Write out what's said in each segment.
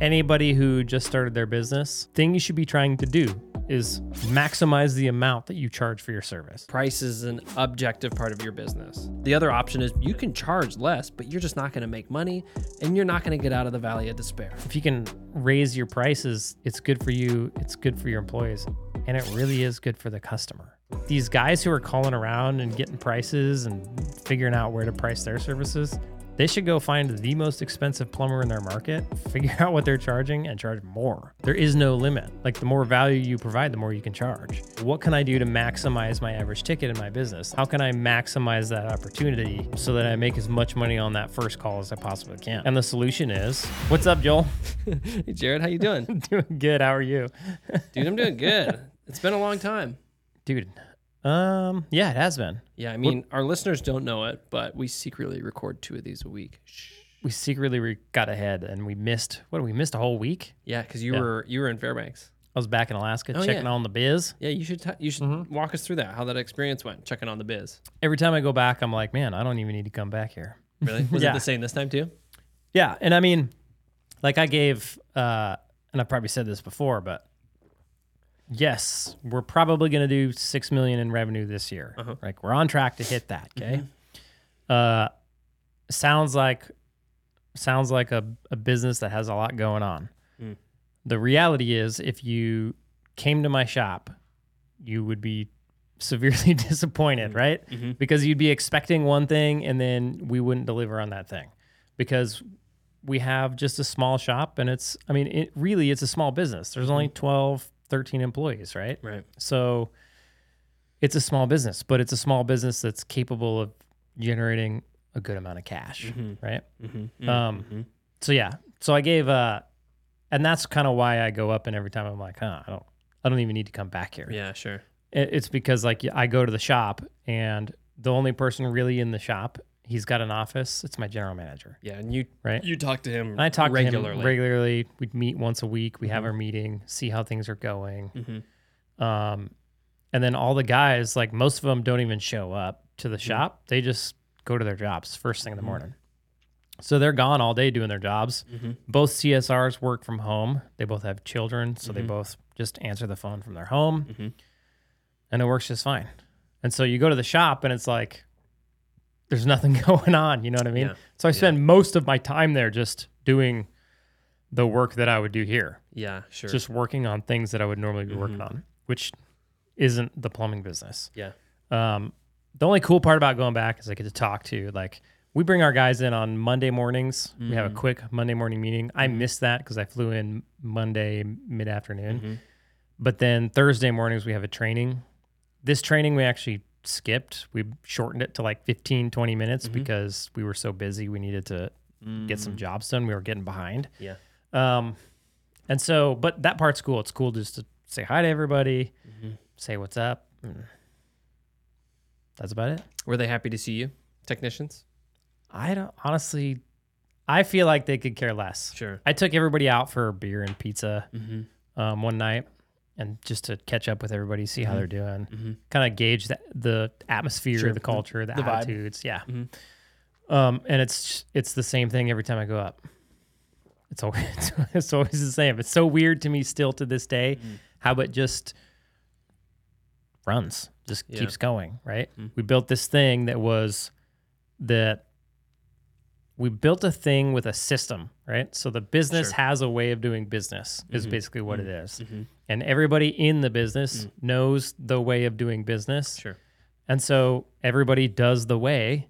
anybody who just started their business, thing you should be trying to do is maximize the amount that you charge for your service. Price is an objective part of your business. The other option is you can charge less, but you're just not going to make money and you're not going to get out of the valley of despair. If you can raise your prices, it's good for you, it's good for your employees, and it really is good for the customer. These guys who are calling around and getting prices and figuring out where to price their services, they should go find the most expensive plumber in their market, figure out what they're charging, and charge more. There is no limit. Like the more value you provide, the more you can charge. What can I do to maximize my average ticket in my business? How can I maximize that opportunity so that I make as much money on that first call as I possibly can? And the solution is, what's up, Joel? Hey, Jered, how you doing? doing good. How are you? Dude, I'm doing good. It's been a long time. Dude, um, yeah, it has been. Yeah, I mean, our listeners don't know it, but we secretly record two of these a week. Shh. We secretly re- got ahead and we missed, what, we missed a whole week? Yeah, because you Yeah. were you were in Fairbanks. I was back in Alaska Oh, checking yeah. on the biz. Yeah, you should t- you should walk us through that. How that experience went, checking on the biz. Every time I go back, I'm like, man, I don't even need to come back here. Really? Was Yeah. it the same this time too? Yeah, and I mean, like I gave, uh, and I've probably said this before, but yes, we're probably going to do six million in revenue this year. Uh-huh. Like we're on track to hit that. Okay. Uh, sounds like sounds like a, a business that has a lot going on. Mm. The reality is, if you came to my shop, you would be severely disappointed, right? Mhm. Because you'd be expecting one thing and then we wouldn't deliver on that thing because we have just a small shop and it's i mean it really it's a small business there's only 12 13 employees right Right. so it's a small business but it's a small business that's capable of generating a good amount of cash Mhm. right Mm-hmm. um so yeah so i gave uh and that's kind of why i go up and every time i'm like huh i don't i don't even need to come back here yeah, sure. it- it's because like I go to the shop and the only person really in the shop, he's got an office. It's my general manager, Yeah, and you right? you talk to him And I talk regularly. to him regularly. We'd meet once a week. We have Mhm. our meeting, see how things are going. Mhm. Um, and then all the guys, like most of them, don't even show up to the shop. They just go to their jobs first thing in the Mhm. morning. So they're gone all day doing their jobs. Mhm. Both CSRs work from home. They both have children, so they Mhm. both just answer the phone from their home and it works just fine. And so you go to the shop and it's like there's nothing going on, you know what I mean? Yeah. So I Yeah. spend most of my time there just doing the work that I would do here, Yeah, sure. just working on things that I would normally be working Mhm. on, which isn't the plumbing business. yeah. Um, the only cool part about going back is I get to talk to like we bring our guys in on Monday mornings. We have a Mhm. quick Monday morning meeting. I Mhm. missed that because I flew in Monday mid afternoon. Mhm. But then Thursday mornings, we have a training. This training we actually skipped. We shortened it to like 15, 20 minutes Mhm. because we were so busy. We needed to get some Mm, jobs done. We were getting behind. Yeah. Um, and so, but that part's cool. It's cool just to say hi to everybody, Mhm. say what's up. That's about it. Were they happy to see you, technicians? I don't honestly, I feel like they could care less. Sure. I took everybody out for beer and pizza Mm-hmm. um, one night and just to catch up with everybody, see how Mhm. they're doing. Mm-hmm. kind of gauge the, the atmosphere, Sure. the culture, the, The vibe. attitudes. Yeah. Mhm. Um, and it's it's the same thing every time I go up. It's always it's always the same. It's so weird to me still to this day Mhm. how it just runs, just Yeah. keeps going. Right. Mhm. We built this thing that was that we built a thing with a system, right? So the business Sure. has a way of doing business, is Mhm. basically what Mhm. it is. Mm-hmm. And everybody in the business Mm. knows the way of doing business. Sure. And so everybody does the way.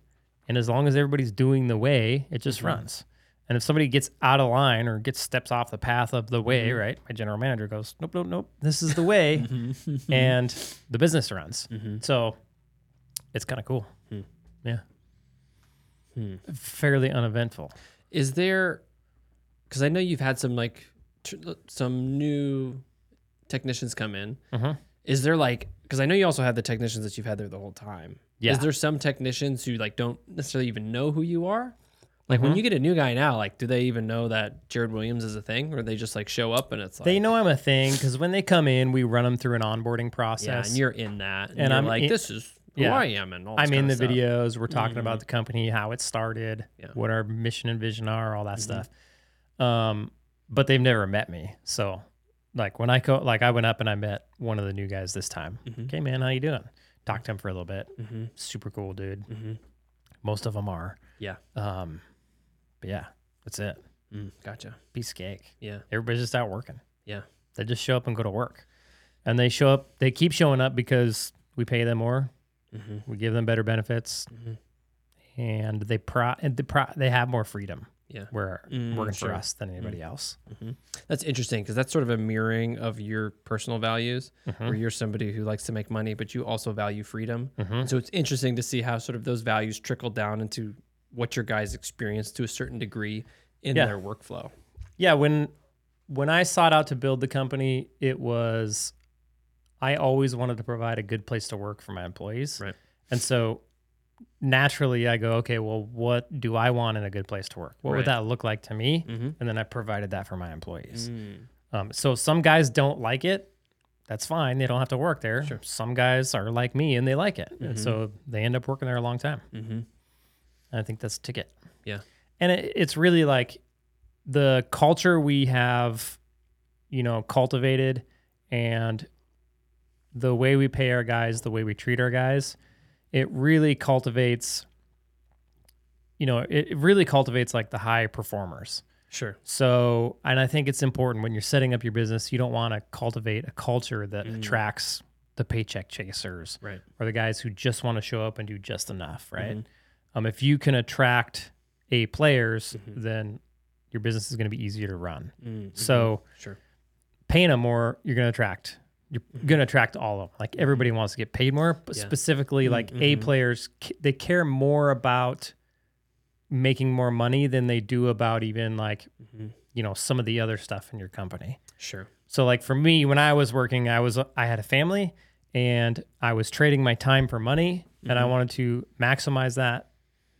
And as long as everybody's doing the way, it just Mhm. runs. And if somebody gets out of line or gets steps off the path of the way, Mhm. right? My general manager goes, nope, nope, nope. This is the way. Mm-hmm. and the business runs. mm-hmm. So it's kind of cool. Hmm. Yeah. Hmm. Fairly uneventful. Is there? Because I know you've had some like tr- some new technicians come in. Uh-huh. Is there like? Because I know you also have the technicians that you've had there the whole time. Yeah. Is there some technicians who like don't necessarily even know who you are? Like when Mhm. you get a new guy now, like do they even know that Jered Williams is a thing, or they just like show up and it's like They know I'm a thing because when they come in, we run them through an onboarding process. yeah, and you're in that, and, And you're I'm like in- this is who yeah. I am, and all this I'm in the stuff. videos. We're talking Mhm. about the company, how it started, Yeah. what our mission and vision are, all that Mhm. stuff. Um, but they've never met me. So like when I go, like I went up and I met one of the new guys this time. Mhm. Okay, man, how you doing? Talked to him for a little bit. Mm-hmm. Super cool dude. Mm-hmm. Most of them are. Yeah. Um, but yeah, that's it. Mm, gotcha. Piece of cake. Yeah. Everybody's just out working. Yeah. They just show up and go to work. And they show up, they keep showing up because we pay them more, Mm-hmm. we give them better benefits, Mm-hmm. and they pro and they, pro- they have more freedom. Yeah. Where Mm, working sure. for us than anybody else. Mm-hmm. That's interesting because that's sort of a mirroring of your personal values, Mhm. where you're somebody who likes to make money, but you also value freedom. Mhm. So it's interesting to see how sort of those values trickle down into what your guys experience to a certain degree in Yeah. their workflow. Yeah, when when I sought out to build the company, it was I always wanted to provide a good place to work for my employees. Right. And so naturally I go, okay, well, what do I want in a good place to work? What Right. would that look like to me? Mm-hmm. And then I provided that for my employees. Mm. Um, so some guys don't like it. That's fine. They don't have to work there. Sure. Some guys are like me and they like it. And Mhm. so they end up working there a long time. Mm-hmm. And I think that's a ticket. Yeah. And it, it's really like the culture we have, you know, cultivated and the way we pay our guys, the way we treat our guys, it really cultivates, you know, it, it really cultivates like the high performers. Sure. So, and I think it's important when you're setting up your business, you don't want to cultivate a culture that Mm. attracts the paycheck chasers Right. or the guys who just want to show up and do just enough, right? Mhm. Um, if you can attract A players, Mhm. then your business is going to be easier to run. Mm-hmm. So sure. paying them more, you're going to attract. You're going to attract all of them. Like everybody wants to get paid more, but Yeah. specifically like A Mhm. players, they care more about making more money than they do about even like Mm-hmm. you know some of the other stuff in your company. Sure. So like for me, when I was working, I was I had a family and I was trading my time for money, and I Mhm. wanted to maximize that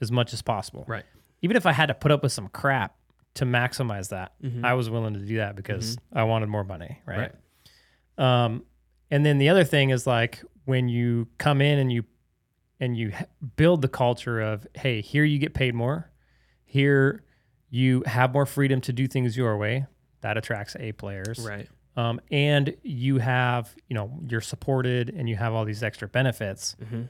as much as possible. Right. Even if I had to put up with some crap to maximize that, Mhm. I was willing to do that because I wanted more money. Right. Right. Um, and then the other thing is like when you come in and you and you build the culture of hey, here you get paid more, here you have more freedom to do things your way. That attracts A players Right. um, and you have you know you're supported and you have all these extra benefits Mm-hmm.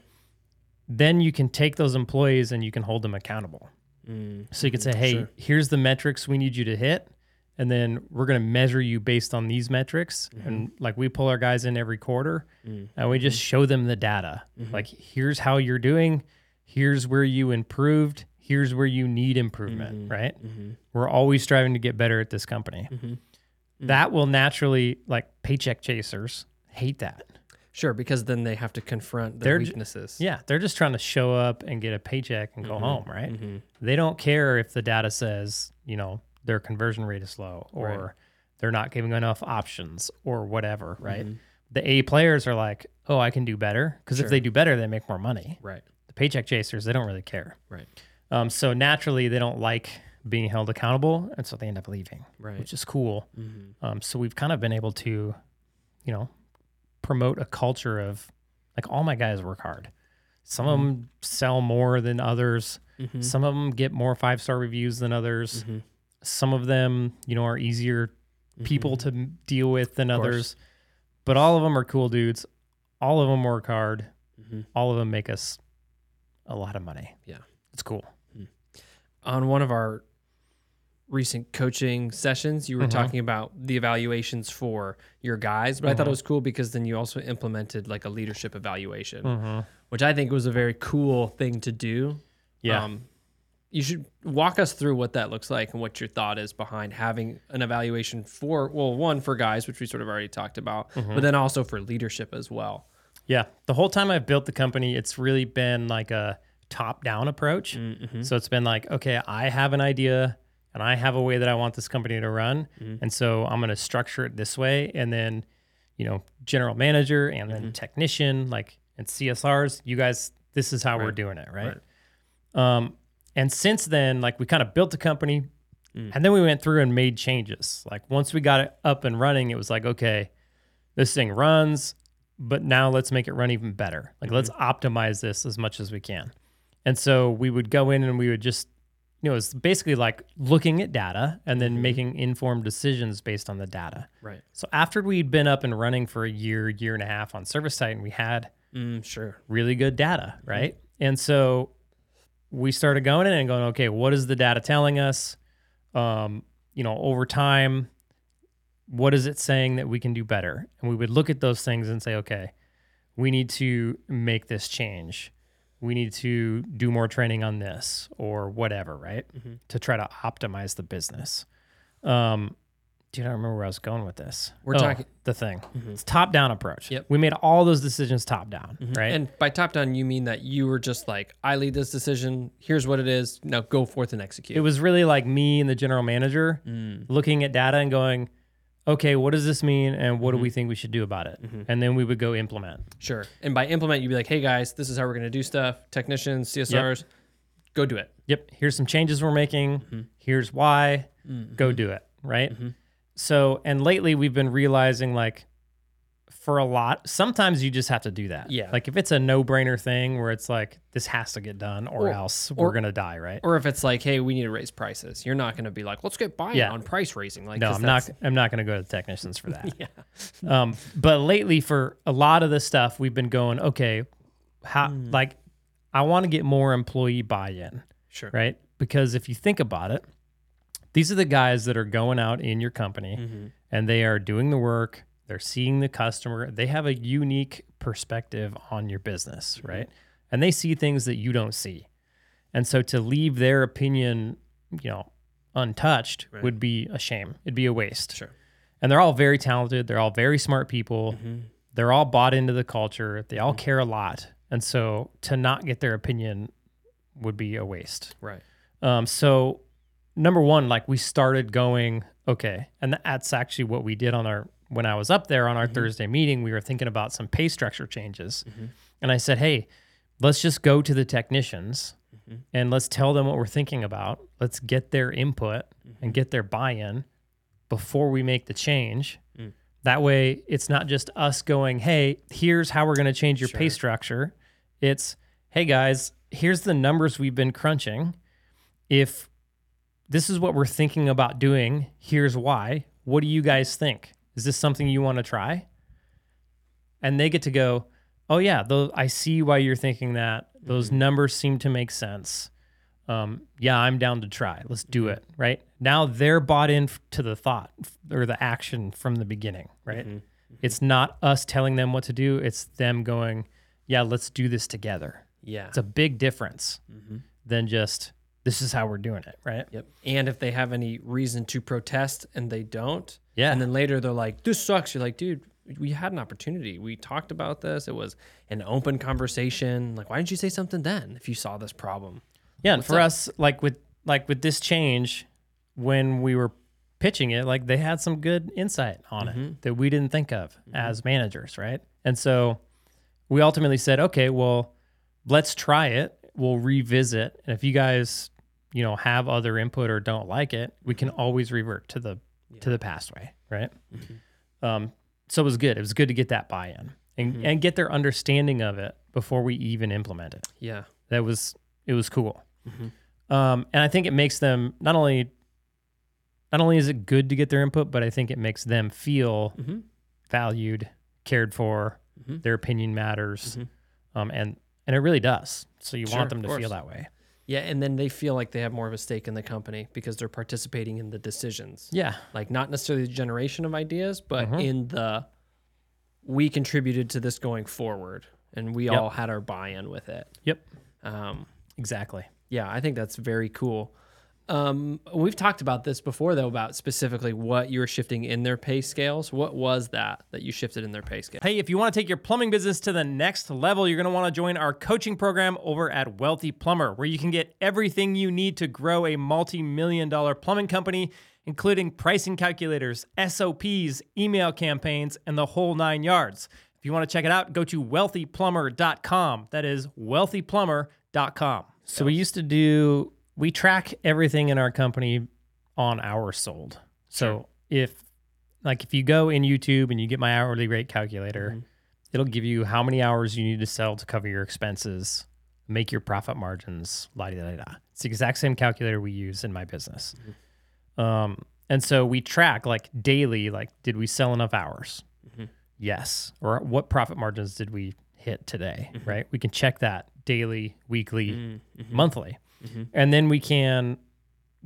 then you can take those employees and you can hold them accountable Mm. so you can say hey Sure. here's the metrics we need you to hit and then we're going to measure you based on these metrics Mm-hmm. and like we pull our guys in every quarter Mm. and we just show them the data Mhm. like here's how you're doing here's where you improved here's where you need improvement Mhm. right Mm-hmm. we're always striving to get better at this company Mm-hmm. that will naturally like paycheck chasers hate that Sure, because then they have to confront their weaknesses. Yeah, they're just trying to show up and get a paycheck and go home, right? Mm-hmm. They don't care if the data says, you know, their conversion rate is low or Right. they're not giving enough options or whatever, right? Mhm. The A players are like, "Oh, I can do better" because Sure. if they do better, they make more money. Right. The paycheck chasers, they don't really care. Right. Um, so naturally, they don't like being held accountable, and so they end up leaving, Right. which is cool. mm-hmm. Um, so we've kind of been able to, you know, promote a culture of like all my guys work hard. Some of them sell more than others. Mm-hmm. Some of them get more five star reviews than others. Mm-hmm. Some of them, you know, are easier people to deal with than Of course. others. But all of them are cool dudes. All of them work hard. Mm-hmm. All of them make us a lot of money. Yeah. It's cool. On one of our recent coaching sessions, you were Mhm. talking about the evaluations for your guys, but I thought it Mhm. was cool because then you also implemented like a leadership evaluation, Mm-hmm. which I think was a very cool thing to do. Yeah. Um, you should walk us through what that looks like and what your thought is behind having an evaluation for, well, one for guys, which we sort of already talked about, Mm-hmm. but then also for leadership as well. yeah. The whole time I've built the company, it's really been like a top down approach. Mm-hmm. So it's been like, okay, I have an idea and I have a way that I want this company to run. Mhm. And so I'm going to structure it this way. And then, you know, general manager and then Mhm. technician, like, and CSRs, you guys, this is how we're doing it. Right. Um, and since then, like, we kind of built the company Mm. and then we went through and made changes. Like, once we got it up and running, it was like, okay, this thing runs, but now let's make it run even better. Like, let's optimize this as much as we can. And so we would go in and we would just, you know, it's basically like looking at data and then making informed decisions based on the data. Right. So after we'd been up and running for a year, year and a half on service site, and we had Mm, sure. really good data, right? And so we started going in and going, okay, what is the data telling us? Um, you know, over time, what is it saying that we can do better? And we would look at those things and say, okay, we need to make this change. We need to do more training on this or whatever, right? Mhm. To try to optimize the business. Um, dude, I don't remember where I was going with this. We're Oh, talking- the thing. Mhm. It's top down approach. Yep. We made all those decisions top down, Mhm. right? And by top down, you mean that you were just like, I lead this decision. Here's what it is. Now go forth and execute. it was really like me and the general manager Mm, looking at data and going, okay, what does this mean and what do we think we should do about it? Mhm. And then we would go implement. sure. And by implement, you'd be like, hey guys, this is how we're going to do stuff. Technicians, CSRs, go do it. Yep, here's some changes we're making. Mhm. Here's why. Go do it, right? So, and lately we've been realizing like for a lot, sometimes you just have to do that. Yeah. Like if it's a no brainer thing where it's like, this has to get done or, Or- else we're going to die, right? Or if it's like, hey, we need to raise prices, you're not going to be like, let's get buy-in Yeah. on price raising. Like, no, I'm not, I'm not going to go to the technicians for that. Yeah. um, but lately for a lot of this stuff we've been going okay how Mm. like i want to get more employee buy-in Sure. right because if you think about it these are the guys that are going out in your company hmm and they are doing the work they're seeing the customer they have a unique perspective on your business Mm-hmm. right and they see things that you don't see and so to leave their opinion you know untouched Right. would be a shame it'd be a waste Sure. and they're all very talented they're all very smart people hmm they're all bought into the culture. They Mm-hmm. all care a lot. And so to not get their opinion would be a waste. Right. Um, so number one, like we started going, okay. And that's actually what we did on our, when I was up there on our Mm-hmm. Thursday meeting, we were thinking about some pay structure changes. Mhm. And I said, hey, let's just go to the technicians Mhm. and let's tell them what we're thinking about. Let's get their input Mm-hmm. and get their buy in before we make the change. Mm. That way, it's not just us going, hey, here's how we're going to change your pay structure. It's, hey, guys, here's the numbers we've been crunching. If this is what we're thinking about doing, here's why. What do you guys think? Is this something you want to try? And they get to go, oh, yeah, those, I see why you're thinking that. Those Mhm. numbers seem to make sense. Um, yeah, I'm down to try. Let's do it. Right now, they're bought in to the thought or the action from the beginning. Right. Mhm. It's not us telling them what to do. It's them going, yeah, let's do this together. Yeah. It's a big difference hmm than just this is how we're doing it. Right. Yep. And if they have any reason to protest and they don't, Yeah. and then later they're like, "This sucks," you're like, "Dude, we had an opportunity. We talked about this. It was an open conversation. Like, why didn't you say something then if you saw this problem?" Yeah, and for up? us, like with like with this change, when we were pitching it, like they had some good insight on Mhm. it that we didn't think of as managers, right? And so we ultimately said, okay, well, let's try it. We'll revisit, and if you guys, you know, have other input or don't like it, we can always revert to the to the past way, right? Mhm. Um, so it was good. It was good to get that buy-in and Mhm. and get their understanding of it before we even implement it Yeah. that was it was cool Mhm. um, and i think it makes them not only not only is it good to get their input but i think it makes them feel hmm valued cared for Mhm. their opinion matters Mhm. um, and and it really does so you Sure, want them to feel that way Yeah, and then they feel like they have more of a stake in the company because they're participating in the decisions. yeah Like not necessarily the generation of ideas, but Mhm. in the we contributed to this going forward and we Yep. all had our buy-in with it. Yep. Um, exactly yeah, I think that's very cool. Um, we've talked about this before though about specifically what you were shifting in their pay scales. What was that that you shifted in their pay scale? Hey, if you want to take your plumbing business to the next level, you're going to want to join our coaching program over at Wealthy Plumber, where you can get everything you need to grow a multi million dollar plumbing company, including pricing calculators, SOPs, email campaigns, and the whole nine yards. If you want to check it out, go to wealthyplumber.com. That is wealthyplumber.com. So we used to do, we track everything in our company on hours sold. So Sure. if, like, if you go in YouTube and you get my hourly rate calculator, Mhm. it'll give you how many hours you need to sell to cover your expenses make your profit margins la da da da. It's the exact same calculator we use in my business. Um, and so we track like daily, like, did we sell enough hours? Yes. Or what profit margins did we hit today? Right. We can check that daily, weekly, monthly. And then we can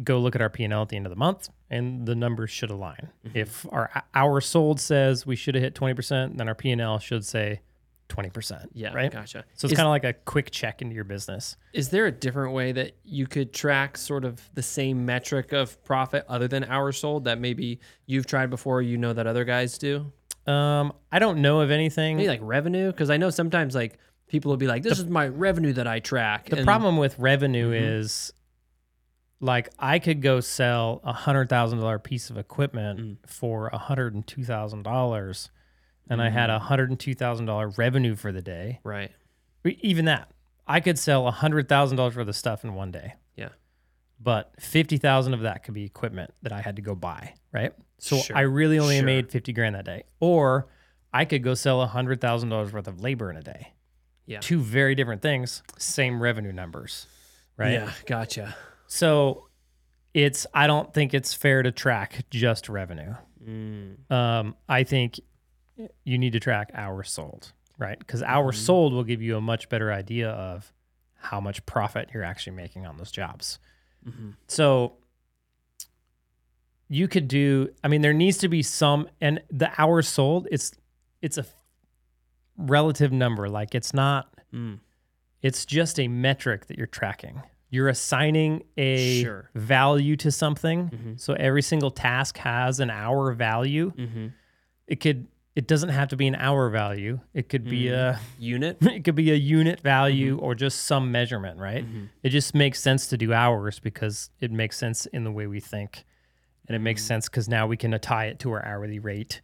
go look at our P&L at the end of the month and the numbers should align. If our hour sold says we should have hit 20%, then our P&L should say 20%. Yeah, Right. gotcha. So it's kind of like a quick check into your business. Is there a different way that you could track sort of the same metric of profit other than hours sold that maybe you've tried before, you know that other guys do? Um, I don't know of anything. Maybe like revenue? Because I know sometimes like people will be like, this is my revenue that I track. The and- problem with revenue Mhm. is like I could go sell a hundred thousand dollar piece of equipment Mm. for a hundred and two thousand dollars, and I had a hundred and two thousand dollar revenue for the day. Right. Even that, I could sell a hundred thousand dollars worth of stuff in one day, Yeah. but fifty thousand of that could be equipment that I had to go buy. Right. So Sure, I really only sure. made fifty grand that day, or I could go sell a hundred thousand dollars worth of labor in a day. Yeah. Two very different things, same revenue numbers. Right. Yeah. Gotcha. So it's I don't think it's fair to track just revenue. Mm. Um, I think you need to track hours sold, right? Because hours Mm-hmm. sold will give you a much better idea of how much profit you're actually making on those jobs. Mm-hmm. So you could do. I mean, there needs to be some, and the hours sold. It's it's a relative number. Like it's not. Mm. It's just a metric that you're tracking. You're assigning a Sure. value to something. Mhm. So every single task has an hour value. Mm-hmm. It could it doesn't have to be an hour value. It could be a Unit. it could be a unit value or just some measurement, right? Mhm. It just makes sense to do hours because it makes sense in the way we think. And it makes sense because now we can tie it to our hourly rate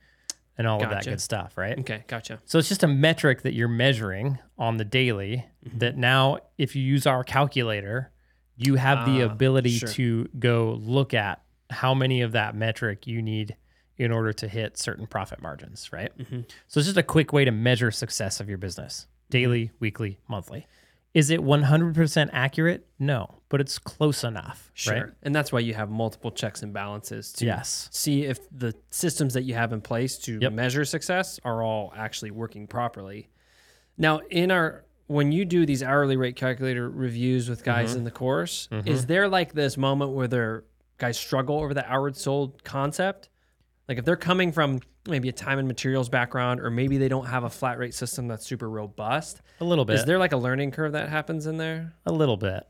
and all of that good stuff, right? Okay. Gotcha. So it's just a metric that you're measuring on the daily Mm-hmm. that now if you use our calculator, you have the Ah, ability sure. to go look at how many of that metric you need in order to hit certain profit margins, right? Mhm. So it's just a quick way to measure success of your business. Daily, weekly, monthly. Is it 100% accurate? No, but it's close enough, Sure. right? And that's why you have multiple checks and balances to Yes. see if the systems that you have in place to Yep. measure success are all actually working properly. Now, in our when you do these hourly rate calculator reviews with guys Mm-hmm. in the course, is there like this moment where their guys struggle over the hours sold concept? Like if they're coming from maybe a time and materials background, or maybe they don't have a flat rate system that's super robust, A little bit. is there like a learning curve that happens in there? A little bit.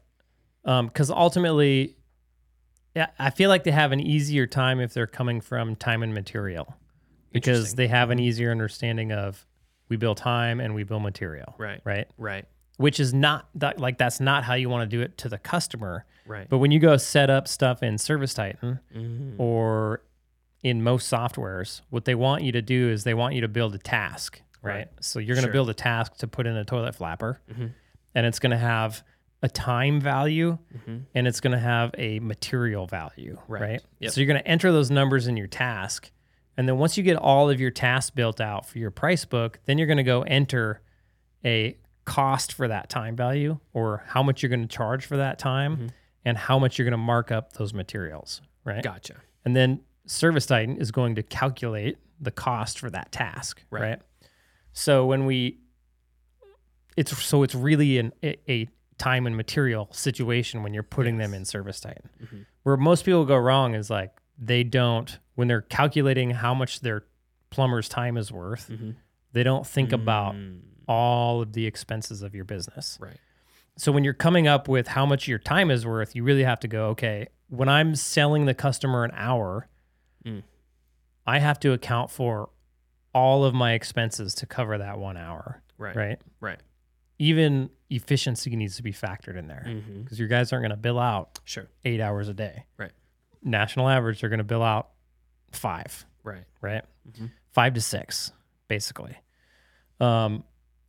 Because ultimately, yeah, I feel like they have an easier time if they're coming from time and material because they have an easier understanding of we build time and we build material. Right. Right. Right. Which is not that like that's not how you want to do it to the customer. Right. But when you go set up stuff in Service Titan Mhm. or in most softwares, what they want you to do is they want you to build a task, right? Right. So you're going to Sure. build a task to put in a toilet flapper, Mhm. and it's going to have a time value Mhm. and it's going to have a material value, Right. right? Yep. So you're going to enter those numbers in your task. And then once you get all of your tasks built out for your price book, then you're going to go enter a cost for that time value or how much you're going to charge for that time Mm-hmm. and how much you're going to mark up those materials, right? Gotcha. And then Service Titan is going to calculate the cost for that task, Right. right? So when we, it's so it's really an, a, a time and material situation when you're putting them in Service Titan. Mhm. Where most people go wrong is like they don't when they're calculating how much their plumber's time is worth. Mhm. They don't think about Mm, all of the expenses of your business. right. So when you're coming up with how much your time is worth, you really have to go, okay, when I'm selling the customer an hour, Mm. I have to account for all of my expenses to cover that one hour, Right. right? Right. Even efficiency needs to be factored in there because your guys aren't going to bill out Sure. eight hours a day. Right. National average, they're going to bill out five, Right. right? Mhm. Five to six, basically. Um,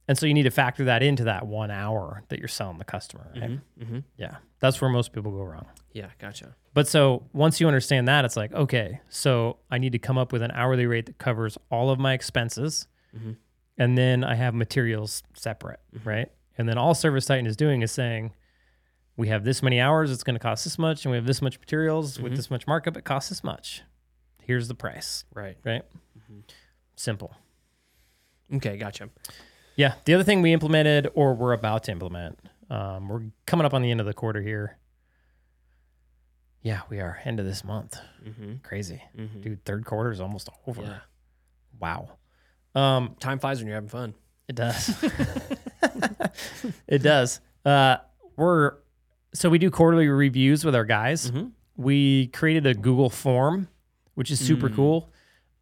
and so you need to factor that into that one hour that you're selling the customer, right? Mhm. Mhm. Yeah, that's where most people go wrong. Yeah. Gotcha. But so once you understand that, it's like, okay, so I need to come up with an hourly rate that covers all of my expenses. Mhm. And then I have materials separate, right? And then all Service Titan is doing is saying, we have this many hours, it's going to cost this much, and we have this much materials with this much markup, it costs this much. Here's the price, Right. right? Simple. Okay, gotcha. Yeah. The other thing we implemented or we're about to implement, um, we're coming up on the end of the quarter here. Yeah, we are. End of this month. Mm-hmm. Crazy. Mm-hmm. Dude, third quarter is almost over. Yeah. Wow. Um, Time flies when you're having fun. it does. it does. Uh, we're so we do quarterly reviews with our guys. Mm-hmm. We created a Google form, which is super Mm. cool.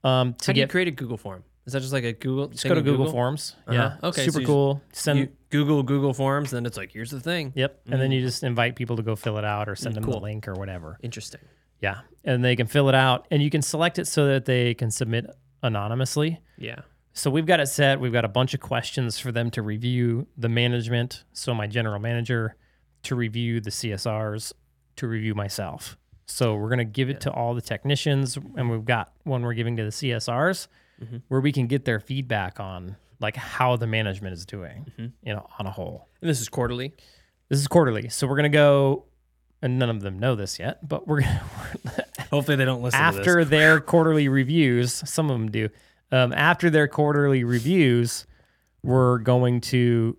Um, to How do you get create a Google form? Is that just like a Google? just go to Google, Forms. Yeah. Uh-huh. Okay, Super so cool. Send. You Google Google Forms, then it's like here's the thing. yep. And then you just invite people to go fill it out or send them the Mm. link or whatever. Interesting. Yeah. And they can fill it out and you can select it so that they can submit anonymously. Yeah. So we've got it set. We've got a bunch of questions for them to review the management. So my general manager to review the CSRs, to review myself. So we're going to give it to all the technicians, and we've got one we're giving to the CSRs, Mhm. where we can get their feedback on like how the management is doing, Mhm. you know, on a whole. And this is quarterly. This is quarterly, so we're going to go, and none of them know this yet, but we're going to Hopefully they don't listen after their quarterly reviews, some of them do. Um, after their quarterly reviews, we're going to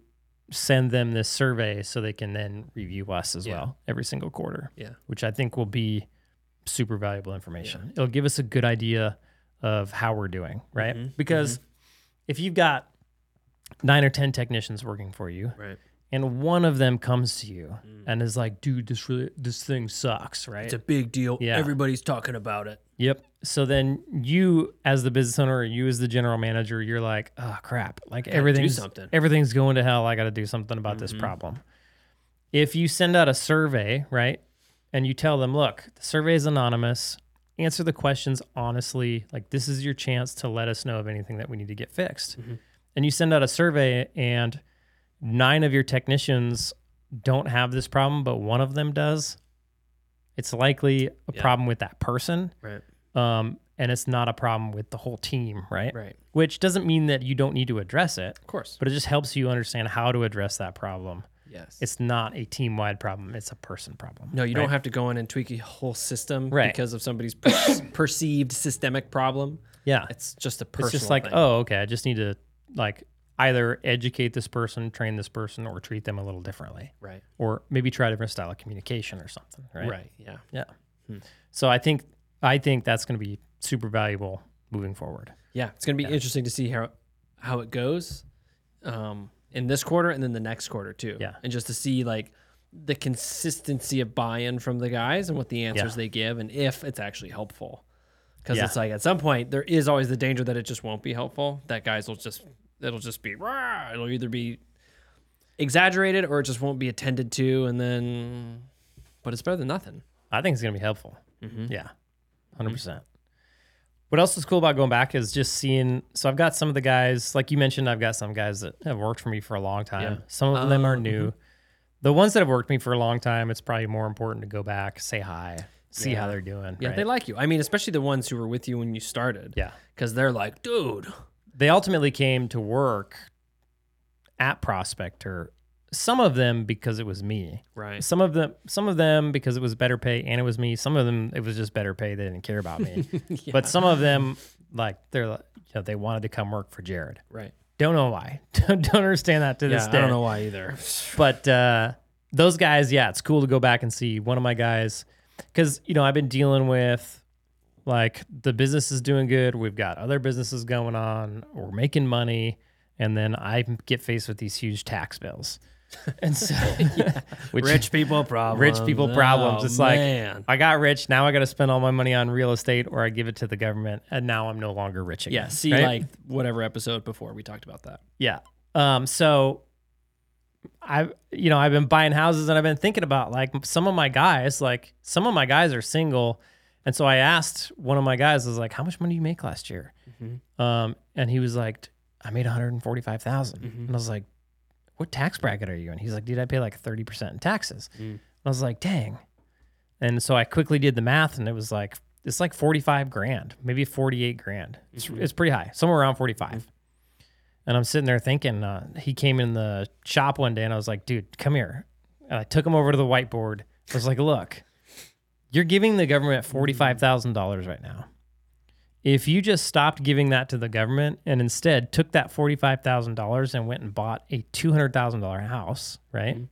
send them this survey so they can then review us as Yeah. well every single quarter. Yeah. which I think will be super valuable information. It'll give us a good idea of how we're doing, right? Mhm, Because if you've got nine or ten technicians working for you, Right. And one of them comes to you and is like, "Dude, this really this thing sucks," right? It's a big deal. Yeah. Everybody's talking about it. Yep. So then you, as the business owner, or you as the general manager, you're like, oh crap! Like everything's something." everything's going to hell. I got to do something about this Mhm. problem. If you send out a survey, right, and you tell them, look, the survey is anonymous. Answer the questions honestly. Like this is your chance to let us know of anything that we need to get fixed. Mhm. And you send out a survey, and nine of your technicians don't have this problem, but one of them does. It's likely a Yeah. problem with that person Right. um, and it's not a problem with the whole team, right? Right. Which doesn't mean that you don't need to address it, Of course. but it just helps you understand how to address that problem. Yes. It's not a team wide problem; it's a person problem. no, you right? don't have to go in and tweak a whole system Right. because of somebody's per- perceived systemic problem. Yeah, It's just a personal it's just like, thing. oh, okay, I just need to like either educate this person, train this person, or treat them a little differently, right. or maybe try a different style of communication or something, right? Right. Yeah. Yeah. Hmm. So I think I think that's going to be super valuable moving forward. Yeah. It's going to be interesting to see how how it goes um, in this quarter and then the next quarter too. Yeah. And just to see like the consistency of buy-in from the guys and what the answers they give and if it's actually helpful. Because Yeah. it's like at some point there is always the danger that it just won't be helpful. That guys will just it'll just be "Rah!" it'll either be exaggerated or it just won't be attended to and then but it's better than nothing. I think it's going to be helpful. Mm-hmm. Yeah, 100 percent. What else is cool about going back is just seeing. So I've got some of the guys, like you mentioned, I've got some guys that have worked for me for a long time. Yeah. Some of them Oh, are new. The ones that have worked me for a long time, it's probably more important to go back, say hi, see how they're doing. Yeah, right? they like you. I mean, especially the ones who were with you when you started. yeah. Because they're like, dude. They ultimately came to work at Prospector. Some of them because it was me. Right. Some of them, some of them because it was better pay and it was me. Some of them it was just better pay. They didn't care about me. yeah. But some of them, like they're, like, you know, they wanted to come work for Jered. right. Don't know why. don't don't understand that to Yeah, this day. I don't know why either. But uh, those guys, yeah, it's cool to go back and see one of my guys because you know I've been dealing with like the business is doing good. We've got other businesses going on. We're making money, and then I get faced with these huge tax bills, and so which rich people problems. rich people problems. Oh, it's like. I got rich. Now I got to spend all my money on real estate, or I give it to the government, and now I'm no longer rich again. yeah. See, right? like whatever episode before we talked about that. Yeah. Um, so I've you know, I've been buying houses and I've been thinking about like some of my guys, like some of my guys are single. And so I asked one of my guys, I was like, how much money do you make last year? Mhm. Um, and he was like, I made 145,000. Mhm. And I was like, what tax bracket are you in? He's like, dude, I pay like 30% in taxes. Mm. I was like, dang. And so I quickly did the math and it was like, it's like 45 grand, maybe 48 grand. It's, Mhm. it's pretty high, somewhere around 45. And I'm sitting there thinking, uh, he came in the shop one day and I was like, dude, come here. And I took him over to the whiteboard. I was like, look, you're giving the government hmm. $45,000 right now. If you just stopped giving that to the government and instead took that $45,000 and went and bought a $200,000 house, right? Hmm.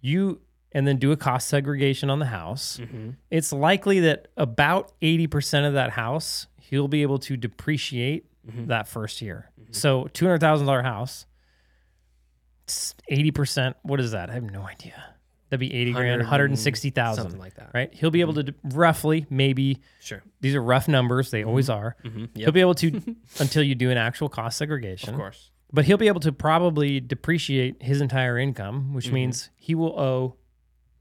You and then do a cost segregation on the house. Mm-hmm. It's likely that about 80% of that house he'll be able to depreciate mm-hmm. that first year. Mm-hmm. So $200,000 house, 80%, what is that? I have no idea. That'd be 80 grand, 160,000. something like that. Right? He'll be able to roughly maybe Sure. these are rough numbers, they always are. Mm-hmm. He'll be able to until you do an actual cost segregation. Of course. But he'll be able to probably depreciate his entire income, which means he will owe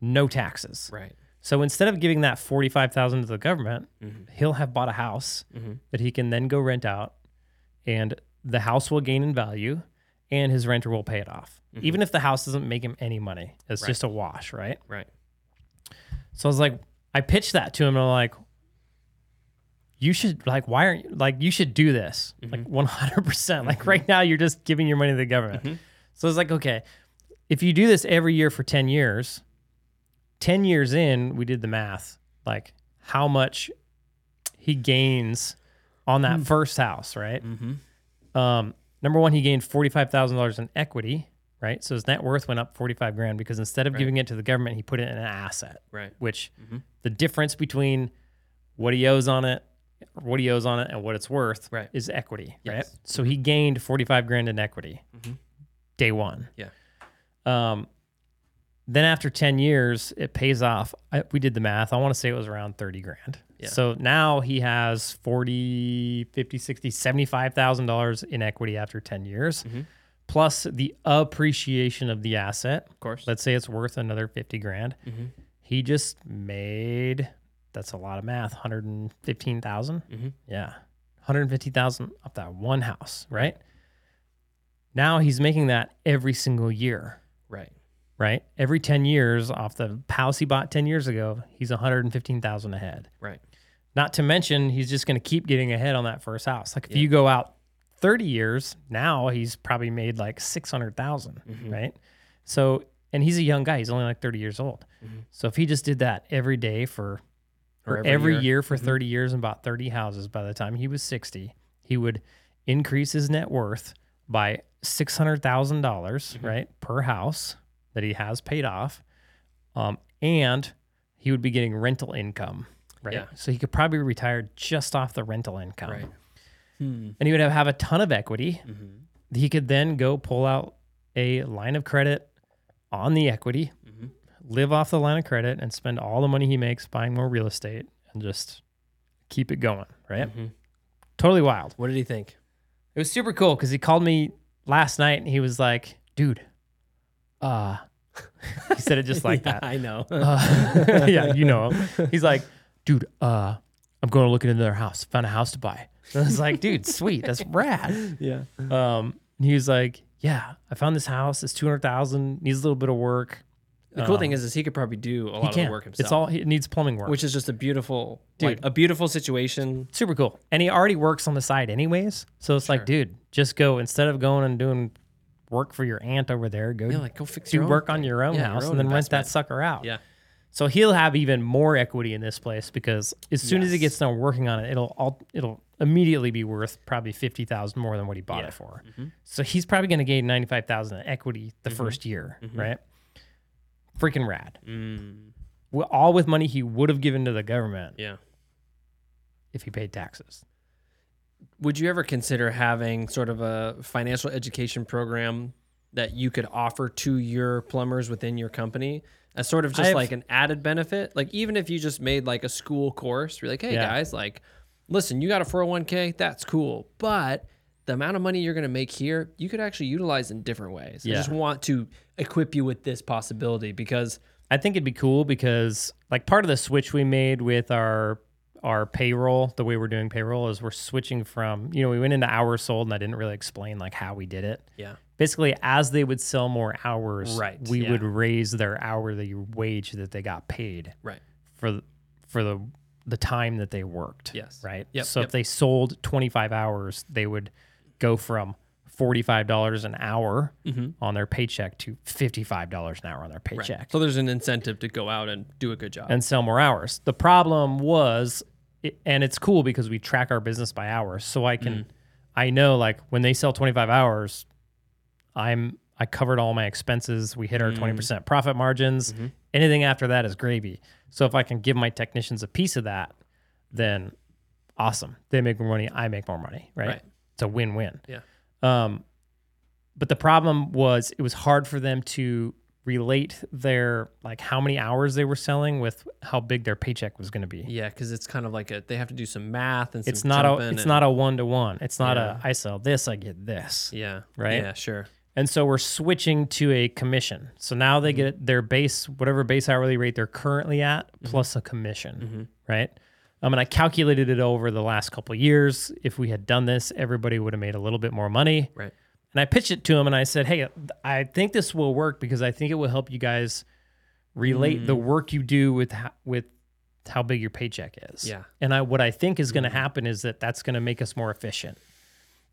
no taxes. Right. So instead of giving that 45,000 to the government, Mhm. he'll have bought a house Mhm. that he can then go rent out and the house will gain in value and his renter will pay it off. Mm-hmm. Even if the house doesn't make him any money. It's Right. just a wash, right? Right. So I was like, I pitched that to him and I'm like, you should like, why aren't you like, you should do this mm-hmm. like 100%. percent Like mm-hmm. right now, you're just giving your money to the government. So I was like, okay, if you do this every year for 10 years, 10 years in, we did the math, like how much he gains on that mm. first house, right? Mm-hmm. Um, number one, he gained $45,000 in equity, right? So his net worth went up 45 grand because instead of Right. giving it to the government, he put it in an asset Right. which Mhm. the difference between what he owes on it, what he owes on it, and what it's worth Right. is equity, right? So he gained forty five grand in equity Mhm. day one. Yeah. Um, then after ten years, it pays off. I, we did the math. I want to say it was around thirty grand. Yeah. So now he has 40, 50, 60, 75,000 dollars in equity after 10 years, Mhm. plus the appreciation of the asset. Of course. Let's say it's worth another 50 grand Mhm. he just made that's a lot of math 115000 Mhm. yeah 150000 off that one house right now he's making that every single year Right. every 10 years off the house he bought 10 years ago he's 115000 ahead Right. not to mention he's just going to keep getting ahead on that first house like if Yeah. you go out 30 years now he's probably made like 600000 Mhm. right so and he's a young guy he's only like 30 years old Mhm. so if he just did that every day for Or or every every, year. year, for Mhm. 30 years and bought 30 houses by the time he was 60 he would increase his net worth by $600000 Mm-hmm. right per house that he has paid off um, and he would be getting rental income right Yeah. so he could probably retire just off the rental income Right. Hmm. and he would have, have a ton of equity Mhm. he could then go pull out a line of credit on the equity, Mhm. live off the line of credit, and spend all the money he makes buying more real estate and just keep it going. Right? Mhm. Totally wild. What did he think? It was super cool because he called me last night and he was like, "Dude, uh," he said it just like Yeah, that. I know. Uh, yeah, you know him. He's like, "Dude, uh." I'm going to look at another house. Found a house to buy. And I was like, dude, sweet. That's rad. yeah. Um, he was like, "Yeah, I found this house. It's two hundred thousand. Needs a little bit of work. The cool Um, thing is, is he could probably do a lot of can. the work himself. It's all it needs plumbing work, which is just a beautiful, Dude. like a beautiful situation. super cool. And he already works on the side anyways. So it's Sure. like, dude, just go instead of going and doing work for your aunt over there. Go Yeah, like go fix do your work on your own Yeah, house own and then rent that sucker out. Yeah. So he'll have even more equity in this place because as soon as he gets done working on it, it'll all it'll immediately be worth probably fifty thousand more than what he bought Yeah. it for. Mhm. So he's probably going to gain ninety five thousand in equity the first year, Mhm. right? Freaking rad. Mm, all with money he would have given to the government yeah. if he paid taxes. Would you ever consider having sort of a financial education program that you could offer to your plumbers within your company as sort of just I've- like an added benefit? Like even if you just made like a school course, you're like, hey Yeah. guys, like, listen, you got a 401k, that's cool, but the amount of money you're going to make here, you could actually utilize in different ways. I just want to equip you with this possibility because I think it'd be cool because like part of the switch we made with our our payroll, the way we're doing payroll is we're switching from, you know, we went into hours sold and I didn't really explain like how we did it. yeah, Basically, as they would sell more hours, Right, we yeah. would raise their hourly wage that they got paid right. for for the the time that they worked. Yes. Right. Yep, So yep. if they sold 25 hours, they would go from $45 an hour Mhm. on their paycheck to $55 an hour on their Right. paycheck So there's an incentive to go out and do a good job. and sell more hours. The problem was, it- and it's cool because we track our business by hours. So I can, mm. I know like when they sell 25 hours, I'm, I covered all my expenses. We hit our mm. 20% profit margins. Mm-hmm. Anything after that is gravy. So if I can give my technicians a piece of that, then awesome. They make more money. I make more money. Right. Right. It's a win-win. Yeah. Um, but the problem was it was hard for them to relate their like how many hours they were selling with how big their paycheck was going to be. yeah, because it's kind of like a they have to do some math and some It's not a it's and- not a one to one. It's not Yeah. a I sell this, I get this. yeah right? Yeah, sure. And so we're switching to a commission. So now Mm-hmm. they get their base, whatever base hourly rate they're currently at, Mm-hmm. plus a commission, right? Um, and I calculated it over the last couple of years. If we had done this, everybody would have made a little bit more money. Right. And I pitched it to him and I said, Hey, I think this will work because I think it will help you guys relate Mm. the work you do with how, with how big your paycheck is. Yeah. And I what I think is going to happen is that that's going to make us more efficient.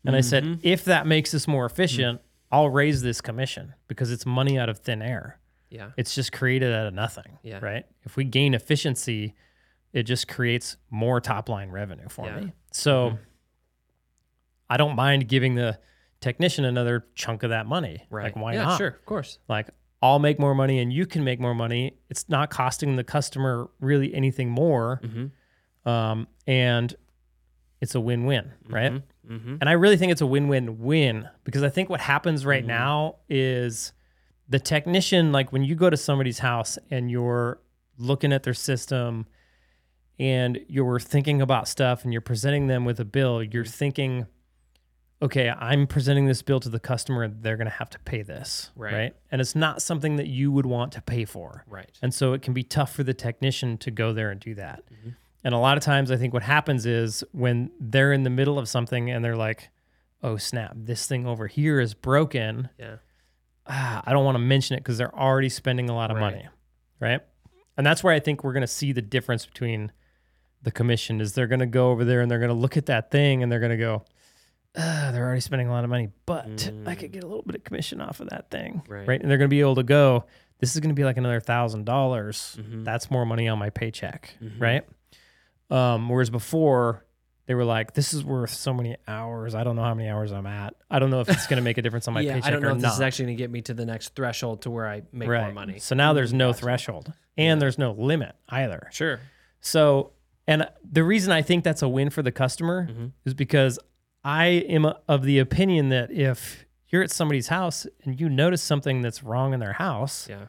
And I Mm-hmm. said, if that makes us more efficient, I'll raise this commission because it's money out of thin air. Yeah. It's just created out of nothing. Yeah. Right. If we gain efficiency, it just creates more top line revenue for Yeah. Mm-hmm. me. So I don't mind giving the technician another chunk of that money. Right. Like, why yeah, not? Sure. Of course. Like, I'll make more money and you can make more money. It's not costing the customer really anything more. Mm-hmm. Um, and it's a win win, right? Mm-hmm. And I really think it's a win win win because I think what happens Mm-hmm. right now is the technician, like when you go to somebody's house and you're looking at their system and you're thinking about stuff and you're presenting them with a bill, you're thinking, okay, I'm presenting this bill to the customer and they're going to have to pay this. Right. And it's not something that you would want to pay for. Right. And so it can be tough for the technician to go there and do that. Mm-hmm. And a lot of times, I think what happens is when they're in the middle of something and they're like, oh, snap, this thing over here is broken. Yeah. Ah, I don't want to mention it because they're already spending a lot of Right. money. Right. And that's where I think we're going to see the difference between the commission is they're going to go over there and they're going to look at that thing and they're going to go, ah, they're already spending a lot of money, but I could get a little bit of commission off of that thing. Right. Right. And they're going to be able to go, this is going to be like another thousand dollars. Mhm. That's more money on my paycheck. Mhm. Right. Um, whereas before they were like, this is worth so many hours. I don't know how many hours I'm at. I don't know if it's going to make a difference on my yeah. paycheck I don't know or if not. this is actually going to get me to the next threshold to where I make more money. So now there's no Gotcha. threshold and there's no limit either. Sure. So, and the reason I think that's a win for the customer Mhm. is because I am of the opinion that if you're at somebody's house and you notice something that's wrong in their house, Yeah.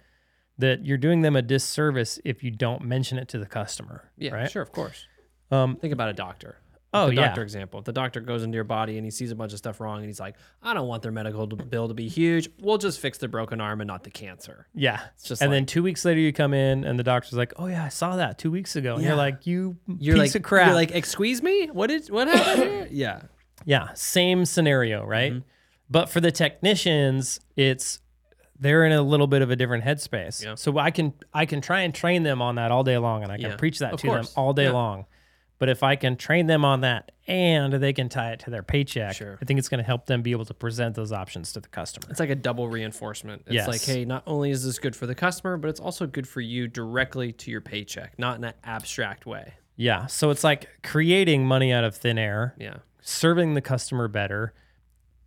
that you're doing them a disservice if you don't mention it to the customer. Yeah. Right. Sure. Of course. Um, Think about a doctor. Oh, the yeah. doctor example. If the doctor goes into your body and he sees a bunch of stuff wrong and he's like, I don't want their medical bill to be huge. We'll just fix the broken arm and not the cancer. yeah. It's just and like, then two weeks later, you come in and the doctor's like, "Oh yeah, I saw that two weeks ago." And Yeah. you're like, "You you're piece like, of crap." You're like, excuse me? What did what happened here? Yeah. Yeah, same scenario, right? Mm-hmm. But for the technicians, it's they're in a little bit of a different headspace. Yeah. So I can I can try and train them on that all day long and I can Yeah, preach that of to course. them all day Yeah. long. But if I can train them on that and they can tie it to their paycheck, Sure. I think it's going to help them be able to present those options to the customer. It's like a double reinforcement. It's Yes. like, hey, not only is this good for the customer, but it's also good for you directly to your paycheck, not in an abstract way. Yeah. So it's like creating money out of thin air, Yeah. Serving the customer better.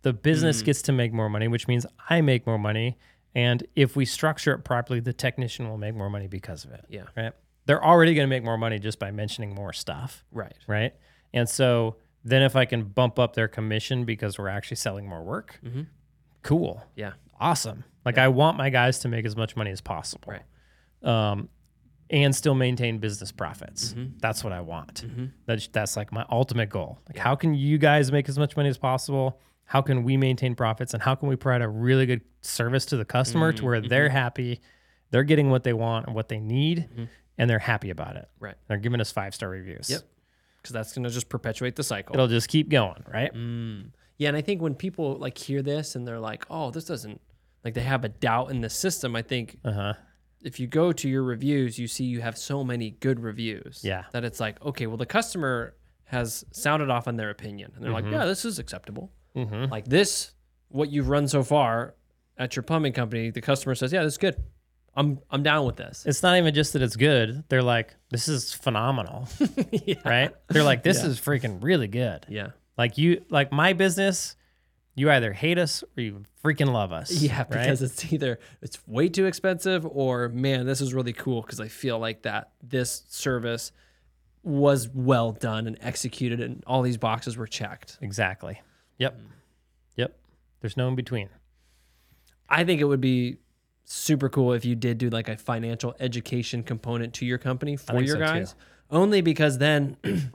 The Mm-hmm. business gets to make more money, which means I make more money. And if we structure it properly, the technician will make more money because of it. Yeah. Right. They're already going to make more money just by mentioning more stuff. Right. Right. And so then if I can bump up their commission because we're actually selling more work, Mhm. cool. Yeah. Awesome. Like I want my guys to make as much money as possible. Right. Um, and still maintain business profits. Mm-hmm. That's what I want. That's that's like my ultimate goal. Like how can you guys make as much money as possible? How can we maintain profits and how can we provide a really good service to the customer Mm-hmm. to where they're happy, they're getting what they want and what they need, and they're happy about it. Right. They're giving us five star reviews. Yep. Because that's going to just perpetuate the cycle. It'll just keep going, right? Mm. Yeah, and I think when people like hear this and they're like, "Oh, this doesn't," like they have a doubt in the system. I think Uh huh. If you go to your reviews, you see you have so many good reviews. Yeah. That it's like, okay, well, the customer has sounded off on their opinion, and they're Mm-hmm. like, "Yeah, this is acceptable." hmm Like this what you've run so far at your plumbing company, the customer says, "Yeah, this is good. I'm I'm down with this." It's not even just that it's good. They're like, this is phenomenal, yeah. right? They're like, this Yeah. is freaking really good. Yeah. Like you, like my business, you either hate us or you freaking love us. Yeah, right? because it's either it's way too expensive or man, this is really cool because I feel like that this service was well done and executed and all these boxes were checked. exactly. Yep. Yep. There's no in between. I think it would be super cool if you did do like a financial education component to your company for your so, too. guys. Only because then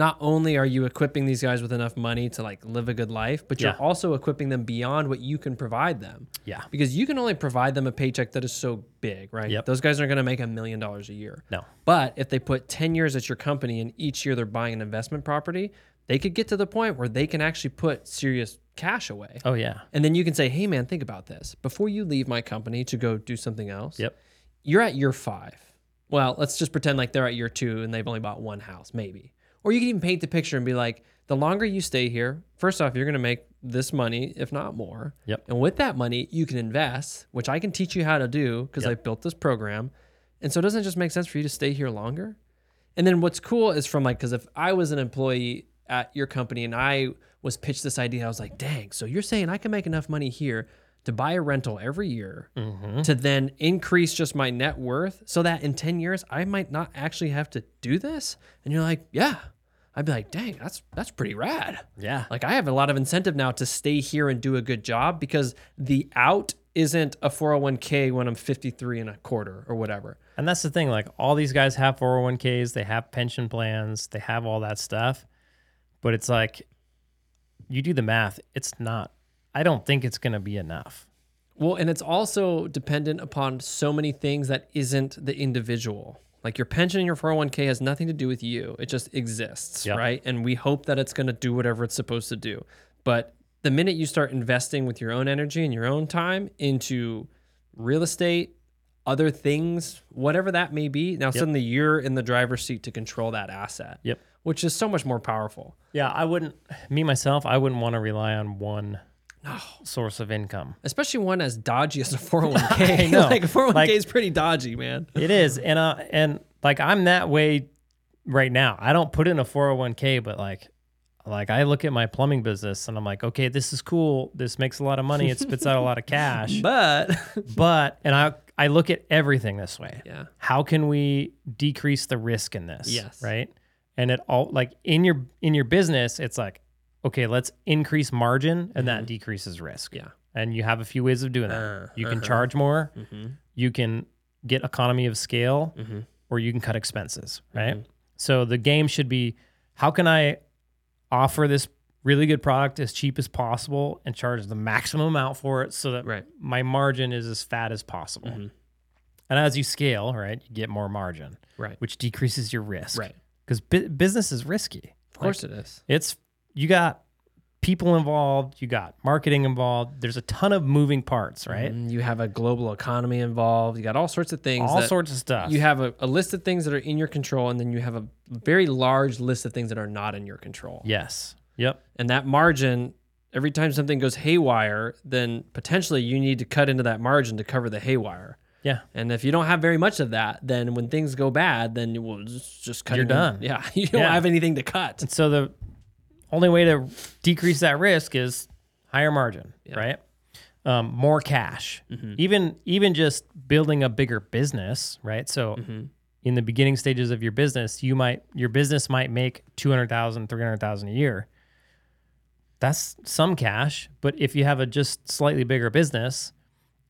not only are you equipping these guys with enough money to like live a good life, but you're Yeah. also equipping them beyond what you can provide them. Yeah. Because you can only provide them a paycheck that is so big, right? Yep. Those guys aren't going to make a million dollars a year. No. But if they put 10 years at your company and each year they're buying an investment property, they could get to the point where they can actually put serious cash away. Oh yeah. And then you can say, hey, man, think about this. Before you leave my company to go do something else, Yep. you're at year five. Well, let's just pretend like they're at year two and they've only bought one house, maybe. Or you can even paint the picture and be like, the longer you stay here, first off, you're going to make this money, if not more. Yep. And with that money, you can invest, which I can teach you how to do because I built this program. And so it doesn't just make sense for you to stay here longer. And then what's cool is from like, because if I was an employee at your company and I was pitched this idea, I was like, dang, so you're saying I can make enough money here to buy a rental every year Mm-hmm. to then increase just my net worth so that in 10 years I might not actually have to do this? And you're like, yeah. I'd be like, dang, that's that's pretty rad. Yeah. Like I have a lot of incentive now to stay here and do a good job because the out isn't a 401k when I'm 53 and a quarter or whatever. And that's the thing. Like all these guys have 401ks, they have pension plans, they have all that stuff. But it's like, you do the math, it's not, I don't think it's going to be enough. Well, and it's also dependent upon so many things that isn't the individual. Like your pension and your 401k has nothing to do with you. It just exists, Yep. right? And we hope that it's going to do whatever it's supposed to do. But the minute you start investing with your own energy and your own time into real estate, other things, whatever that may be, now suddenly you're in the driver's seat to control that asset. Yep. Which is so much more powerful. Yeah. I wouldn't, me myself, I wouldn't want to rely on one source of income. Especially one as dodgy as a 401k. I know. like 401k Like- is pretty dodgy, man. It is. And, uh, and like I'm that way right now. I don't put in a 401k, but like, like I look at my plumbing business and I'm like, okay, this is cool. This makes a lot of money. It spits out a lot of cash. But but and I I look at everything this way. yeah. How can we decrease the risk in this? Yes. Right. And it all like in your in your business, it's like, okay, let's increase margin and that decreases risk. Yeah. And you have a few ways of doing that. Uh, you can uh-huh. charge more, Mm-hmm. you can get economy of scale, Mhm. or you can cut expenses. Right. Mhm. So the game should be how can I offer this really good product as cheap as possible and charge the maximum amount for it so that Right. my margin is as fat as possible. Mhm. And as you scale, right, you get more margin, Right. which decreases your risk. Right. Because bu- business is risky. Of course it is. It's you got people involved, you got marketing involved. There's a ton of moving parts, right? Mm, You have a global economy involved. You got all sorts of things. All sorts of stuff. You have a, a list of things that are in your control, and then you have a very large list of things that are not in your control. yes. Yep. And that margin, every time something goes haywire, then potentially you need to cut into that margin to cover the haywire. Yeah. And if you don't have very much of that, then when things go bad, then you will just, just cut. You're done. Yeah, you don't Yeah. have anything to cut. And so the only way to decrease that risk is higher margin, Yeah. right? Um, more cash. Mhm. Even even just building a bigger business, right? So Mhm. in the beginning stages of your business, you might your business might make 200,000, 300,000 a year. That's some cash, but if you have a just slightly bigger business,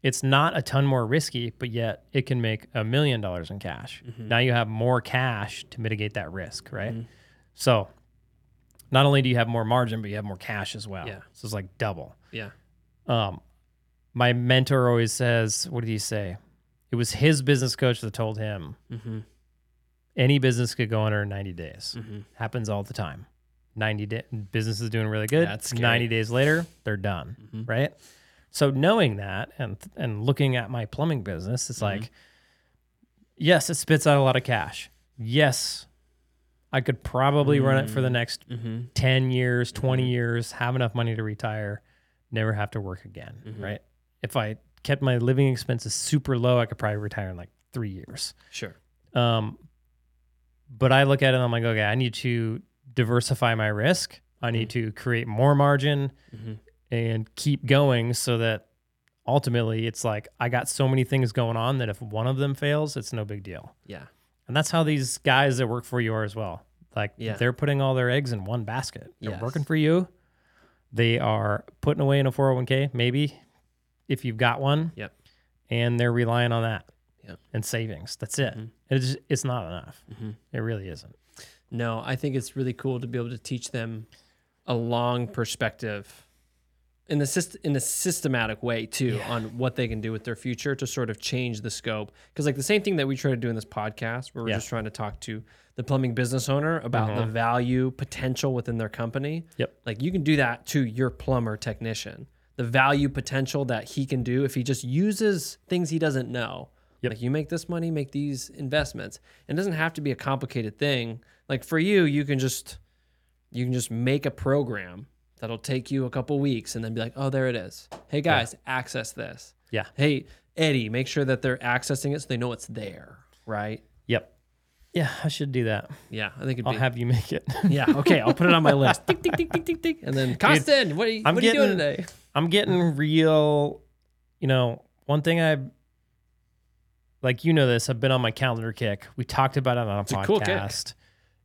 it's not a ton more risky, but yet it can make a million dollars in cash. Mm-hmm. Now you have more cash to mitigate that risk, right? Mhm. So not only do you have more margin, but you have more cash as well. Yeah. So it's like double. Yeah. Um, my mentor always says, what did he say? It was his business coach that told him Mm-hmm. any business could go under in 90 days. Mm-hmm. Happens all the time. 90 day business is doing really good. That's scary. 90 days later, they're done. Mhm. Right. So knowing that and and looking at my plumbing business, it's Mm-hmm. like, yes, it spits out a lot of cash. Yes, I could probably run it for the next Mm-hmm. 10 years, 20 years, have enough money to retire. never have to work again, Mhm. right? If I kept my living expenses super low, I could probably retire in like three years. Sure. Um, but I look at it and I'm like, okay, I need to diversify my risk. I need to create more margin Mhm. and keep going so that ultimately it's like I got so many things going on that if one of them fails, it's no big deal. Yeah. And that's how these guys that work for you are as well. Like Yeah. they're putting all their eggs in one basket. They're Yes. working for you. They are putting away in a 401k, maybe if you've got one. Yep. And they're relying on that Yep. and savings. That's it. Mhm. It's it's not enough. Mhm. It really isn't. No, I think it's really cool to be able to teach them a long perspective in the syst- in a systematic way too Yeah. on what they can do with their future to sort of change the scope. Because like the same thing that we try to do in this podcast, where we're Yeah. just trying to talk to the plumbing business owner about the Mhm. value potential within their company. Yep. Like you can do that to your plumber technician. The value potential that he can do if he just uses things he doesn't know. Yep. Like you make this money, make these investments. and It doesn't have to be a complicated thing. Like for you, you can just you can just make a program that'll take you a couple weeks and then be like, "Oh, there it is. Hey guys, access this." Yeah. Hey, Eddie, make sure that they're accessing it so they know it's there, right? Yep. Yeah, I should do that. Yeah, I think it'd I'll be have you make it. Yeah, okay, I'll put it on my list. tick, tick, tick, tick, tick, tick. And then Costin, what are you, I'm what are you doing today? I'm getting real, you know, one thing I like you know this, I've been on my calendar kick. We talked about it on a It's a podcast. cool kick.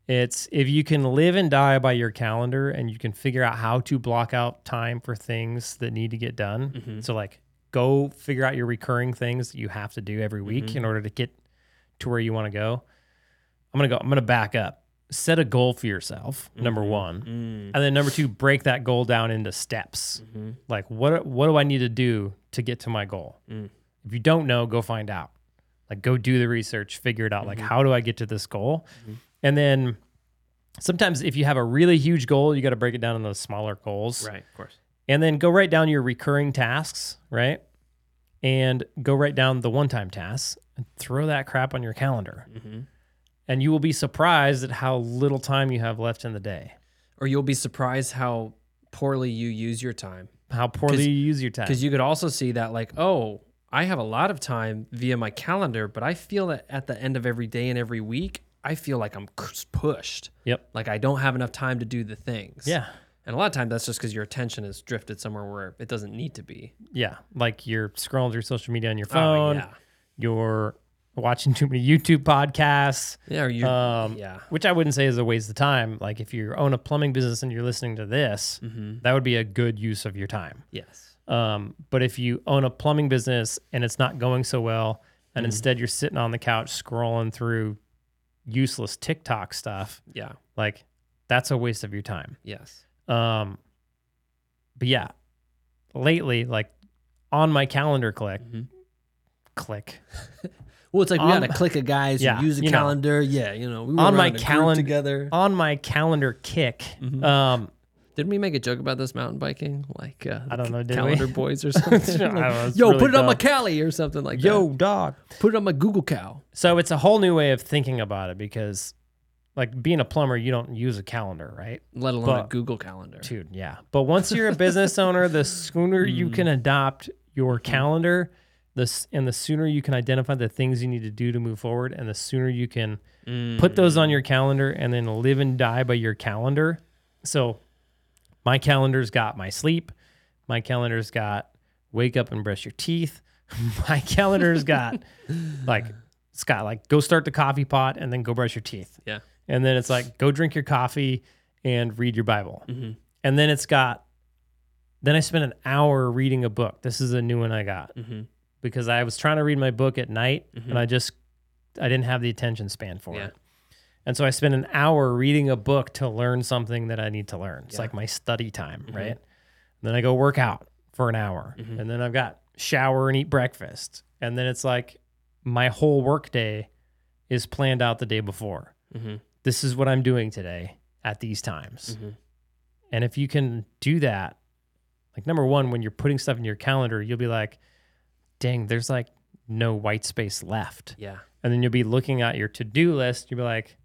It's if you can live and die by your calendar and you can figure out how to block out time for things that need to get done. Mhm. So like go figure out your recurring things that you have to do every week Mhm. in order to get to where you want to go. I'm going to go I'm going to back up. Set a goal for yourself, number 1. Mm, And then number 2, break that goal down into steps mhm. like what what do I need to do to get to my goal? Mm. If you don't know, go find out. Like go do the research, figure it out. Like Mhm. how do I get to this goal? And then sometimes if you have a really huge goal, you got to break it down into smaller goals. Right, of course. And then go write down your recurring tasks, right? And go write down the one-time tasks and throw that crap on your calendar. hmm And you will be surprised at how little time you have left in the day. Or you'll be surprised how poorly you use your time. How poorly you use your time. Because you could also see that, like, oh, I have a lot of time via my calendar, but I feel that at the end of every day and every week, I feel like I'm pushed. Yep. Like I don't have enough time to do the things. Yeah. And a lot of times that's just because your attention is drifted somewhere where it doesn't need to be. Yeah. Like you're scrolling through social media on your Oh, phone. yeah. you're watching too many YouTube podcasts, Yeah. Or you, um, yeah. which I wouldn't say is a waste of time. Like if you own a plumbing business and you're listening to this, hmm that would be a good use of your time. Yes. Um, but if you own a plumbing business and it's not going so well, and Mhm. instead you're sitting on the couch scrolling through useless TikTok stuff, Yeah. like that's a waste of your time. Yes. Um, but yeah, lately, like on my calendar click, Mhm. click Well, it's like we gotta click a guys Yeah, use a you know. calendar. yeah, you know, we On my around a group calendar- together. on my calendar kick. Mhm. Um, Didn't we make a joke about this mountain biking? Like, uh, I don't know, did we? calendar boys or something. I don't Like, know, Yo, really put it on my. Cali or something like yo, that. Yo, dog. Put it on my Google Cow. So it's a whole new way of thinking about it because, like, being a plumber, you don't use a calendar, right? Let alone a Google Calendar. Dude, yeah. But once you're a business owner, the sooner you mm. can adopt your mm. calendar, this and the sooner you can identify the things you need to do to move forward, and the sooner you can put those on mm. your calendar and then live and die by your calendar. So my calendar's got my sleep. My calendar's got wake up and brush your teeth. my calendar's got like it's got like go start the coffee pot and then go brush your teeth. Yeah. And then it's like go drink your coffee and read your Bible. Mhm. And then it's got then I spent an hour reading a book. This is a new one I got Mm-hmm. because I was trying to read my book at night Mhm. and I just I didn't have the attention span for Yeah. it. And so I spend an hour reading a book to learn something that I need to learn. It's Yeah. like my study time, Mhm. right? And then I go work out for an hour. Mhm. And then I've got shower and eat breakfast. And then it's like my whole work day is planned out the day before. Mm-hmm. This is what I'm doing today at these times. Mm-hmm. And if you can do that, like number one, when you're putting stuff in your calendar, you'll be like, dang, there's like no white space left. Yeah. And then you'll be looking at your to do list. You'll be like,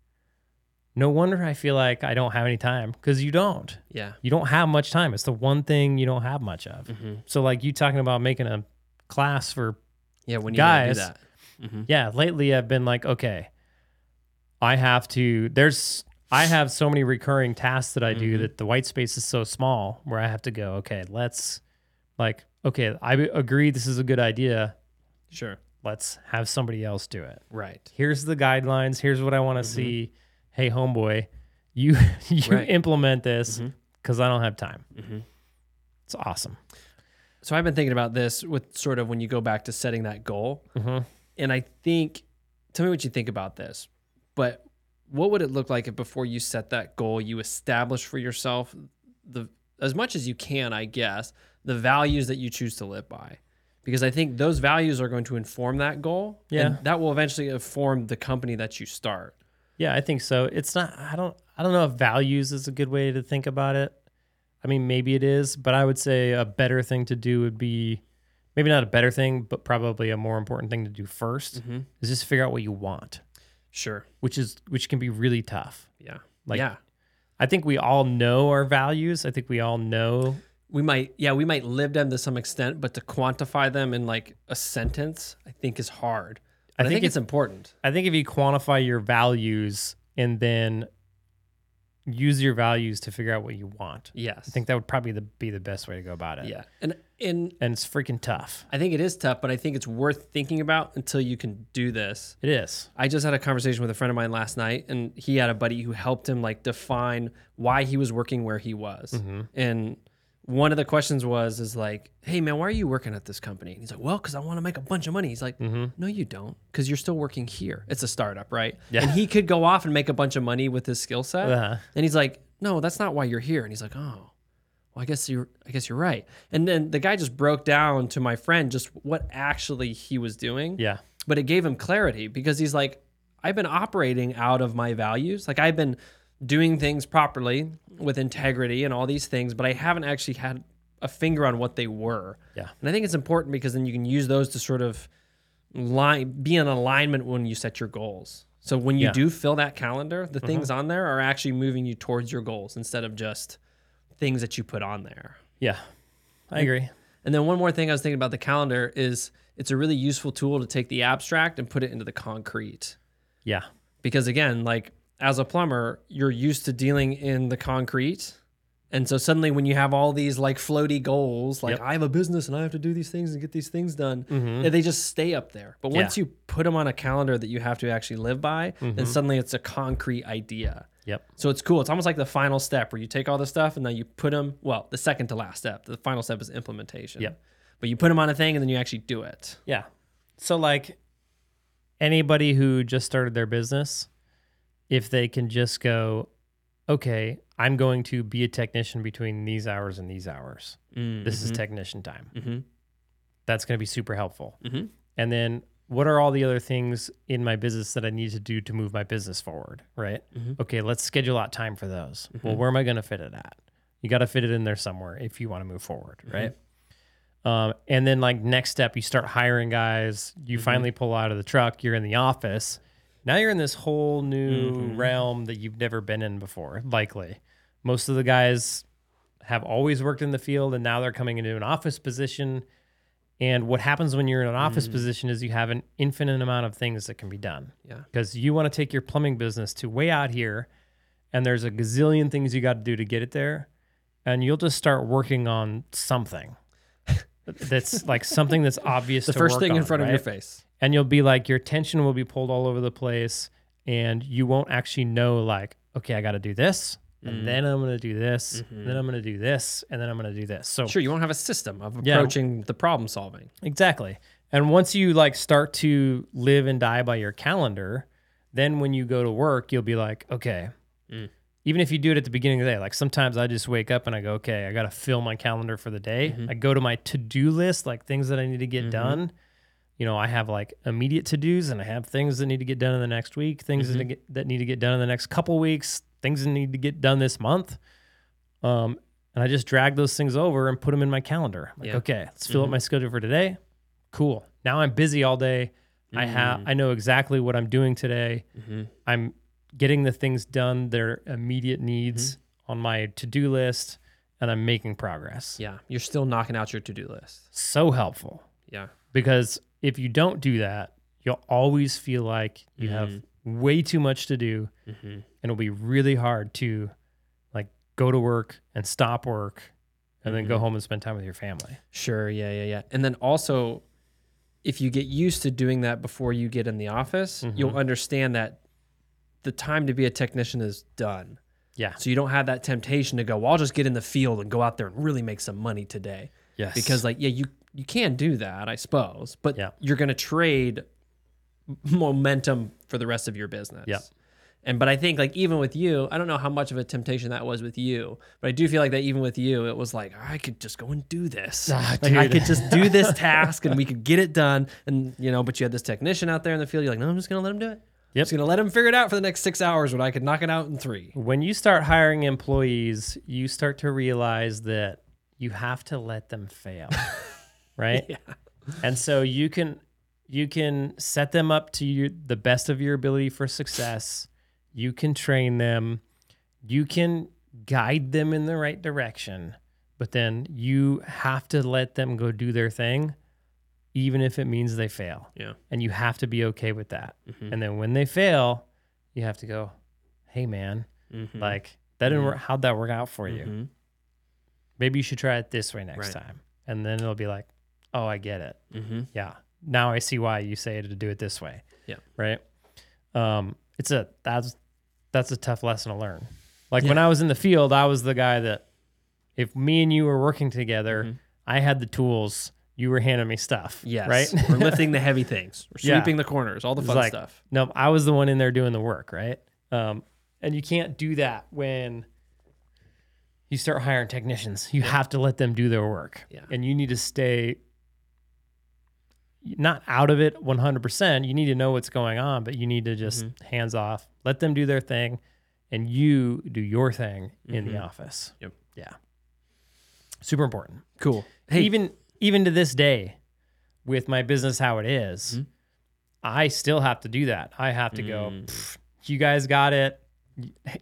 No wonder I feel like I don't have any time because you don't. Yeah. You don't have much time. It's the one thing you don't have much of. Mm-hmm. So, like you talking about making a class for Yeah. When you Guys, do that. Mm-hmm. yeah, lately I've been like, okay, I have to, there's, I have so many recurring tasks that I do Mhm. that the white space is so small where I have to go, okay, let's, like, okay, I agree this is a good idea. Sure. Let's have somebody else do it. Right. Here's the guidelines. Here's what I want to Mhm. see. Hey, homeboy, you, you Right. implement this because I don't have time. Mm-hmm. It's awesome. So I've been thinking about this with sort of when you go back to setting that goal. Mm-hmm. And I think, tell me what you think about this. But what would it look like if before you set that goal, you establish for yourself the as much as you can, I guess, the values that you choose to live by? Because I think those values are going to inform that goal. Yeah. And that will eventually inform the company that you start. Yeah, I think so. It's not I don't I don't know if values is a good way to think about it. I mean, maybe it is, but I would say a better thing to do would be maybe not a better thing, but probably a more important thing to do 1st Mm-hmm. is just figure out what you want, Sure. which is which can be really tough. Yeah. Like- yeah. I think we all know our values. I think we all know we might yeah we might live them to some extent but to quantify them in like a sentence i think is hard I I, think think, it's important I think if you quantify your values and then use your values to figure out what you want. yes I think that would probably the, be the best way to go about it. yeah and and And it's freaking tough. i think it is tough but i think it's worth thinking about until you can do this It is. i just had a conversation with a friend of mine last night and he had a buddy who helped him like define why he was working where he was Mm-hmm. and one of the questions was is like hey man why are you working at this company? And he's like well because i want to make a bunch of money. He's like Mm-hmm. no you don't because you're still working here. It's a startup right? Yeah. and he could go off and make a bunch of money with his skill set. Uh-huh. and he's like no that's not why you're here. And he's like oh well i guess you're i guess you're right. And then the guy just broke down to my friend just what actually he was doing. Yeah. but it gave him clarity because he's like i've been operating out of my values. Like i've been doing things properly with integrity and all these things but i haven't actually had a finger on what they were Yeah. and i think it's important because then you can use those to sort of line be in alignment when you set your goals so when you Yeah. do fill that calendar the things mm-hmm. on there are actually moving you towards your goals instead of just things that you put on there Yeah. I agree. and then one more thing I was thinking about the calendar is it's a really useful tool to take the abstract and put it into the concrete. Yeah. Because again, like as a plumber, you're used to dealing in the concrete. And so suddenly when you have all these like floaty goals, like Yep. I have a business and I have to do these things and get these things done, Mhm. they just stay up there. But once you put them on a calendar that you have to actually live by, then suddenly it's a concrete idea. Yep. So it's cool. It's almost like the final step where you take all this stuff and then you put them, well, the second to last step. The final step is implementation. Yep. But you put them on a thing and then you actually do it. Yeah. So like anybody who just started their business, if they can just go, okay, I'm going to be a technician between these hours and these hours. This is technician time. Mm-hmm. That's going to be super helpful. Mhm. And then what are all the other things in my business that I need to do to move my business forward? Right. Mhm. Okay, let's schedule out time for those. Well, Mhm. where am I going to fit it at? You got to fit it in there somewhere if you want to move forward. Right. Um, and then like next step, you start hiring guys. You finally pull out of the truck. You're in the office. Now you're in this whole new Mhm. realm that you've never been in before. Likely, most of the guys have always worked in the field, and now they're coming into an office position. And what happens when you're in an office position is you have an infinite amount of things that can be done Yeah. because you want to take your plumbing business to way out here, and there's a gazillion things you got to do to get it there, and you'll just start working on something that's like something that's obvious. The first thing in on, front of your face. And you'll be like your attention will be pulled all over the place, and you won't actually know like, okay, I got to do this, and Mm. then I'm gonna do this, Mhm. and then I'm gonna do this, and then I'm gonna do this. So Sure, you won't have a system of Yeah. approaching the problem solving. Exactly. And once you like start to live and die by your calendar, then when you go to work, you'll be like, okay. Mm. Even if you do it at the beginning of the day, like sometimes I just wake up and I go, okay, I got to fill my calendar for the day. Mhm. I go to my to do list, like things that I need to get Mhm. done. You know, I have like immediate to dos and I have things that need to get done in the next week, things Mhm. that, get, that need to get done in the next couple weeks, things that need to get done this month. Um, and I just drag those things over and put them in my calendar. Like, Yeah. okay, let's fill up Mhm. my schedule for today. Cool. Now I'm busy all day. I have Mm. I know exactly what I'm doing today. Mhm. I'm getting the things done, their immediate needs on my to-do list, and I'm making progress. Yeah. You're still knocking out your to do list. So helpful Yeah. because if you don't do that, you'll always feel like you have mm-hmm. way too much to do Mm-hmm. and it'll be really hard to like go to work and stop work and then go mm-hmm. home and spend time with your family. Sure. Yeah. Yeah. Yeah. And then also, if you get used to doing that before you get in the office, you'll mm-hmm. understand that the time to be a technician is done. Yeah. So you don't have that temptation to go, well, I'll just get in the field and go out there and really make some money today. Yes. Because like, yeah, you you can do that, I suppose, but Yeah. you're going to trade momentum for the rest of your business. Yeah. And but I think like even with you, I don't know how much of a temptation that was with you, but I do feel like that even with you, it was like I could just go and do this. Ah, like I could just do this task and we could get it done. And you know, but you had this technician out there in the field. You're like, no, I'm just gonna let him do it. Yep. Just gonna let him figure it out for the next six hours when I could knock it out in three. when you start hiring employees, you start to realize that you have to let them fail. right? Yeah. And so you can you can set them up to your, the best of your ability for success. You can train them. You can guide them in the right direction. But then you have to let them go do their thing even if it means they fail. Yeah. And you have to be okay with that. Mhm. And then when they fail, you have to go, "Hey man, Mhm. like that didn't work. How'd that work out for you? Mhm. Maybe you should try it this way next Right. time." And then it'll be like, "Oh, I get it. Mhm. Yeah, now I see why you say to do it this way." Yeah. right. Um, it's a that's that's a tough lesson to learn. Like when I was in the field, I was the guy that if me and you were working together, Mhm. I had the tools. You were handing me stuff. Yes. Right. We're lifting the heavy things. We're Yeah. sweeping the corners, all the fun like- stuff. No, I was the one in there doing the work, right? Um, and you can't do that when you start hiring technicians. You have to let them do their work. Yeah. And you need to stay not out of it 100%. You need to know what's going on, but you need to just Mm-hmm. hands off, let them do their thing, and you do your thing in the Mhm. office. Yep. Yeah. Super important Cool. Hey, even even to this day with my business how it is, Mhm. i still have to do that i have to go Mm. "Pff, you guys got it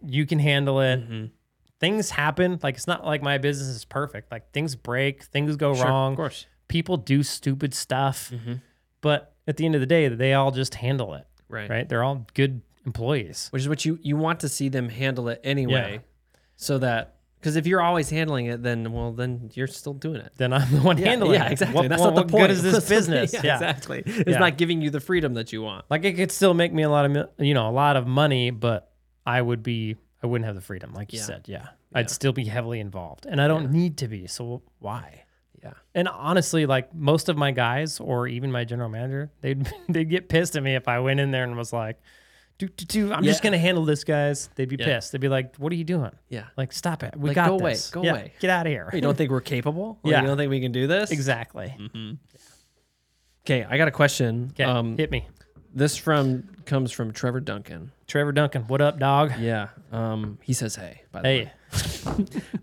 you can handle it Mhm. things happen like it's not like my business is perfect like things break things go Sure, wrong Of course. People do stupid stuff Mhm. but at the end of the day they all just handle it Right. right they're all good employees Which is what you you want to see them handle it anyway, so that because if you're always handling it, then well, then you're still doing it. then i'm the one handling yeah, it exactly. what, That's what, not the what point. good is this business yeah, yeah exactly. It's Yeah. not giving you the freedom that you want. Like it could still make me a lot of you know a lot of money, but I would be I wouldn't have the freedom, like you Yeah. said. Yeah, Yeah. I'd still be heavily involved, and I don't need to be. So why? Yeah. And honestly, like most of my guys, or even my general manager, they'd they'd get pissed at me if I went in there and was like, "Do do do, I'm just gonna handle this, guys." They'd be Yeah. pissed. They'd be like, "What are you doing? Yeah. Like, stop it. We Like, got go away. Go Yeah, away. Get out of here." You don't think we're capable? Yeah. You don't think we can do this? exactly. Okay, I got a question. Okay, Um, hit me, this from comes from Trevor Duncan. Trevor Duncan. What up, dog? Yeah. Um, he says, "Hey." By the Hey, way.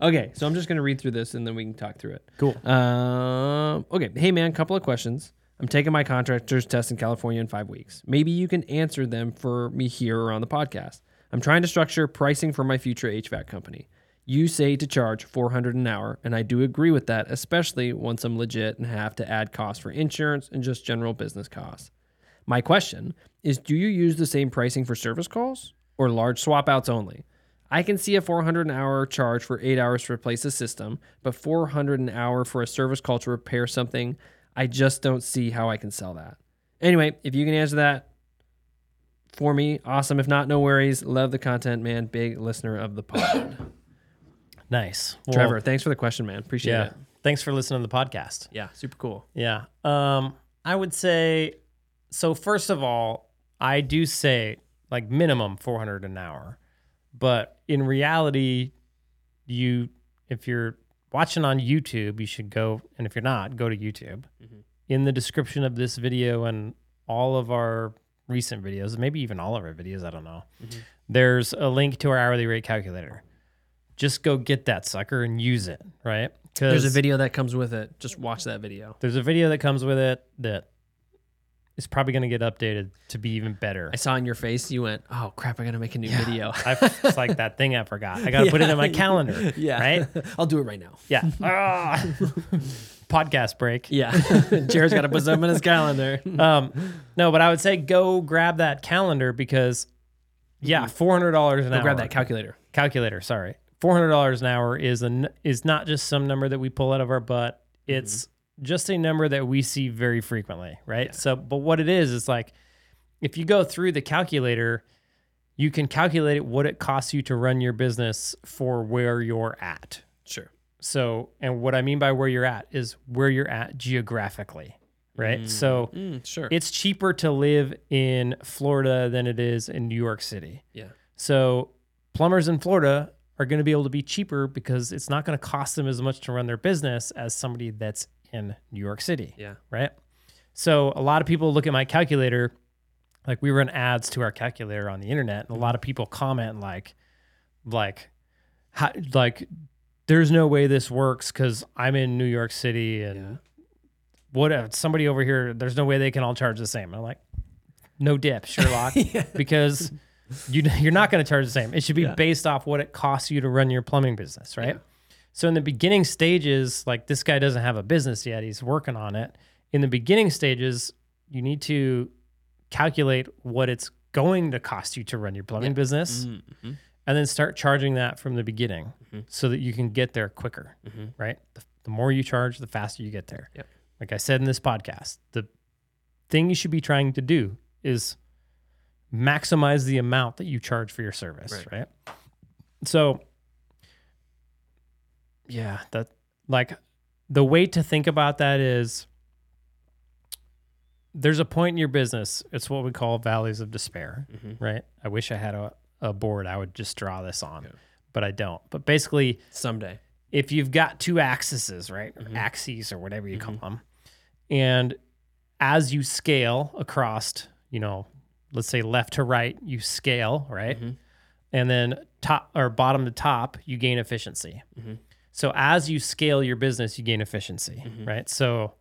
Okay, so I'm just gonna read through this and then we can talk through it. cool. Um, okay. Hey, man, couple of questions. I'm taking my contractor's test in California in five weeks. Maybe you can answer them for me here or on the podcast. I'm trying to structure pricing for my future HVAC company. You say to charge 400 an hour, and I do agree with that, especially once I'm legit and have to add costs for insurance and just general business costs. My question is do you use the same pricing for service calls or large swap outs only? I can see a 400 an hour charge for 8 hours to replace a system, but 400 an hour for a service call to repair something, I just don't see how I can sell that. Anyway, if you can answer that for me, awesome. If not, no worries. Love the content, man. Big listener of the pod. Nice, Well, Trevor, thanks for the question, man. Appreciate Yeah. it. Thanks for listening to the podcast. Yeah, super cool. Yeah. Um, I would say so first of all, I do say like minimum 400 an hour. But in reality, you if you're watching on YouTube, you should go and if you're not, go to YouTube. Mhm. In the description of this video and all of our recent videos, maybe even all of our videos, I don't know. Mhm. There's a link to our hourly rate calculator. Just go get that sucker and use it, right? There's a video that comes with it. Just watch that video. there's a video that comes with it that is probably going to get updated to be even better. I saw in your face you went, "Oh crap, I got to make a new video." I, it's like that thing I forgot. I got to put it in my calendar. yeah. Right? I'll do it right now. Yeah. Ah. Podcast break. Yeah. Jered's got to put something in his calendar. Um, no, but I would say go grab that calendar because, yeah, four hundred dollars an Go hour. grab that calculator. calculator. Sorry, four hundred dollars an hour is an is not just some number that we pull out of our butt. It's just a number that we see very frequently, right? So, but what it is is like if you go through the calculator, you can calculate what it costs you to run your business for where you're at. Sure. So, and what I mean by where you're at is where you're at geographically, right? So, Mm, sure. it's cheaper to live in Florida than it is in New York City. yeah. So plumbers in Florida are going to be able to be cheaper because it's not going to cost them as much to run their business as somebody that's in New York City, Yeah. right? So a lot of people look at my calculator, like we run ads to our calculator on the internet, and a lot of people comment like, like, how, like, there's no way this works because I'm in New York City and Yeah. what if somebody over here, there's no way they can all charge the same. I'm like, no dip, Sherlock, because you, you're not going to charge the same. It should be Yeah. based off what it costs you to run your plumbing business, right? Yeah. So in the beginning stages, like this guy doesn't have a business yet, he's working on it. In the beginning stages, you need to calculate what it's going to cost you to run your plumbing business Mm-hmm. and then start charging that from the beginning Mhm. so that you can get there quicker, Mhm. right? The, the more you charge, the faster you get there. Yep. Like I said in this podcast, the thing you should be trying to do is maximize the amount that you charge for your service, Right. right? So, yeah, that like the way to think about that is there's a point in your business. It's what we call valleys of despair, Mhm. right? I wish I had a, a board I would just draw this on, Yeah. but I don't. But basically, Someday. if you've got two axes, right, or Mhm. axes or whatever you call Mhm. them, and as you scale across, you know, let's say left to right, you scale, right, Mhm. and then top or bottom to top, you gain efficiency. So as you scale your business, you gain efficiency, Mhm. right? So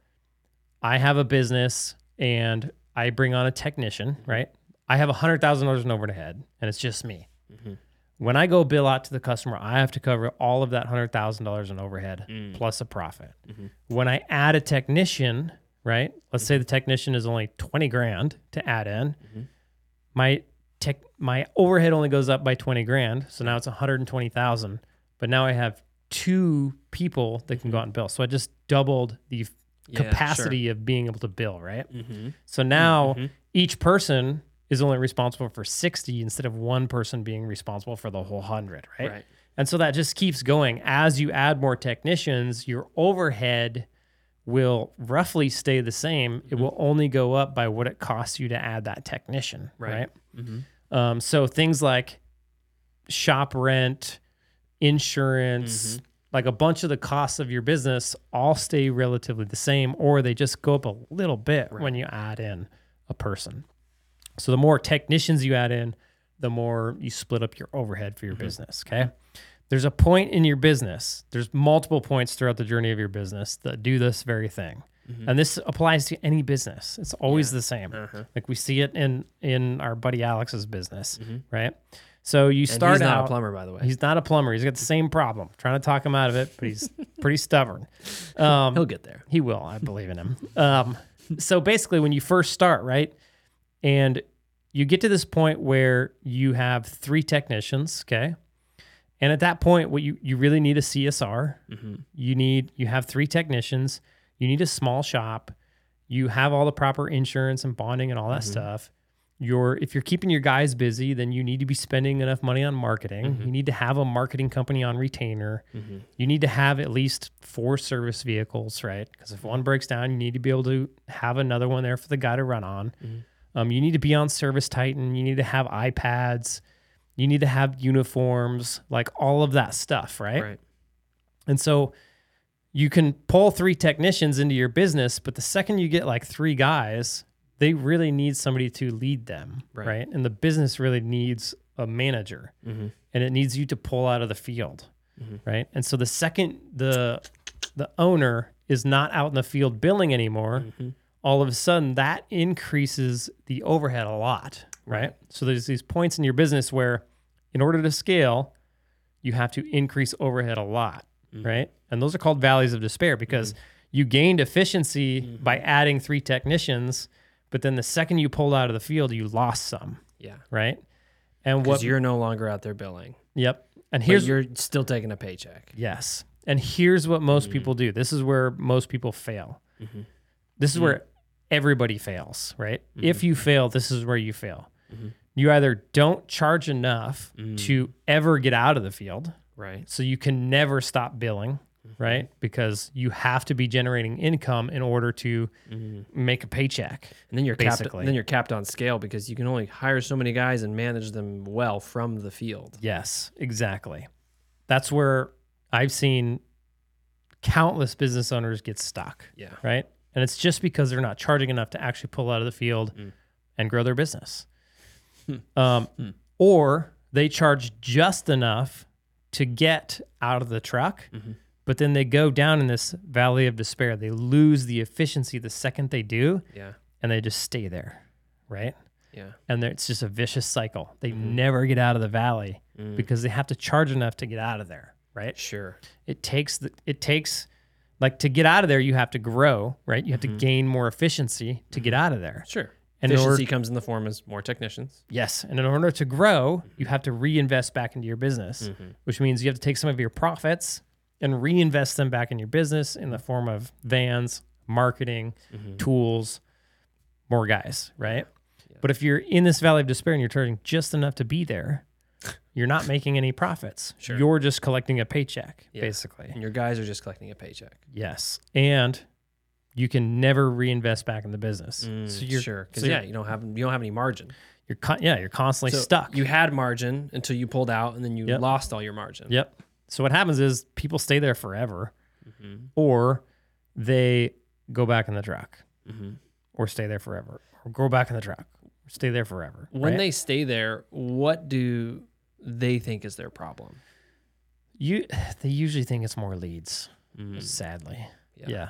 I have a business and I bring on a technician, right? I have a hundred thousand dollars in overhead, and it's just me. Mhm. When I go bill out to the customer, I have to cover all of that hundred thousand dollars in overhead Mm. plus a profit. Mhm. When I add a technician, right? Let's say the technician is only twenty grand to add in. Mhm. My tech, my overhead only goes up by twenty grand, so now it's one hundred and twenty thousand. But now I have two people that can go out and bill, so I just doubled the Yeah, capacity of being able to bill, right? Sure. Mhm. So now Mhm. each person is only responsible for 60 instead of one person being responsible for the whole 100, right? Right. And so that just keeps going. As you add more technicians, your overhead will roughly stay the same. It will only go up by what it costs you to add that technician, Right. right? Mhm. Um, so things like shop rent, insurance, mm-hmm. like a bunch of the costs of your business all stay relatively the same, or they just go up a little bit when you add in a person. So the more technicians you add in, the more you split up your overhead for your mm-hmm. business. Okay. There's a point in your business, there's multiple points throughout the journey of your business that do this very thing. Mm-hmm. And this applies to any business. It's always the same. Uh-huh. Like we see it in in our buddy Alex's business, right? So you And start he's not out a plumber, by the way. He's not a plumber. He's got the same problem. Trying to talk him out of it, but he's pretty stubborn. Um, He'll get there. he will. I believe in him. Um, so basically, when you first start, right, and you get to this point where you have three technicians, okay, and at that point, what you you really need a CSR. Mhm. You need you have three technicians. You need a small shop. You have all the proper insurance and bonding and all that stuff. You're if you're keeping your guys busy, then you need to be spending enough money on marketing. You need to have a marketing company on retainer. Mhm. You need to have at least four service vehicles, right? Because if one breaks down, you need to be able to have another one there for the guy to run on. Um, you need to be on ServiceTitan. You need to have iPads. You need to have uniforms, like all of that stuff, right? Right. And so you can pull three technicians into your business, but the second you get like three guys, they really need somebody to lead them, Right. right? And the business really needs a manager Mhm. and it needs you to pull out of the field, Mhm. right? And so the second the the owner is not out in the field billing anymore, Mhm. all of a sudden that increases the overhead a lot, right? So there's these points in your business where in order to scale, you have to increase overhead a lot, right? And those are called valleys of despair because you gained efficiency by adding three technicians, but then the second you pulled out of the field, you lost some, Yeah. right? And Because what you're no longer out there billing. Yep. And Here's here's you're still taking a paycheck. Yes. And here's what Mm-hmm. most people do. This is where most people fail. This is where everybody fails, right? Mm-hmm. If you fail, this is where you fail. You either don't charge enough Mm. to ever get out of the field, Right. so you can never stop billing, Mm-hmm. right? Because you have to be generating income in order to make a paycheck. And then you're capped Basically. then you're capped on scale because you can only hire so many guys and manage them well from the field. Yes, exactly. That's where I've seen countless business owners get stuck. Yeah. right? And it's just because they're not charging enough to actually pull out of the field Mm. and grow their business. Hmm. Um, Or they charge just enough to get out of the truck, Mm-hmm. But then they go down in this valley of despair. They lose the efficiency the second they do, Yeah. and they just stay there, right? Yeah. And it's just a vicious cycle. They Mm-hmm. never get out of the valley Mm. because they have to charge enough to get out of there, right? Sure. it takes the, it takes like to get out of there you have to grow right you have Mm-hmm. to gain more efficiency to get out of there Sure. And Efficiency order- comes in the form as more technicians. yes and in order to grow you have to reinvest back into your business Mm-hmm. which means you have to take some of your profits and reinvest them back in your business in the form of vans marketing Mm-hmm. tools more guys right but if you're in this valley of despair and you're charging just enough to be there you're not making any profits Sure. you're just collecting a paycheck Yeah. basically And your guys are just collecting a paycheck. Yes, and you can never reinvest back in the business. Mm, so you're sure. Because so yeah, you don't have you don't have any margin. you're con- yeah, you're constantly So stuck. You had margin until you pulled out, and then you Yep. lost all your margin. yep. So what happens is people stay there forever, Mm-hmm. or they go back in the truck, Mm-hmm. or stay there forever, or go back in the truck, stay there forever. When right? they stay there, what do they think is their problem? you they usually think it's more leads. Mm. Sadly, Yeah. yeah.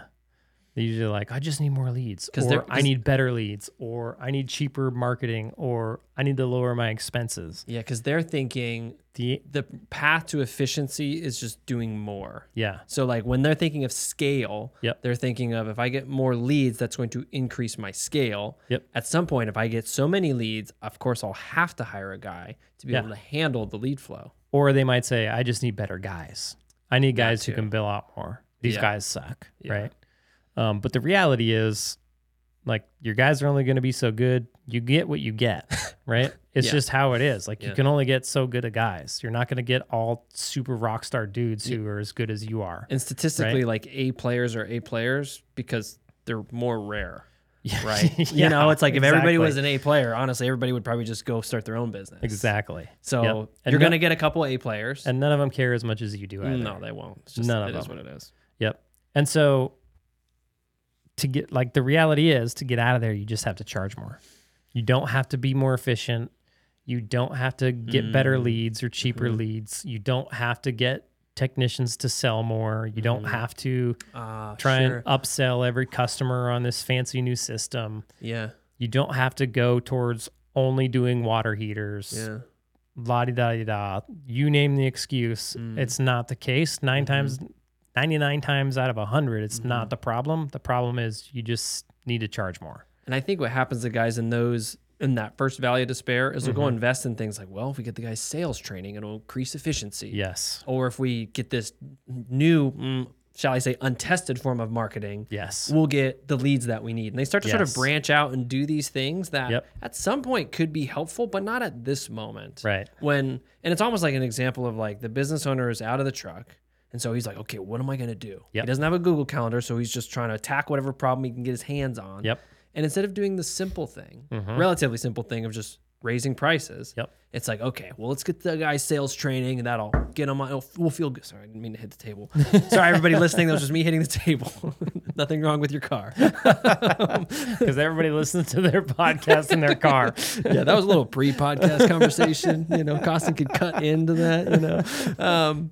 They usually like, I just need more leads, or they're- need better leads, or I need cheaper marketing, or I need to lower my expenses. Yeah, because they're thinking The the path to efficiency is just doing more. yeah, So like when they're thinking of scale, Yep. they're thinking of if I get more leads, that's going to increase my scale. Yep. At some point, if I get so many leads, of course I'll have to hire a guy to be Yeah. able to handle the lead flow. Or they might say, I just need better guys. I need guys who can bill out more. These Yeah. guys suck. Yeah. Right. Um, but the reality is, like, your guys are only going to be so good. You get what you get. Right. It's Yeah. just how it is. Like, you can only get so good at guys. You're not going to get all super rock star dudes who are as good as you are. And statistically, like A players are A players because they're more rare. Right. you know, it's like if everybody was an A player, honestly, everybody would probably just go start their own business. Exactly. So Yep. You're going to get a couple A players. And none of them care as much as you do either. no, they won't. It's just, None it of is them. what it is. Yep. And so to get like the reality is to get out of there, you just have to charge more. You don't have to be more efficient. You don't have to get better Mm. leads or cheaper Mm-hmm. leads. You don't have to get technicians to sell more. You don't Mhm. have to Uh, try sure. and upsell every customer on this fancy new system. Yeah. You don't have to go towards only doing water heaters. Yeah. La di da di da. You name the excuse. Mm. It's not the case. 9 Mhm. times, 99 times out of 100, it's Mhm. not the problem. The problem is you just need to charge more. And I think what happens to guys in those in that first valley of despair is they'll go Mhm. invest in things like, well, if we get the guy's sales training, it'll increase efficiency. Yes. Or if we get this new, mm, shall I say, untested form of marketing, Yes. we'll get the leads that we need. And they start to sort of branch out and do these things that Yep. at some point could be helpful, but not at this moment. Right. When and it's almost like an example of like the business owner is out of the truck. And so he's like, okay, what am I going to do? Yep. He doesn't have a Google Calendar, so he's just trying to attack whatever problem he can get his hands on. Yep. And instead of doing the simple thing, Mhm. relatively simple thing of just raising prices, Yep. it's like, okay, well, let's get the guy's sales training and that'll get him on. We'll feel good. Sorry, I didn't mean to hit the table. Sorry, everybody listening. That was just me hitting the table. Nothing wrong with your car. Because everybody listens to their podcast in their car. yeah, that was a little pre-podcast conversation. You know, Costin could cut into that. You know, um,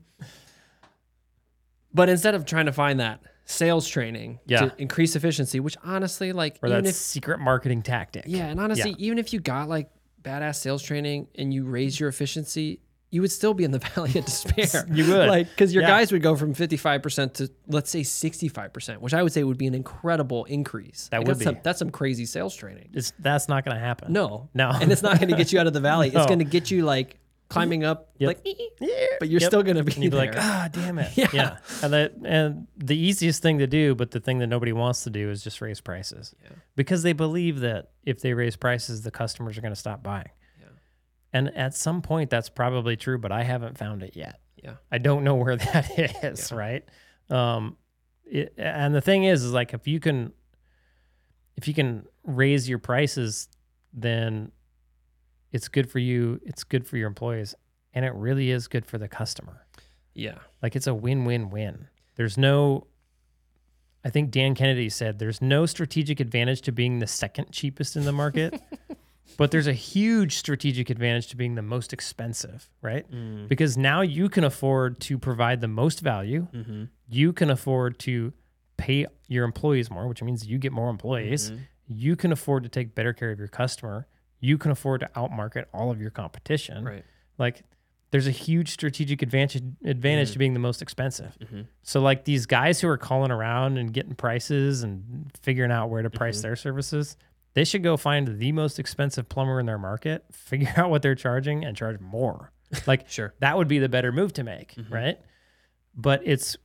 but instead of trying to find that sales training Yeah. to increase efficiency, which honestly, like, Or even that if secret marketing tactic. Yeah, and honestly, Yeah. even if you got like badass sales training and you raise your efficiency, you would still be in the valley of despair. You would. like because your Yeah. guys would go from fifty five percent to let's say sixty five percent, which I would say would be an incredible increase. That Like, would that's Some, be. that's some crazy sales training. It's, that's not going to happen. No, No. and it's not going to get you out of the valley. It's No. going to get you like climbing up, Yep. like, Yeah. but you're Yep. still going to be And you'd be like, ah, damn it. Yeah. yeah. And that and the easiest thing to do, but the thing that nobody wants to do is just raise prices. Yeah. Because they believe that if they raise prices, the customers are going to stop buying. Yeah. And at some point that's probably true, but I haven't found it yet. yeah, I don't know where that is, right? Um it, and the thing is is like if you can if you can raise your prices, then it's good for you, it's good for your employees, and it really is good for the customer. yeah, Like it's a win-win-win. There's no I think Dan Kennedy said there's no strategic advantage to being the second cheapest in the market, but there's a huge strategic advantage to being the most expensive, right? Mm. Because now you can afford to provide the most value. mm-hmm. You can afford to pay your employees more, which means you get more employees. Mm-hmm. You can afford to take better care of your customer. You can afford to outmarket all of your competition. right. Like there's a huge strategic advantage advantage Mm. to being the most expensive. Mm-hmm. So like these guys who are calling around and getting prices and figuring out where to price Mhm. their services, they should go find the most expensive plumber in their market, figure out what they're charging and charge more. Like Sure. that would be the better move to make, Mhm. right? But it's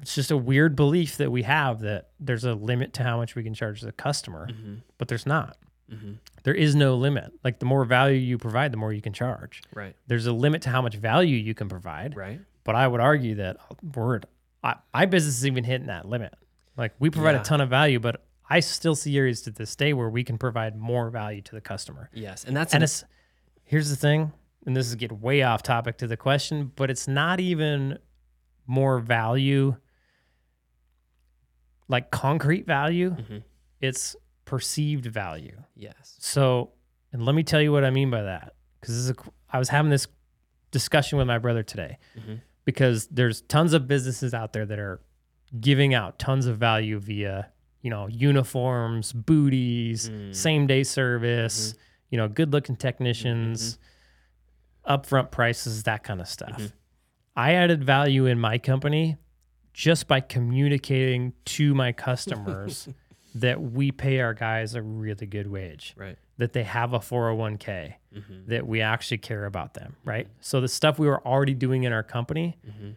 it's just a weird belief that we have that there's a limit to how much we can charge the customer, Mm-hmm. but there's not. Mm-hmm. There is no limit. Like the more value you provide, the more you can charge. Right. There's a limit to how much value you can provide, Right. but I would argue that word I, my business is even hitting that limit. Like we provide Yeah. a ton of value, but I still see areas to this day where we can provide more value to the customer. Yes, and that's And an- it's here's the thing, and this is get way off topic to the question, but it's not even more value like concrete value. Mhm. It's perceived value. yes. So, and let me tell you what I mean by that, because this is a, I was having this discussion with my brother today, Mhm. because there's tons of businesses out there that are giving out tons of value via, you know, uniforms, booties, Mm. same day service, you know, good looking technicians, upfront prices, that kind of stuff. Mhm. I added value in my company just by communicating to my customers that we pay our guys a really good wage Right. that they have a 401k, Mm-hmm. that we actually care about them, right? So the stuff we were already doing in our company, Mm-hmm.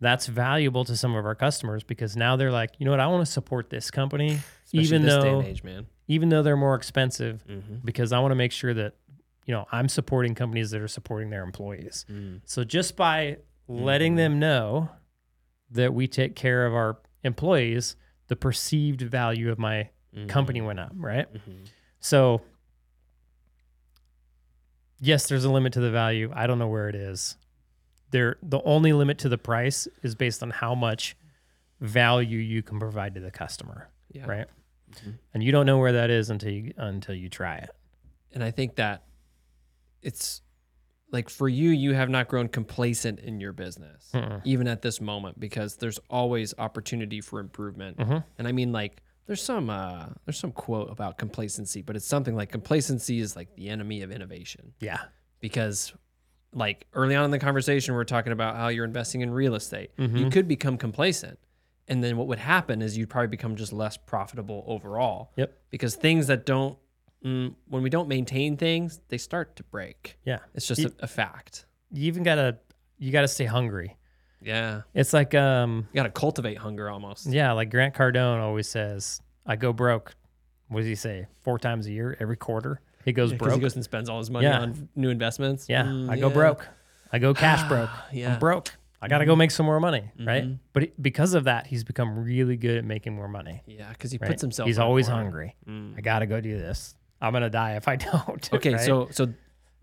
that's valuable to some of our customers because now they're like, you know what, I want to support this company, Especially even this though age, even though they're more expensive, Mm-hmm. because I want to make sure that you know I'm supporting companies that are supporting their employees. Mm. So just by letting Mhm. them know that we take care of our employees, the perceived value of my company went up, right? Mm-hmm. So, yes, there's a limit to the value. I don't know where it is. There, the only limit to the price is based on how much value you can provide to the customer, Yeah. right? Mhm. And you don't know where that is until you until you try it. And I think that it's like for you, you have not grown complacent in your business, Mm-mm. even at this moment, because there's always opportunity for improvement. Mhm. And I mean, like, there's some uh, there's some quote about complacency, but it's something like complacency is like the enemy of innovation. Yeah, Because, like early on in the conversation, we are talking about how you're investing in real estate. You Mhm. could become complacent, and then what would happen is you'd probably become just less profitable overall. Yep. Because things that don't mm, when we don't maintain things, they start to break. yeah. It's just You- a, a fact. You even gotta you gotta stay hungry. Yeah. It's like um You got to cultivate hunger almost. yeah, like Grant Cardone always says, "I go broke." What does he say? Four times a year, every quarter, he goes Yeah, broke. he goes and spends all his money Yeah. on new investments. Yeah, Mm, I go yeah. broke. I go cash broke. Yeah. I'm broke. I got to go make some more money, right? Mhm. But it- because of that, he's become really good at making more money. Yeah, because he Right? puts himself. He's always more. hungry. Mm. I got to go do this. I'm gonna die if I don't. Okay, right? so so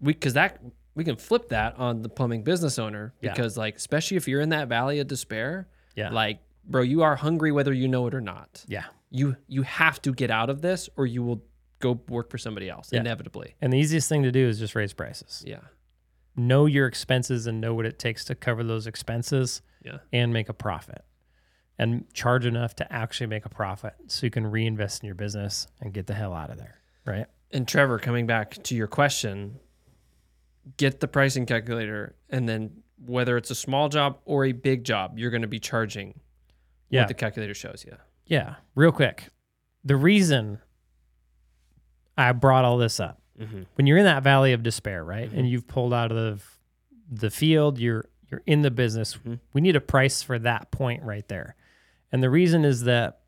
we because that we can flip that on the plumbing business owner Yeah. because like especially if you're in that valley of despair, yeah, like bro, you are hungry whether you know it or not. yeah. You you have to get out of this or you will go work for somebody else Yeah. inevitably. And the easiest thing to do is just raise prices. Yeah. Know your expenses and know what it takes to cover those expenses Yeah. and make a profit. and charge enough to actually make a profit so you can reinvest in your business and get the hell out of there. Right. And Trevor, coming back to your question, get the pricing calculator, and then whether it's a small job or a big job, you're going to be charging Yeah. what the calculator shows you. Yeah. Real quick. The reason I brought all this up Mm-hmm. when you're in that valley of despair, right? And you've pulled out of the field, you're you're in the business. Mhm. We need a price for that point right there. And the reason is that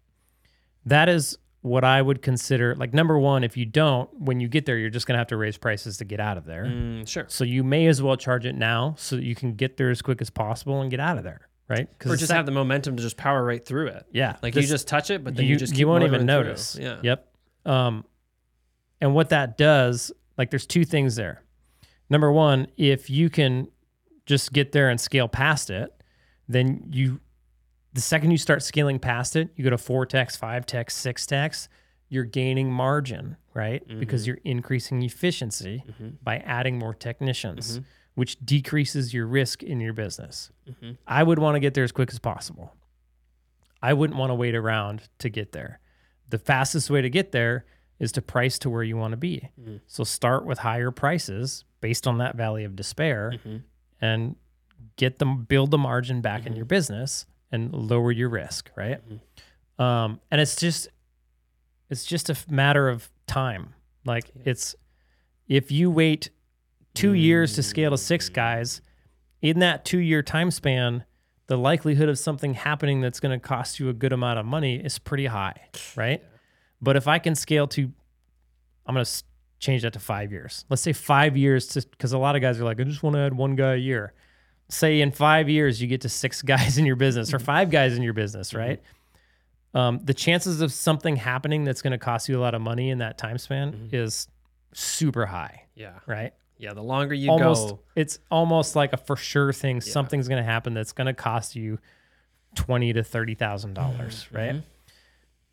that is what I would consider like number 1, if you don't, when you get there, you're just going to have to raise prices to get out of there. Mm, sure. So you may as well charge it now so that you can get there as quick as possible and get out of there, right? Or just have the momentum to just power right through it. yeah, Like this- you just touch it, but then you, just keep you won't even through. notice. Yeah. Yep. Um, and what that does, like, there's two things there. Number one, if you can just get there and scale past it, then you, the second you start scaling past it, you go to four techs, five techs, six techs, you're gaining margin, right? Mm-hmm. Because you're increasing efficiency mm-hmm. by adding more technicians, mm-hmm. which decreases your risk in your business. I would want to get there as quick as possible. I wouldn't want to wait around to get there. The fastest way to get there is to price to where you want to be. Mm. So start with higher prices based on that valley of despair and get them build the margin back in your business and lower your risk, right? Um, and it's just it's just a matter of time. Like it's if you wait 2 years to scale to 6 guys, in that 2-year time span, the likelihood of something happening that's going to cost you a good amount of money is pretty high, right? But if I can scale to, I'm going to change that to five years. Let's say five years, to because a lot of guys are like, I just want to add one guy a year. Say in five years, you get to six guys in your business or five guys in your business, right? Um, the chances of something happening that's going to cost you a lot of money in that time span is super high, Yeah. right? Yeah. The longer you almost go, it's almost like a for sure thing. Something's going to happen that's going to cost you twenty to thirty thousand dollars, Mm-hmm. right?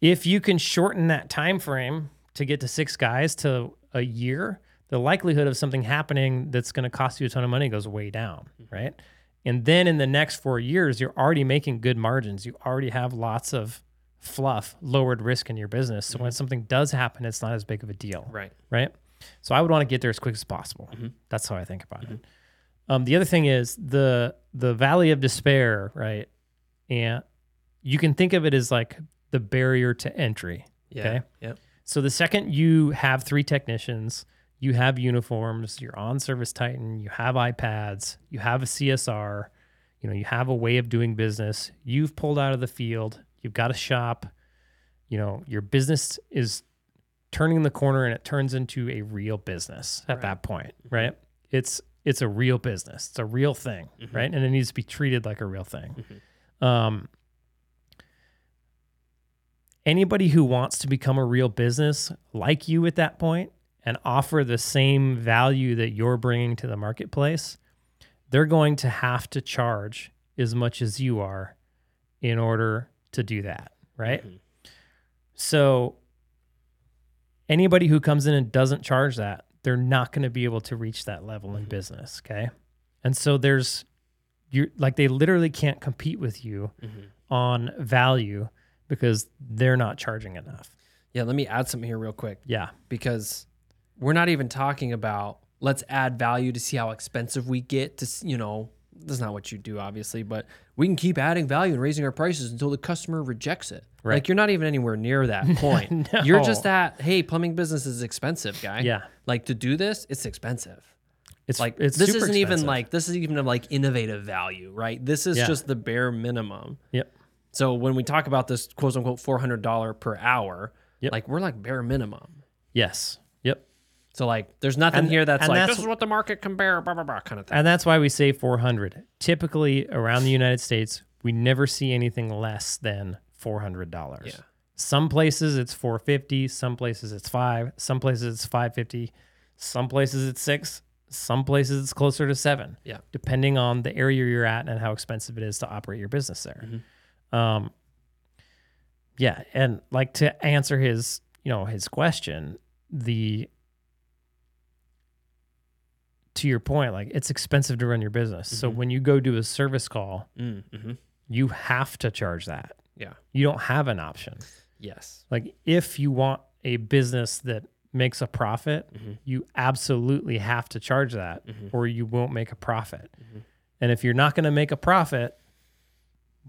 If you can shorten that time frame to get to six guys to a year, the likelihood of something happening that's going to cost you a ton of money goes way down, Mm-hmm. right? And then in the next four years, you're already making good margins. You already have lots of fluff, lowered risk in your business. So when something does happen, it's not as big of a deal Mm-hmm. right. right? So I would want to get there as quick as possible. That's how I think about it. Um, the other thing is the the valley of despair, right? And you can think of it as like the barrier to entry. Yeah. Okay. Yep. So the second you have three technicians, you have uniforms, you're on ServiceTitan, you have iPads, you have a CSR, you know, you have a way of doing business. You've pulled out of the field, you've got a shop, you know, your business is turning the corner and it turns into a real business at that point, mm-hmm. right? It's it's a real business. It's a real thing, mm-hmm. right? And it needs to be treated like a real thing. Mm-hmm. Um anybody who wants to become a real business like you at that point and offer the same value that you're bringing to the marketplace, they're going to have to charge as much as you are in order to do that, right? Mm-hmm. So anybody who comes in and doesn't charge that, they're not going to be able to reach that level in mm-hmm. business, okay? And so there's you like they literally can't compete with you mm-hmm. on value because they're not charging enough. Yeah. Let me add something here real quick Yeah. because we're not even talking about let's add value to see how expensive we get to, you know, that's not what you do, obviously, but we can keep adding value and raising our prices until the customer rejects it. Right. Like you're not even anywhere near that point. No. You're just at, hey, plumbing business is expensive, guy. Yeah. Like to do this, it's expensive. It's Like it's this isn't even like this is even like innovative value, right? This is Yeah. just the bare minimum. Yep. So when we talk about this quote unquote four hundred dollar per hour, Yep. like we're like bare minimum. Yes. So like there's nothing And- here that's and like that's- this is what the market can bear, blah blah blah kind of thing. And that's why we say 400. Typically around the United States, we never see anything less than $400. Yeah. Some places it's 450, some places it's 5, some places it's 550, some places it's 6, some places it's closer to 7. Yeah. Depending on the area you're at and how expensive it is to operate your business there. Um yeah, and like to answer his, you know, his question, the to your point, like it's expensive to run your business. So when you go do a service call, Mm, mhm. you have to charge that. Yeah. You don't have an option. Yes. Like if you want a business that makes a profit, you absolutely have to charge that or you won't make a profit. And if you're not going to make a profit,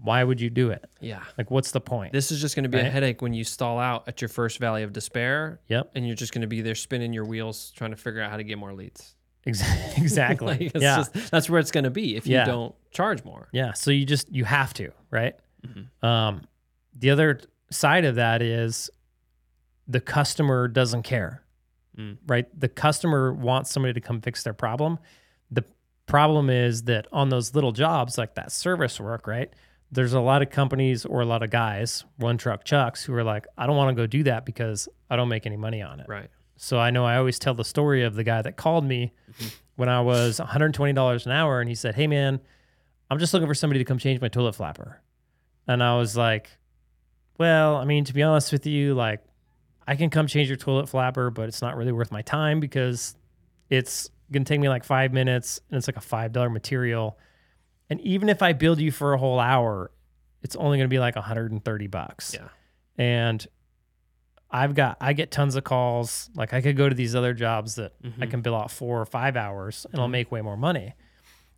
why would you do it? Yeah. Like what's the point? This is just going to be a headache when you stall out at your first valley of despair yep. and you're just going to be there spinning your wheels trying to figure out how to get more leads. Exa- Exactly. Like, yeah. just- that's where it's going to be if you Yeah. don't charge more. Yeah. So you just you have to, right? Mm-hmm. Um, the other side of that is the customer doesn't care, Mm. right? The customer wants somebody to come fix their problem. The problem is that on those little jobs like that service work, right? There's a lot of companies or a lot of guys, one truck chucks, who are like, I don't want to go do that because I don't make any money on it. Right. So I know I always tell the story of the guy that called me when I was $120 an hour and he said, Hey man, I'm just looking for somebody to come change my toilet flapper. And I was like, Well, I mean, to be honest with you, like I can come change your toilet flapper, but it's not really worth my time because it's gonna take me like five minutes and it's like a five dollar material. And even if I build you for a whole hour, it's only gonna be like 130 bucks Yeah. and I've got I get tons of calls. Like I could go to these other jobs that I Mm-hmm. can bill out four or five hours and I'll make way more money.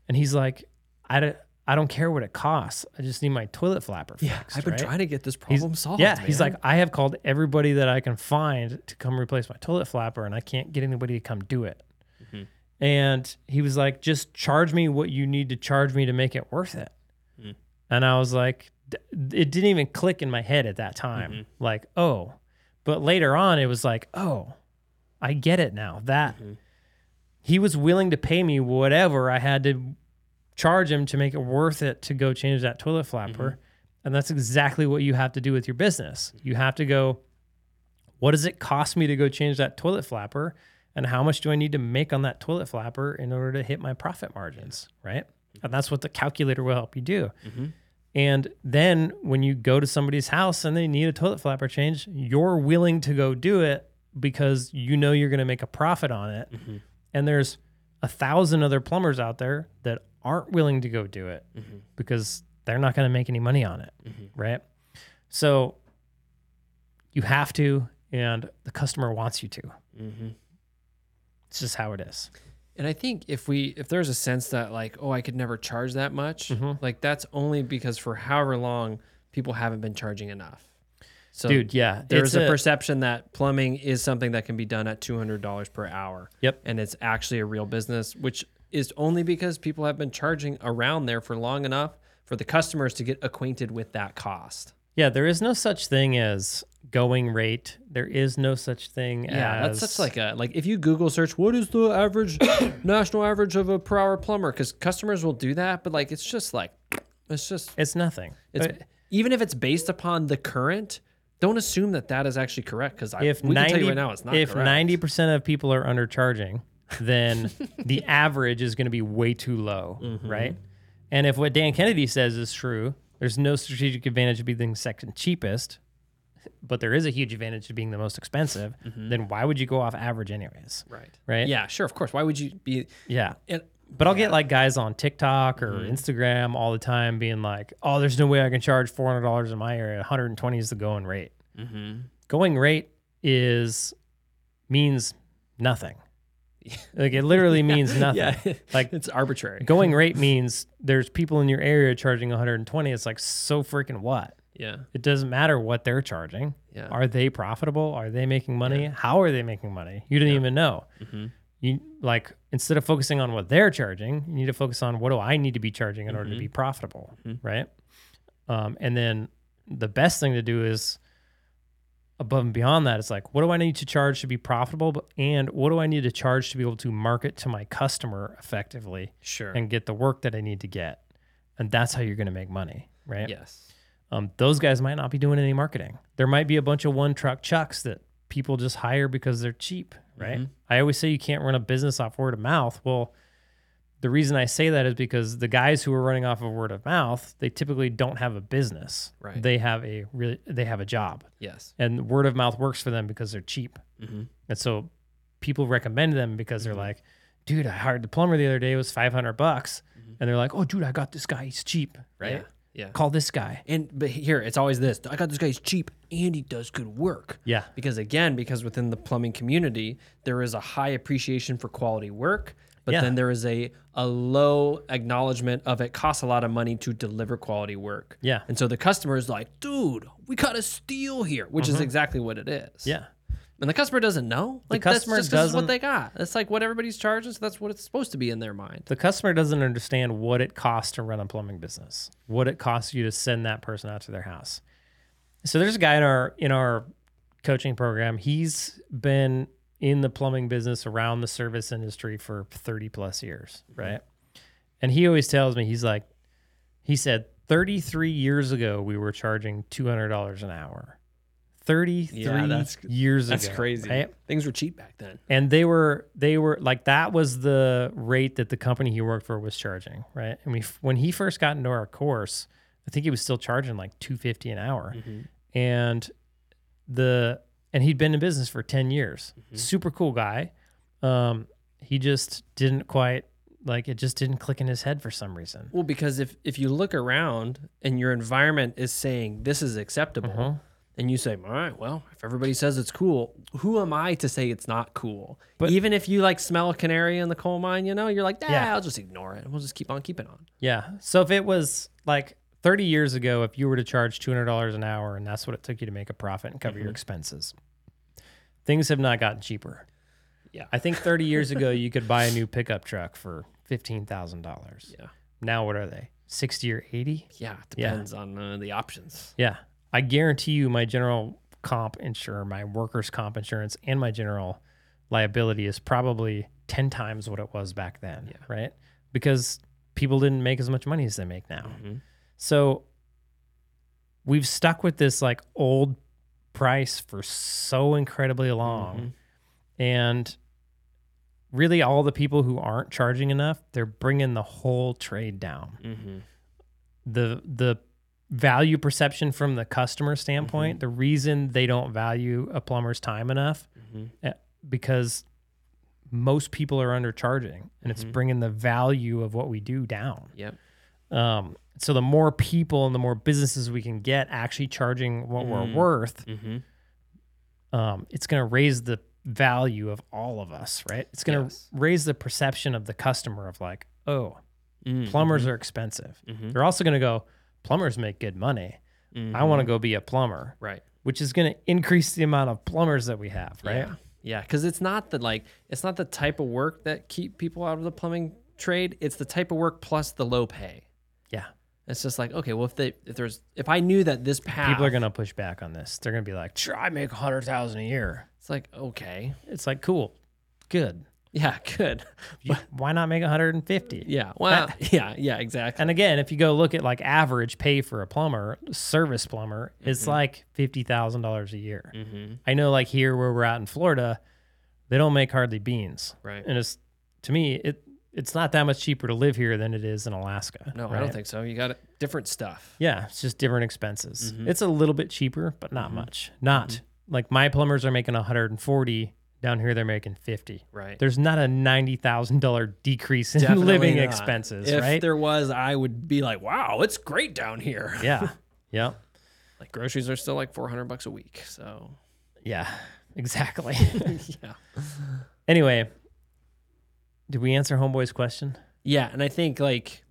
And he's like, I don't I don't care what it costs. I just need my toilet flapper fixed. yeah, I've been right? trying to get this He's- problem solved. Yeah, he's like, I have called everybody that I can find to come replace my toilet flapper, and I can't get anybody to come do it. Mm-hmm. And he was like, just charge me what you need to charge me to make it worth it. Mm. And I was like, it didn't even click in my head at that time. Mm-hmm. Like, oh, but later on, it was like, oh, I get it now. That Mm-hmm. he was willing to pay me whatever I had to charge him to make it worth it to go change that toilet flapper. Mm-hmm. And that's exactly what you have to do with your business. You have to go, what does it cost me to go change that toilet flapper? And how much do I need to make on that toilet flapper in order to hit my profit margins? Right. Mm-hmm. And that's what the calculator will help you do. Mm-hmm. And then when you go to somebody's house and they need a toilet flapper change, you're willing to go do it because you know you're going to make a profit on it. Mm-hmm. And there's a thousand other plumbers out there that aren't willing to go do it mm-hmm. because they're not going to make any money on it. Mm-hmm. Right. So you have to, and the customer wants you to. Mm-hmm. It's just how it is. And I think if we if there's a sense that like oh I could never charge that much, Mm-hmm. like that's only because for however long people haven't been charging enough. So Dude, yeah. there's it's a, perception that plumbing is something that can be done at two hundred dollars per hour. Yep. and it's actually a real business, which is only because people have been charging around there for long enough for the customers to get acquainted with that cost. Yeah, there is no such thing as going rate. There is no such thing Yeah, as that's such like a like if you Google search what is the average national average of a per hour plumber because customers will do that, but like it's just like it's just it's nothing. it's But even if it's based upon the current, don't assume that that is actually correct because if we can tell you 90 right now it's not. if correct. ninety percent of people are undercharging, then the average is going to be way too low, Mm-hmm. right? And if what Dan Kennedy says is true, there's no strategic advantage of being second cheapest, but there is a huge advantage to being the most expensive. Then why would you go off average anyways? right, Right? yeah, sure, of course. Why would you be? Yeah. And But I'll get like guys on TikTok or Mm-hmm. Instagram all the time being like, "Oh, there's no way I can charge four hundred dollars in my area. 120 is the going rate. Mm-hmm. Going rate is means nothing. like it literally means nothing. yeah, Like it's arbitrary. going rate means there's people in your area charging 120. It's like so freaking what? Yeah, It doesn't matter what they're charging. yeah, Are they profitable? Are they making money? How are they making money? You didn't even know. Mhm. You like instead of focusing on what they're charging, you need to focus on what do I need to be charging in order to be profitable, right? Um, and then the best thing to do is above and beyond that. It's like what do I need to charge to be profitable, but, and what do I need to charge to be able to market to my customer effectively sure. and get the work that I need to get, and that's how you're going to make money, right? yes. Um, those guys might not be doing any marketing. There might be a bunch of one truck chucks that people just hire because they're cheap, right? Mm-hmm. I always say you can't run a business off word of mouth. Well, the reason I say that is because the guys who are running off of word of mouth, they typically don't have a business. Right. They have a really they have a job. Yes. And word of mouth works for them because they're cheap. Mhm. And so people recommend them because Mm-hmm. they're like, dude, I hired the plumber the other day, it was 500 bucks. Mm-hmm. And they're like, oh, dude, I got this guy, he's cheap, right? Yeah. Yeah. Call this guy. And but here it's always this. I got this guy. guy's cheap and he does good work. Yeah. Because again, because within the plumbing community, there is a high appreciation for quality work, but Yeah. then there is a a low acknowledgement of it costs a lot of money to deliver quality work. Yeah. And so the customer is like, dude, we got a steal here, which is exactly what it is. Mm-hmm. Yeah. And the customer doesn't know. Like customer that's just it's what doesn't- they got. That's like what everybody's charging, so that's what it's supposed to be in their mind. The customer doesn't understand what it costs to run a plumbing business, what it costs you to send that person out to their house. So there's a guy in our in our coaching program. He's been in the plumbing business around the service industry for 30 plus years, mm-hmm. right? And he always tells me he's like he said 33 years ago we were charging $200 an hour. 33 Yeah, that's- years That's ago. That's crazy. right? Things were cheap back then. and they were they were like that was the rate that the company he worked for was charging right and we when he first got into our course i think he was still charging like 250 an hour and the and he'd been in business for 10 years super cool guy um he just didn't quite like it just didn't click in his head for some reason Well, because if if you look around and your environment is saying this is acceptable, Uh-huh. And you say, "All right, well, if everybody says it's cool, who am I to say it's not cool?" But- even if you like smell a canary in the coal mine, you know, you're like, "Yeah, Yeah. I'll just ignore it. We'll just keep on keeping on." yeah so if it was like 30 years ago if you were to charge $200 an hour and that's what it took you to make a profit and cover your expenses things have not gotten cheaper Yeah. I think 30 years ago you could buy a new pickup truck for $15,000. Yeah, Now what are they? 60 or 80? yeah, it depends on uh, the options. Yeah. I guarantee you my general comp insurer, my workers comp insurance and my general liability is probably 10 times what it was back then, Yeah. right? Because people didn't make as much money as they make now. Mhm. So we've stuck with this like old price for so incredibly long. Mhm. And really, all the people who aren't charging enough, they're bringing the whole trade down. Mhm. The the value perception from the customer standpoint, the reason they don't value a plumber's time enough, Mhm. eh, because most people are undercharging, and it's bringing the value of what we do down. Yep. Um, so the more people and the more businesses we can get actually charging what we're Mm. worth, Mhm. um, it's going to raise the value of all of us, right? It's going to Yes. raise the perception of the customer of like, oh, Mhm. plumbers are expensive. They're also going to go, plumbers make good money. I Mhm. want to go be a plumber, Right. which is going to increase the amount of plumbers that we have, right? Yeah. Yeah, because it's not the like it's not the type of work that keep people out of the plumbing trade. It's the type of work plus the low pay. Yeah. It's just like okay, well if they if there's if I knew that this path People are going to push back on this. They're going to be like, sure, I make a hundred thousand a year. it's like okay, It's like, cool, good. Yeah, good, You- Why not make 150? yeah, well, yeah, yeah, exactly. And again, if you go look at like average pay for a plumber, service plumber, it's like fifty thousand dollars a year. Mm-hmm. I know, like here where we're at in Florida, they don't make hardly beans, Right. and it's to me it it's not that much cheaper to live here than it is in Alaska. No, I don't think so. You got it. different stuff. Yeah, it's just different expenses. Mhm. It's a little bit cheaper, but not much. Not like my plumbers are making 140 down here. They're making 50. Right. There's not a ninety thousand dollar decrease in Definitely living not. expenses, If right? there was, I would be like, wow, it's great down here. yeah, yeah, Like groceries are still like 400 bucks a week. So yeah, exactly. yeah. anyway, did we answer Homeboy's question? Yeah, and I think like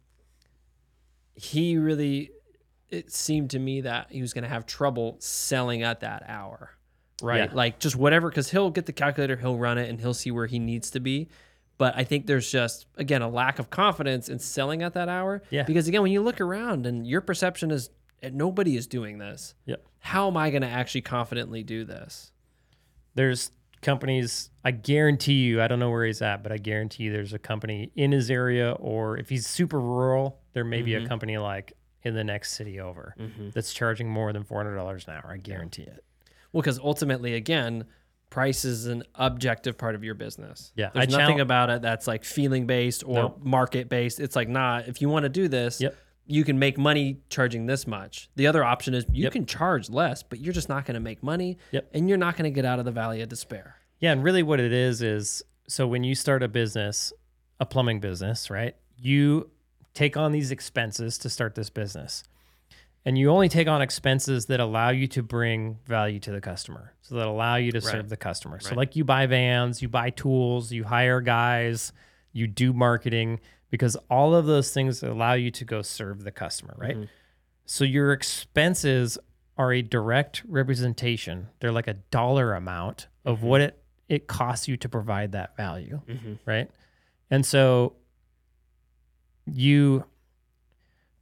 he really it seemed to me that he was going to have trouble selling at that hour. Right? Yeah. Like just whatever cuz he'll get the calculator, he'll run it and he'll see where he needs to be. But I think there's just again a lack of confidence in selling at that hour Yeah. because again when you look around and your perception is nobody is doing this. Yep. How am I going to actually confidently do this? There's companies. I guarantee you. I don't know where he's at, but I guarantee you, there's a company in his area, or if he's super rural, there may be a mm-hmm. company like in the next city over mm-hmm. that's charging more than four hundred dollars an hour. I guarantee it. Well, because ultimately, again, price is an objective part of your business. Yeah, there's I nothing chal- about it that's like feeling based or market based. It's like, nah, if you want to do this, Yep. you can make money charging this much. The other option is you Yep. can charge less, but you're just not going to make money, Yep. and you're not going to get out of the valley of despair. Yeah, and really what it is is so when you start a business, a plumbing business, right? You take on these expenses to start this business. And you only take on expenses that allow you to bring value to the customer so that allow you to Right. serve the customer so like you buy vans you buy tools you hire guys you do marketing because all of those things allow you to go serve the customer right Mhm. so your expenses are a direct representation they're like a dollar amount of Mhm. what it it costs you to provide that value Mm-hmm. right? And so you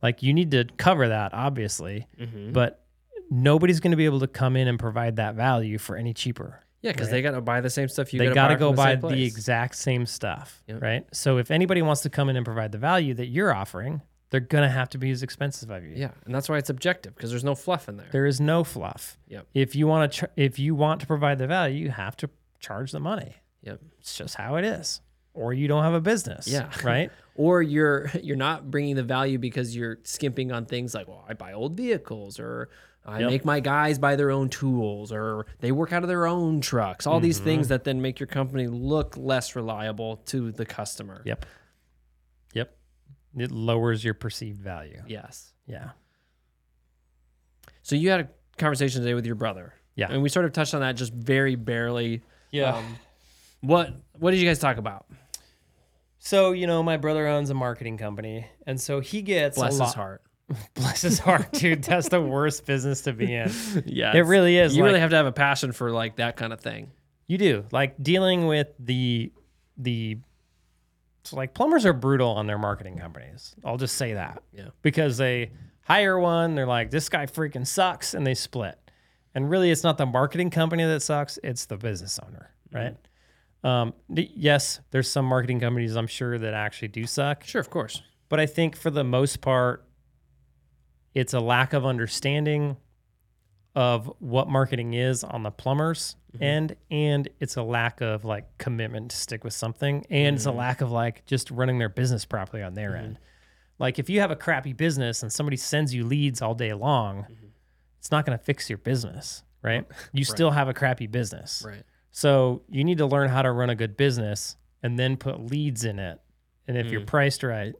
like you need to cover that obviously, Mm-hmm. but nobody's going to be able to come in and provide that value for any cheaper. Yeah, because Right. they got to buy the same stuff you they got to go buy the, the, exact same stuff, Yep. right? So if anybody wants to come in and provide the value that you're offering, they're going to have to be as expensive as you. Yeah, and that's why it's objective because there's no fluff in there. There is no fluff. Yep. If you want to ch- if you want to provide the value, you have to charge the money. Yep. It's just how it is. Or you don't have a business. Yeah. Right? Or you're you're not bringing the value because you're skimping on things like, well, I buy old vehicles, or I Yep. make my guys buy their own tools, or they work out of their own trucks. All these things Mm-hmm. that then make your company look less reliable to the customer. Yep. Yep. It lowers your perceived value. Yes. Yeah. So you had a conversation today with your brother. Yeah. And we sort of touched on that just very barely. Yeah. Um, what What did you guys talk about? so, you know, my brother owns a marketing company. And so he gets Bless his heart. Bless his heart, dude. That's the worst business to be in. Yeah. It really is. You like, really have to have a passion for like that kind of thing. You do. Like dealing with the the so like plumbers are brutal on their marketing companies. I'll just say that. Yeah. Because they hire one, they're like, this guy freaking sucks, and they split. And really it's not the marketing company that sucks, it's the business owner, right? Mm-hmm. Um, yes, there's some marketing companies I'm sure that actually do suck. Sure, of course. But I think for the most part, it's a lack of understanding of what marketing is on the plumbers mm-hmm. end, and it's a lack of like commitment to stick with something, and it's a mm-hmm. lack of like just running their business properly on their mm-hmm. end. Like if you have a crappy business and somebody sends you leads all day long, it's not going to fix your business, right? You still have a crappy business. Right. So you need to learn how to run a good business and then put leads in it. And if you're priced right,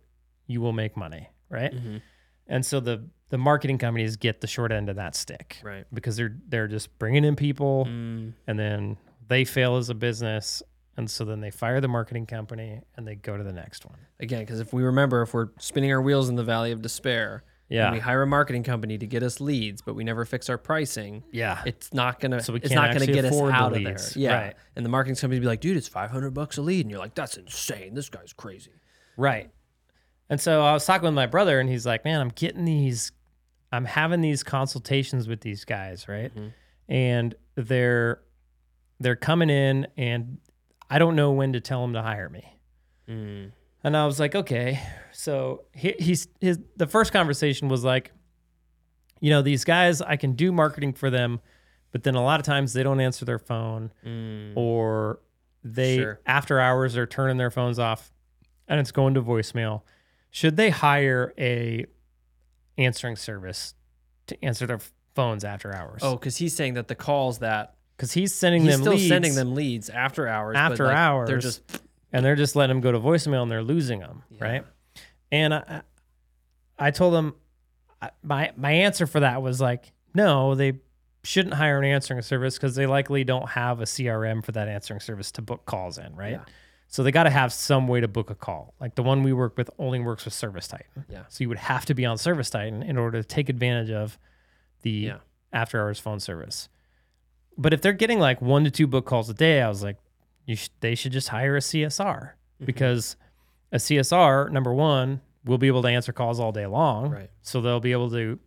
you will make money, right? Mhm. And so the the marketing companies get the short end of that stick Right. because they're they're just bringing in people Mm, and then they fail as a business and so then they fire the marketing company and they go to the next one. again, because if we remember, if we're spinning our wheels in the valley of despair, Yeah. and we hire a marketing company to get us leads, but we never fix our pricing, yeah. it's not gonna So we it's can't gonna get us afford the out of there. Yeah. Right. And the marketing company be like, dude, it's five hundred bucks a lead, and you're like, that's insane. This guy's crazy. Right. And so I was talking with my brother, and he's like, "Man, I'm getting these, I'm having these consultations with these guys, right? Mhm. And they're they're coming in, and I don't know when to tell them to hire me." Mm. And I was like, "Okay." So he, he's his the first conversation was like, you know, these guys, I can do marketing for them, but then a lot of times they don't answer their phone Mm. or they Sure. after hours they're turning their phones off and it's going to voicemail should they hire a answering service to answer their phones after hours Oh, because he's saying that the calls that because he's sending he's them still leads sending them leads after hours. but, After like, they're just and they're just letting them go to voicemail and they're losing them Yeah. right and I, I told them I- my my answer for that was like no they shouldn't hire an answering service because they likely don't have a crm for that answering service to book calls in right Yeah. so they got to have some way to book a call like the one we work with only works with ServiceTitan Yeah. so you would have to be on ServiceTitan in order to take advantage of the Yeah. after hours phone service but if they're getting like one to two book calls a day i was like you sh- they should just hire a csr Mm-hmm. because a CSR number one will be able to answer calls all day long. Right. So they'll be able to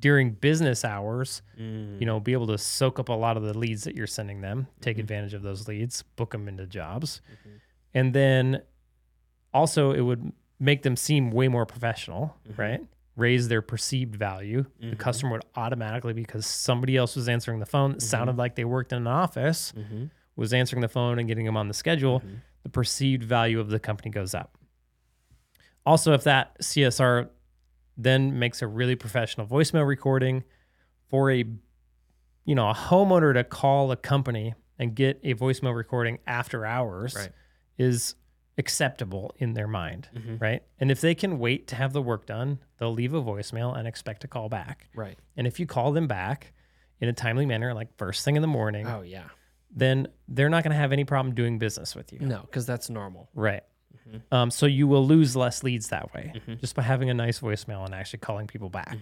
during business hours, Mm. you know, be able to soak up a lot of the leads that you're sending them, take Mhm. advantage of those leads, book them into jobs, Mhm. and then also it would make them seem way more professional, Mhm. right? Raise their perceived value. The Mhm. customer would automatically because somebody else was answering the phone that Mhm. sounded like they worked in an office Mhm. Was answering the phone and getting them on the schedule, Mhm. the perceived value of the company goes up. Also, if that CSR then makes a really professional voicemail recording for a you know, a homeowner to call a company and get a voicemail recording after hours Right. is acceptable in their mind, Mhm. right? And if they can wait to have the work done, they'll leave a voicemail and expect a call back. Right. And if you call them back in a timely manner, like first thing in the morning, Oh yeah. Then they're not going to have any problem doing business with you. No, because that's normal. Right. Mm-hmm. Um, so you will lose less leads that way just by having a nice voicemail and actually calling people back.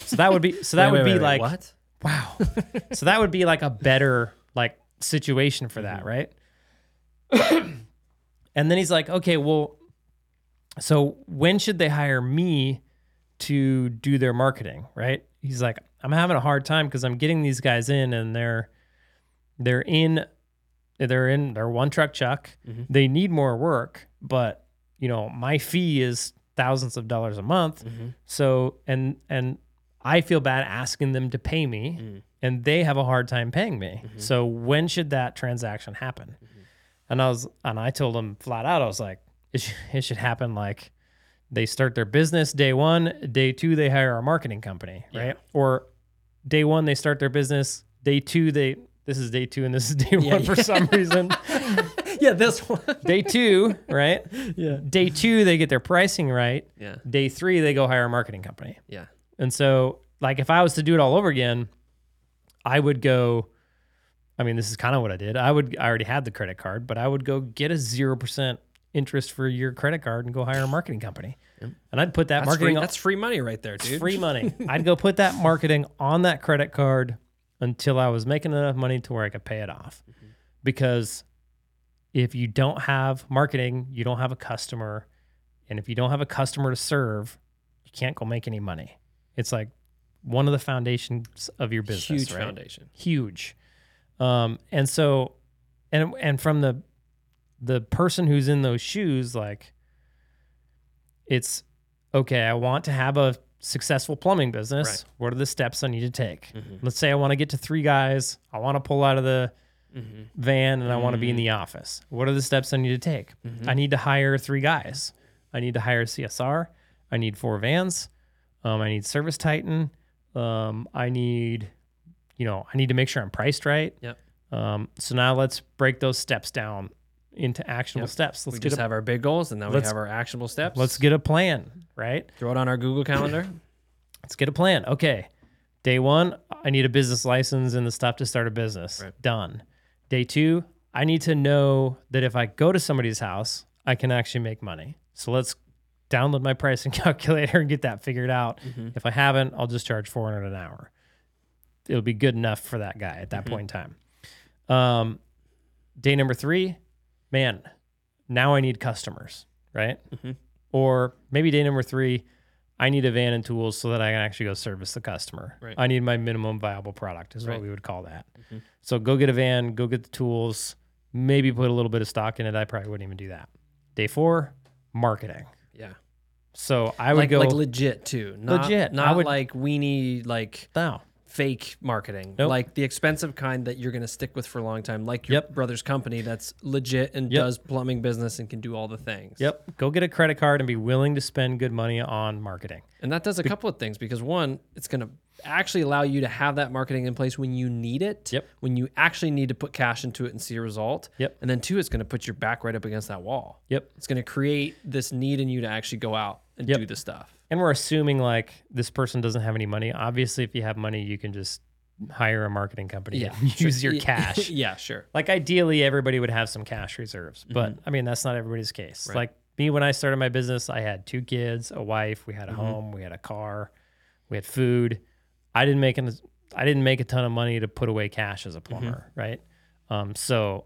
So that would be so that Mm-hmm. Wait, would wait, be wait, like what? wow. so that would be like a better like situation for Mm-hmm. that, right? and then he's like, okay, well, so when should they hire me to do their marketing, right? He's like, I'm having a hard time because I'm getting these guys in and they're they're in they're in their one truck chuck. Mhm. They need more work, but you know, my fee is thousands of dollars a month. Mhm. So and and I feel bad asking them to pay me Mm. and they have a hard time paying me. Mm-hmm. So when should that transaction happen? And I was and I told them flat out, I was like, it should, it should happen like they start their business day one, day two they hire a marketing company, Yeah. right? Or day one they start their business, day two they this is day two and this is day Yeah, one for some reason. yeah, this one. day two, right? yeah. Day two they get their pricing right. Yeah. Day three they go hire a marketing company. Yeah. And so, like, if I was to do it all over again, I would go. I mean, this is kind of what I did. I would. I already had the credit card, but I would go get a zero percent interest for your credit card and go hire a marketing company. Yep. And I'd put that That's marketing. free, that's free money right there, dude. free money. I'd go put that marketing on that credit card until I was making enough money to where I could pay it off. Mm-hmm. Because if you don't have marketing, you don't have a customer, and if you don't have a customer to serve, you can't go make any money. It's like one of the foundations of your business. Huge right? foundation. huge. Um, and so, and and from the the person who's in those shoes, like, it's okay. I want to have a successful plumbing business. Right. What are the steps I need to take? Mhm. Let's say I want to get to three guys. I want to pull out of the Mhm. van and I want to be in Mm. the office. What are the steps I need to take? Mhm. I need to hire three guys. I need to hire CSR. I need four vans. Um, I need ServiceTitan. Um, I need, you know, I need to make sure I'm priced right. Yep. Um, so now let's break those steps down into actionable Yep. steps. Let's we just a, have our big goals, and then we have our actionable steps. let's get a plan, right? throw it on our Google Calendar. Let's get a plan. Okay. Day one, I need a business license and the stuff to start a business. Right. Done. Day two, I need to know that if I go to somebody's house, I can actually make money. So let's download my pricing calculator and get that figured out. Mhm. If I haven't, I'll just charge 400 an hour. It'll be good enough for that guy at that Mhm. point in time. Um, day number three, man, now I need customers, right? Mhm. Or maybe day number three, I need a van and tools so that I can actually go service the customer. Right. I need my minimum viable product, is Right. what we would call that. Mhm. So go get a van, go get the tools, maybe put a little bit of stock in it. I probably wouldn't even do that. Day four, marketing. Yeah. So I would like, go like legit too. Not, Legit. Not would- like weenie like now. Fake marketing. Nope. Like the expensive kind that you're going to stick with for a long time. Like your Yep. brother's company that's legit and Yep. does plumbing business and can do all the things. Yep. Go get a credit card and be willing to spend good money on marketing. And that does a couple of things because one, it's going to actually allow you to have that marketing in place when you need it. Yep. When you actually need to put cash into it and see a result. Yep. And then two, it's going to put your back right up against that wall. Yep. It's going to create this need in you to actually go out and Yep. do the stuff. And we're assuming like this person doesn't have any money. Obviously, if you have money, you can just hire a marketing company Yeah. use your cash. yeah, sure. like ideally, everybody would have some cash reserves, but I mean that's not everybody's case. Right. Like me, when I started my business, I had two kids, a wife, we had a Mhm. home, we had a car, we had food. I didn't make an, I didn't make a ton of money to put away cash as a plumber, right? Um, so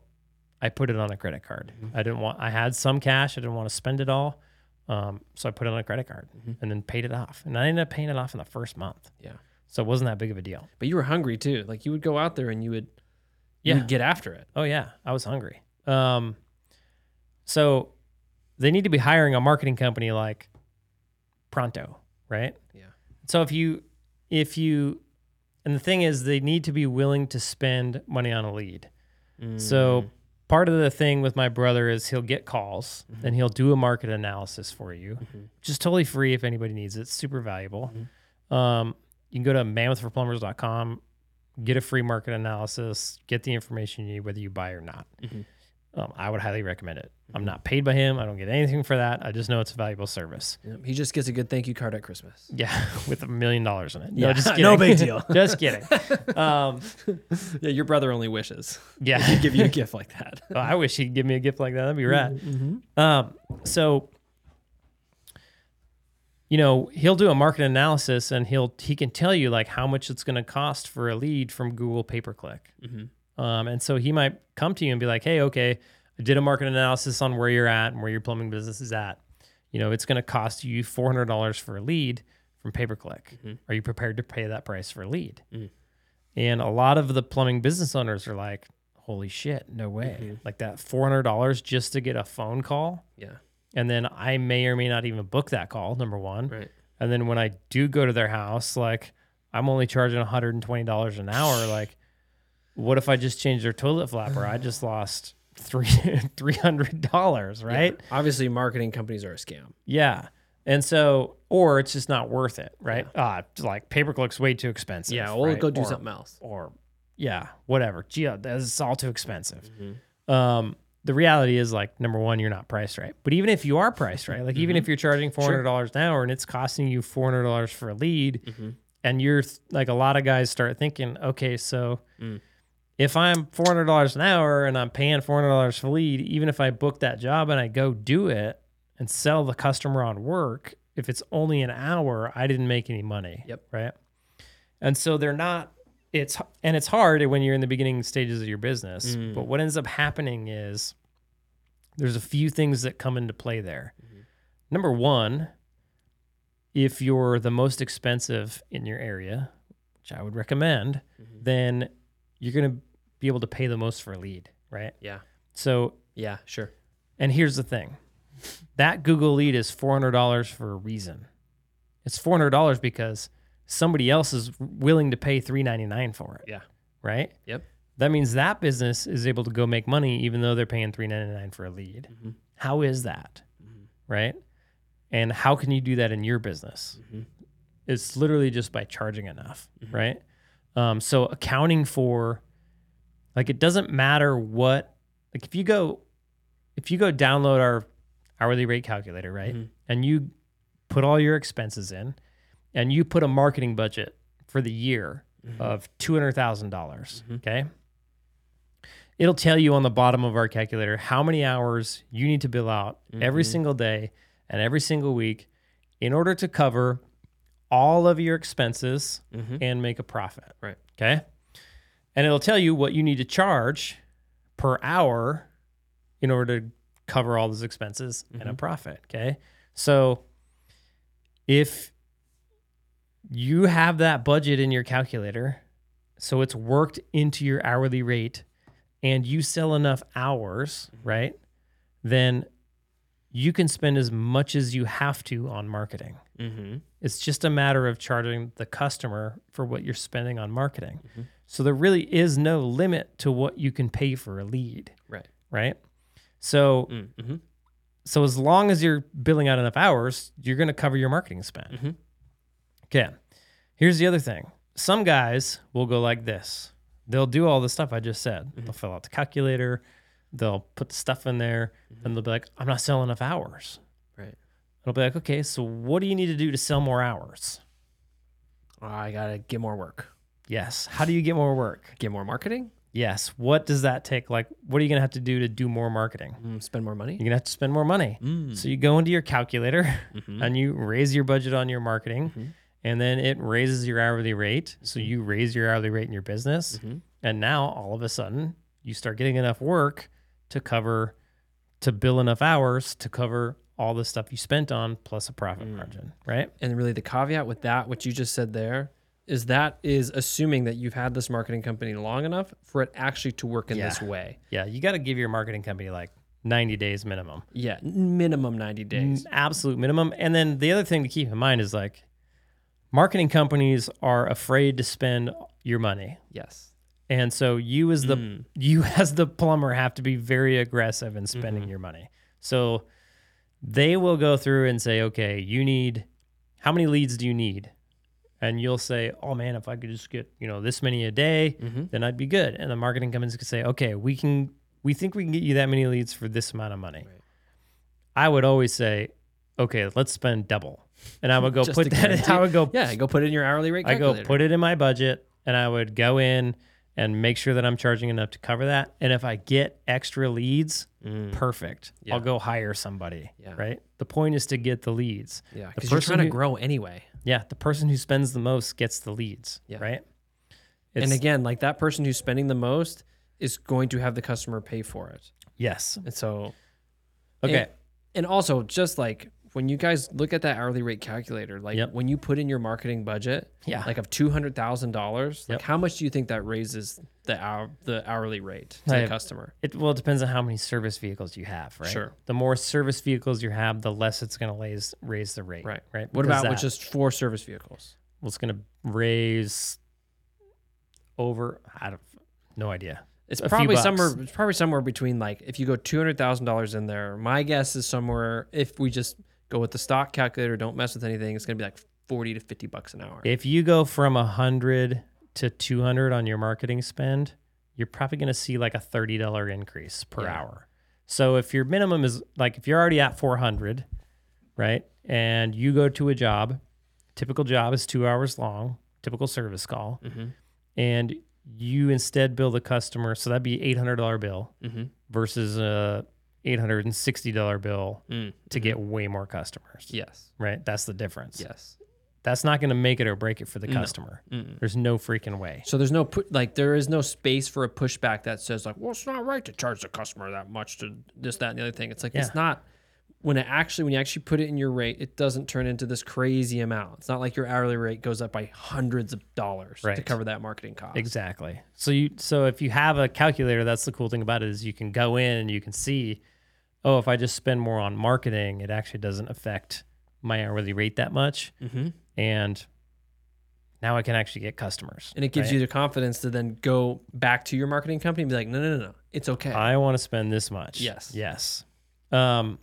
I put it on a credit card. I didn't want. I had some cash. I didn't want to spend it all. Um, so I put it on a credit card Mhm. and then paid it off. And I ended up paying it off in the first month. Yeah. So it wasn't that big of a deal. But you were hungry too. Like you would go out there and you would, you Yeah. would get after it. Oh yeah, I was hungry. Um, so they need to be hiring a marketing company like Pronto, right? Yeah. So if you, if you, and the thing is, they need to be willing to spend money on a lead. Mm. So part of the thing with my brother is he'll get calls Mm-hmm. and he'll do a market analysis for you, Mhm. which is totally free if anybody needs it. It's super valuable. Um, you can go to mammothforplumbers.com, get a free market analysis, get the information you need, whether you buy or not. Um, I would highly recommend it. I'm not paid by him. I don't get anything for that. I just know it's a valuable service. Yep. He just gets a good thank you card at Christmas. Yeah, with a million dollars in it. Yeah, no, just kidding. no big deal. just kidding. Um, Yeah, your brother only wishes. yeah, He'd give you a gift like that. Well, I wish he'd give me a gift like that. That'd be rad. Mm-hmm. Um, so, you know, he'll do a market analysis and he'll he can tell you like how much it's going to cost for a lead from Google pay per click. Mm-hmm. Um, and so he might come to you and be like, "Hey, okay, I did a market analysis on where you're at and where your plumbing business is at. You know, it's going to cost you four hundred dollars for a lead from pay per click. Mhm. Are you prepared to pay that price for a lead?" Mm. And a lot of the plumbing business owners are like, "Holy shit, no way! Mhm. Like that four hundred dollars just to get a phone call." Yeah. and then I may or may not even book that call. Number one, Right. and then when I do go to their house, like I'm only charging one hundred and twenty dollars an hour. Like, what if I just change their toilet flapper? I just lost three three hundred dollars, right? Yeah. Obviously, marketing companies are a scam. Yeah. And so, or it's just not worth it, right? Ah, like pay per click's way too expensive. Yeah, we'll right? go do Or- something else. Or, yeah, whatever. Gee, that's all too expensive. Mm-hmm. Um, the reality is like number one, you're not priced right. But even if you are priced right, like even if you're charging four hundred dollars an hour and it's costing you four hundred dollars for a lead, Mm-hmm. and you're like a lot of guys start thinking, okay, so Mm. If I'm four hundred dollars an hour and I'm paying four hundred dollars for lead, even if I book that job and I go do it and sell the customer on work, if it's only an hour, I didn't make any money. Yep. Right. And so they're not. It's and it's hard when you're in the beginning stages of your business. Mm. But what ends up happening is there's a few things that come into play there. Mhm. Number one, if you're the most expensive in your area, which I would recommend, Mhm. then you're going to be able to pay the most for a lead, right? Yeah. So, Yeah. Sure. and here's the thing that Google lead is $400 for a reason. It's $400 because somebody else is willing to pay 399 for it. Yeah. Right? Yep. That means that business is able to go make money even though they're paying 399 for a lead. Mm-hmm. How is that? Mhm. Right? And how can you do that in your business? Mhm. It's literally just by charging enough, Mhm. right? Um, so accounting for, like, it doesn't matter what, like, if you go, if you go download our hourly rate calculator, right, Mhm. and you put all your expenses in, and you put a marketing budget for the year Mhm. of two hundred thousand dollars, Mhm. okay. It'll tell you on the bottom of our calculator how many hours you need to bill out every Mhm. single day and every single week in order to cover all of your expenses Mhm. and make a profit. Right. Okay. And it'll tell you what you need to charge per hour in order to cover all those expenses and a Mhm. profit. Okay. So if you have that budget in your calculator, so it's worked into your hourly rate and you sell enough hours, Mhm. right? Then you can spend as much as you have to on marketing. Mhm. It's just a matter of charging the customer for what you're spending on marketing. Mhm. So there really is no limit to what you can pay for a lead, Right. right? So Mm, mhm. so as long as you're billing out enough hours, you're going to cover your marketing spend. Mhm. Okay. Here's the other thing. Some guys will go like this. They'll do all the stuff I just said. Mhm. They'll fill out the calculator, they'll put the stuff in there, Mhm. and they'll be like, I'm not selling enough hours. I'll be like, okay, so what do you need to do to sell more hours? I gotta get more work. Yes. How do you get more work? Get more marketing. Yes. What does that take? Like, what are you to have to do to do more marketing? Mm, spend more money. You're to have to spend more money. Mm. So you go into your calculator Mhm. and you raise your budget on your marketing, Mhm. and then it raises your hourly rate. So Mm-hmm. you raise your hourly rate in your business. Mhm. And now all of a sudden, you start getting enough work to cover, to bill enough hours to cover all the stuff you spent on plus a profit Mm. margin, right? And really, the caveat with that, what you just said there, is that is assuming that you've had this marketing company long enough for it actually to work in this way. Yeah. You got to give your marketing company like 90 days minimum. Yeah, minimum ninety days. N- absolute minimum. And then the other thing to keep in mind is like marketing companies are afraid to spend your money. Yes. And so you as the Mm. you as the plumber have to be very aggressive in spending Mhm. your money. So they will go through and say, "Okay, you need how many leads do you need?" And you'll say, "Oh man, if I could just get, you know, this many a day, Mhm. then I'd be good." And the marketing companies could say, "Okay, we can we think we can get you that many leads for this amount of money. Right. I would always say, okay, let's spend double. And I would go put that in, I would go Yeah, go put it in your hourly rate I go put it in my budget and I would go in and make sure that I'm charging enough to cover that. And if I get extra leads, Mm, perfect. Yeah. I'll go hire somebody. Yeah. Right. The point is to get the leads. yeah, the because you're person trying to who- grow anyway. Yeah. The person who spends the most gets the leads. Yeah. Right. and again, like that person who's spending the most is going to have the customer pay for it. yes. And so, Okay. and, and also just like when you guys look at that hourly rate calculator, like Yep. when you put in your marketing budget, Yeah. like of two hundred thousand dollars, like Yep. how much do you think that raises the hour the hourly rate to the customer? It well it depends on how many service vehicles you have, right? Sure. The more service vehicles you have, the less it's going to raise raise the rate. Right. Right. What Because about with just four service vehicles? well, it's going to raise over? I don't. No idea. It's probably somewhere. It's probably somewhere between like if you go two hundred thousand dollars in there. My guess is somewhere if we just go with the stock calculator, don't mess with anything. It's gonna be like forty to fifty bucks an hour. If you go from a hundred to two hundred on your marketing spend, you're probably going to see like a thirty dollar increase per Yeah. hour. So if your minimum is like if you're already at four hundred, right, and you go to a job, typical job is two hours long, typical service call, mm-hmm. and you instead bill the customer, so that'd be eight hundred dollar bill Mm-hmm. versus a eight hundred and sixty dollar bill Mm. to get way more customers. Yes. Right, that's the difference. Yes. That's not going to make it or break it for the customer. Mm-mm. There's no freaking way. So there's no put like there is no space for a pushback that says like, well, it's not right to charge the customer that much to this, that, and the other thing. It's like Yeah. it's not when it actually when you actually put it in your rate, it doesn't turn into this crazy amount. It's not like your hourly rate goes up by hundreds of dollars to cover that marketing cost. Exactly. So you so if you have a calculator, that's the cool thing about it is you can go in and you can see, oh, if I just spend more on marketing, it actually doesn't affect my hourly rate that much, Mm-hmm. and now I can actually get customers. And it gives right? you the confidence to then go back to your marketing company and be like, no, no, no, no, it's okay. I want to spend this much. Yes. Yes. Um.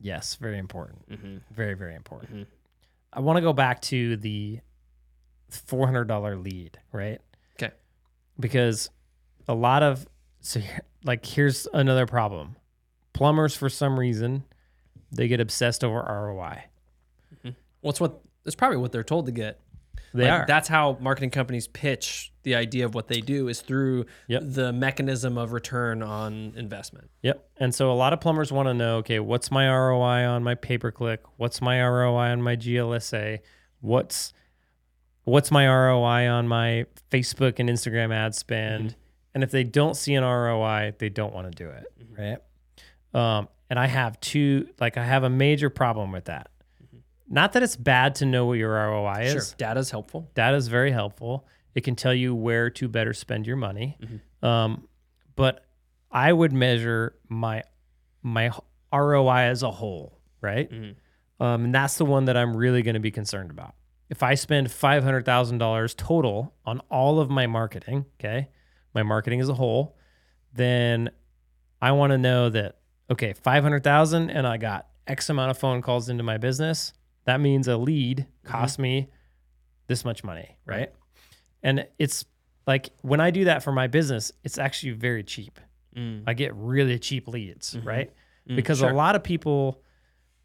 Yes, very important. mm-hmm. Very very important. Mhm. I want to go back to the four hundred dollar lead, right? Okay. Because a lot of so like here's another problem. Plumbers for some reason they get obsessed over ROI. Well, what it's probably what they're told to get. They Like, are. That's how marketing companies pitch the idea of what they do is through Yep. the mechanism of return on investment. Yep. And so a lot of plumbers want to know, okay, what's my ROI on my pay per click? What's my ROI on my GLSA? What's what's my ROI on my Facebook and Instagram ad spend? Mm-hmm. And if they don't see an ROI, they don't want to do it, mm-hmm. right? Um, and I have two, like I have a major problem with that. Not that it's bad to know what your ROI is. Sure, is helpful. Data is very helpful. It can tell you where to better spend your money. Um, but I would measure my my ROI as a whole, right? Um, and that's the one that I'm really going to be concerned about. If I spend five hundred thousand dollars total on all of my marketing, okay, my marketing as a whole, then I want to know that okay, five hundred thousand, and I got X amount of phone calls into my business. That means a lead cost me this much money, right? And it's like when I do that for my business, it's actually very cheap. Mm. I get really cheap leads, right? Mm, Because sure. a lot of people,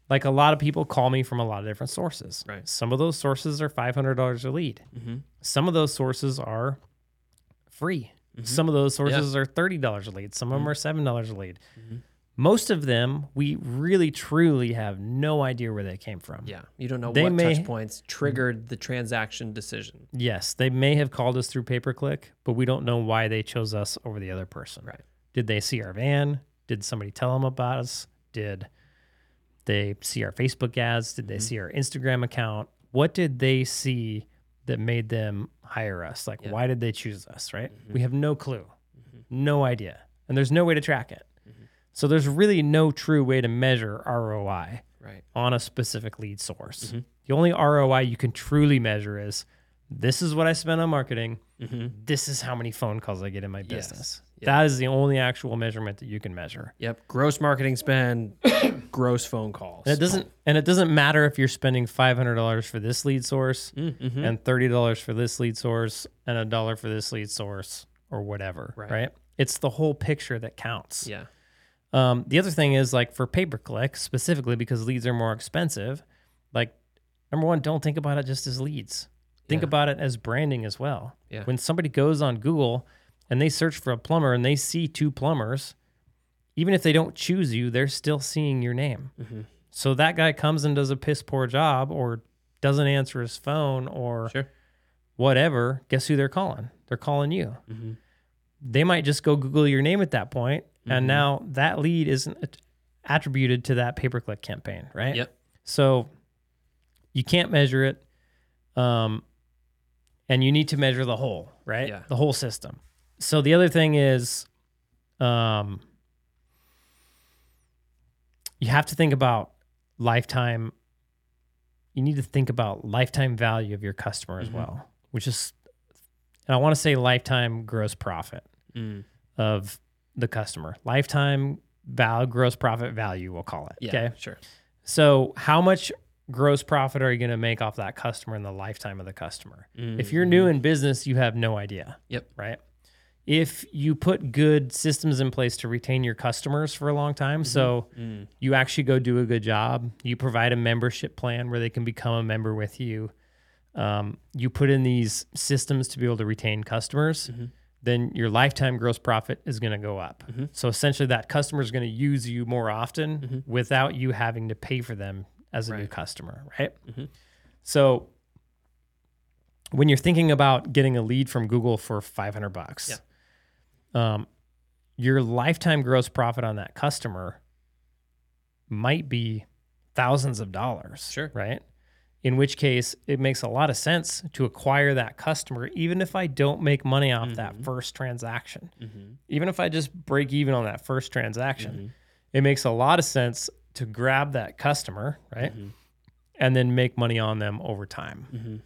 like a lot of people, call me from a lot of different sources. Right. Some of those sources are five hundred dollars a lead. Mhm. Some of those sources are free. Mm-hmm. Some of those sources are thirty dollars a lead. Some of them are seven dollars a lead. Mm-hmm. Most of them, we really truly have no idea where they came from. Yeah, you don't know They what may- touch points triggered the transaction decision. Yes, they may have called us through pay per click, but we don't know why they chose us over the other person. Right. Did they see our van? Did somebody tell them about us? Did they see our Facebook ads? Did they Mm-hmm. see our Instagram account? What did they see that made them hire us? Like, Yeah. Mm-hmm. why did they choose us? Right. We have no clue, no idea. And there's no way to track it. So there's really no true way to measure ROI Right. on a specific lead source. Mm-hmm. The only ROI you can truly measure is this is what I spent on marketing. Mm-hmm. This is how many phone calls I get in my Yes. business. That is the only actual measurement that you can measure. Yep. Gross marketing spend, gross phone calls. And it doesn't and it doesn't matter if you're spending five hundred dollars for this lead source Mm-hmm. and thirty dollars for this lead source and a dollar for this lead source or whatever. Right. Right. It's the whole picture that counts. Yeah. Um, the other thing is like for pay per click specifically because leads are more expensive. Like number one, don't think about it just as leads. Think Yeah. about it as branding as well. Yeah. When somebody goes on Google and they search for a plumber and they see two plumbers, even if they don't choose you, they're still seeing your name. Mm-hmm. So that guy comes and does a piss poor job or doesn't answer his phone or Sure. whatever. Guess who they're calling? They're calling you. Mm-hmm. They might just go Google your name at that point, Mhm. and now that lead isn't attributed to that pay per click campaign, right? Yep. So you can't measure it, um, and you need to measure the whole, right? Yeah. The whole system. So the other thing is, um, you have to think about lifetime. You need to think about lifetime value of your customer as Mhm. well, which is, and I want to say lifetime gross profit Mm. of the customer. Lifetime value, gross profit value, we'll call it. Yeah. Okay. Sure. So, how much gross profit are you going to make off that customer in the lifetime of the customer? If you're new in business, you have no idea. Mm-hmm. Yep. Right. If you put good systems in place to retain your customers for a long time, so Mm. you actually go do a good job, you provide a membership plan where they can become a member with you, um, you put in these systems to be able to retain customers, Mhm. Then your lifetime gross profit is going to go up. Mhm. So essentially, that customer is going to use you more often Mhm. without you having to pay for them as a new customer, right? Mhm. So when you're thinking about getting a lead from Google for 500 bucks, um, your lifetime gross profit on that customer might be thousands of dollars. Sure. Right. In which case, it makes a lot of sense to acquire that customer, even if I don't make money off that Mhm. first transaction. Mm-hmm. Even if I just break even on that first transaction, Mhm. it makes a lot of sense to grab that customer, right? Mhm. And then make money on them over time. Mm-hmm.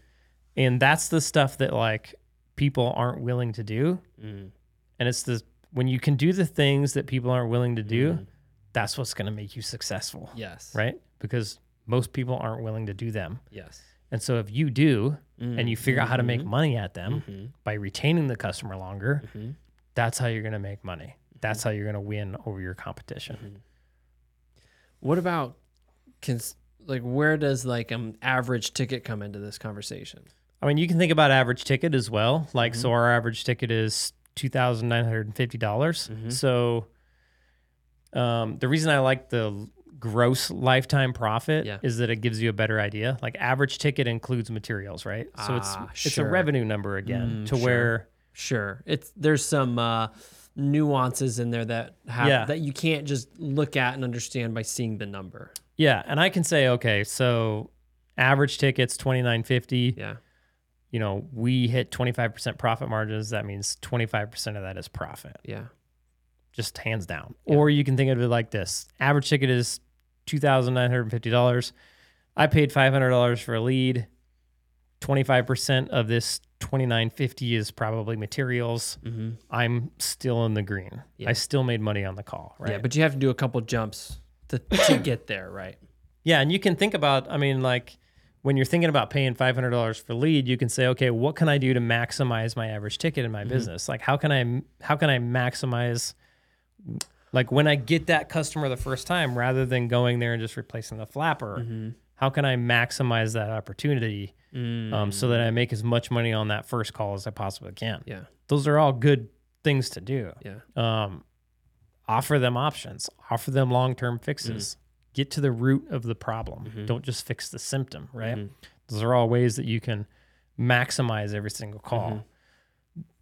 And that's the stuff that like people aren't willing to do. Mm. And it's the when you can do the things that people aren't willing to do, that's what's going to make you successful, Yes. right? Because most people aren't willing to do them. Yes. And so if you do and you figure out how to make Mhm. money at them Mhm. by retaining the customer longer, Mhm. that's how you're going to make money. That's how you're going to win over your competition. Mhm. What about cons- like where does like an average ticket come into this conversation? I mean, you can think about average ticket as well. Like, so our average ticket is two thousand nine hundred and fifty dollars. So, um, the reason I like the gross lifetime profit Yeah. is that it gives you a better idea. Like, average ticket includes materials, right? So it's Ah, it's a revenue number again Mm, to sure. where Sure. It's there's some uh, nuances in there that have Yeah. that you can't just look at and understand by seeing the number. yeah, and I can say okay, so average tickets twenty nine fifty. Yeah. You know, we hit twenty five percent profit margins. That means twenty five percent of that is profit. Yeah. just hands down. Yeah. Or you can think of it like this: average ticket is two thousand nine hundred fifty dollars. I paid five hundred dollars for a lead. Twenty five percent of this twenty nine fifty is probably materials. Mm-hmm. I'm still in the green. Yeah. I still made money on the call, right? Yeah, but you have to do a couple jumps to, to get there, right? Yeah, and you can think about, I mean, like when you're thinking about paying five hundred dollars for lead, you can say, okay, what can I do to maximize my average ticket in my business? Like, how can I how can I maximize, like when I get that customer the first time, rather than going there and just replacing the flapper, Mm-hmm. how can I maximize that opportunity um, so that I make as much money on that first call as I possibly can? Yeah. Those are all good things to do Yeah. um, offer them options, offer them long term fixes, get to the root of the problem. Mhm. Don't just fix the symptom, right? Mhm. Those are all ways that you can maximize every single call.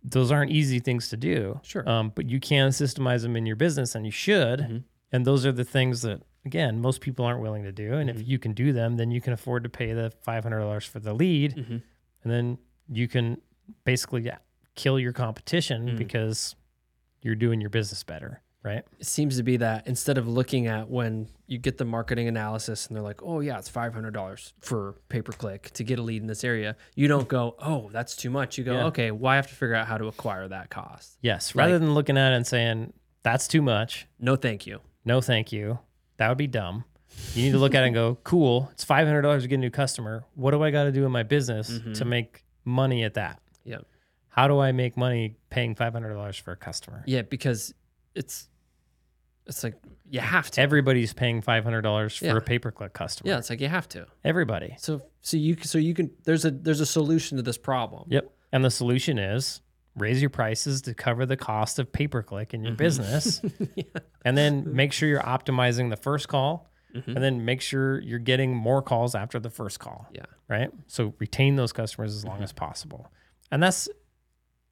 Those aren't easy things to do, Sure. um, but you can systemize them in your business and you should. Mhm. And those are the things that, again, most people aren't willing to do. And Mhm. if you can do them, then you can afford to pay the $500 for the lead. Mhm. And then you can basically kill your competition Mm. because you're doing your business better, right? It seems to be that instead of looking at when you get the marketing analysis and they're like, oh, yeah, it's $500 for pay per click to get a lead in this area, you don't go, oh, that's too much. You go, Yeah. okay, well, I have to figure out how to acquire that cost. Yes. Rather Like- than looking at it and saying, that's too much. No, thank you. No, thank you. That would be dumb. You need to look at it and go, cool, it's $500 to get a new customer. What do I got to do in my business to Mhm. make money at that? Yeah. how do I make money paying five hundred dollars for a customer? Yeah, because it's it's like you have to. Everybody's paying five hundred dollars for Yeah. a pay per click customer. Yeah, it's like you have to. everybody. So so you so you can there's a there's a solution to this problem. Yep. And the solution is raise your prices to cover the cost of pay per click in your mm-hmm. business, and then make sure you're optimizing the first call, mm-hmm. and then make sure you're getting more calls after the first call. Yeah. right? So retain those customers as long mm-hmm. as possible. And that's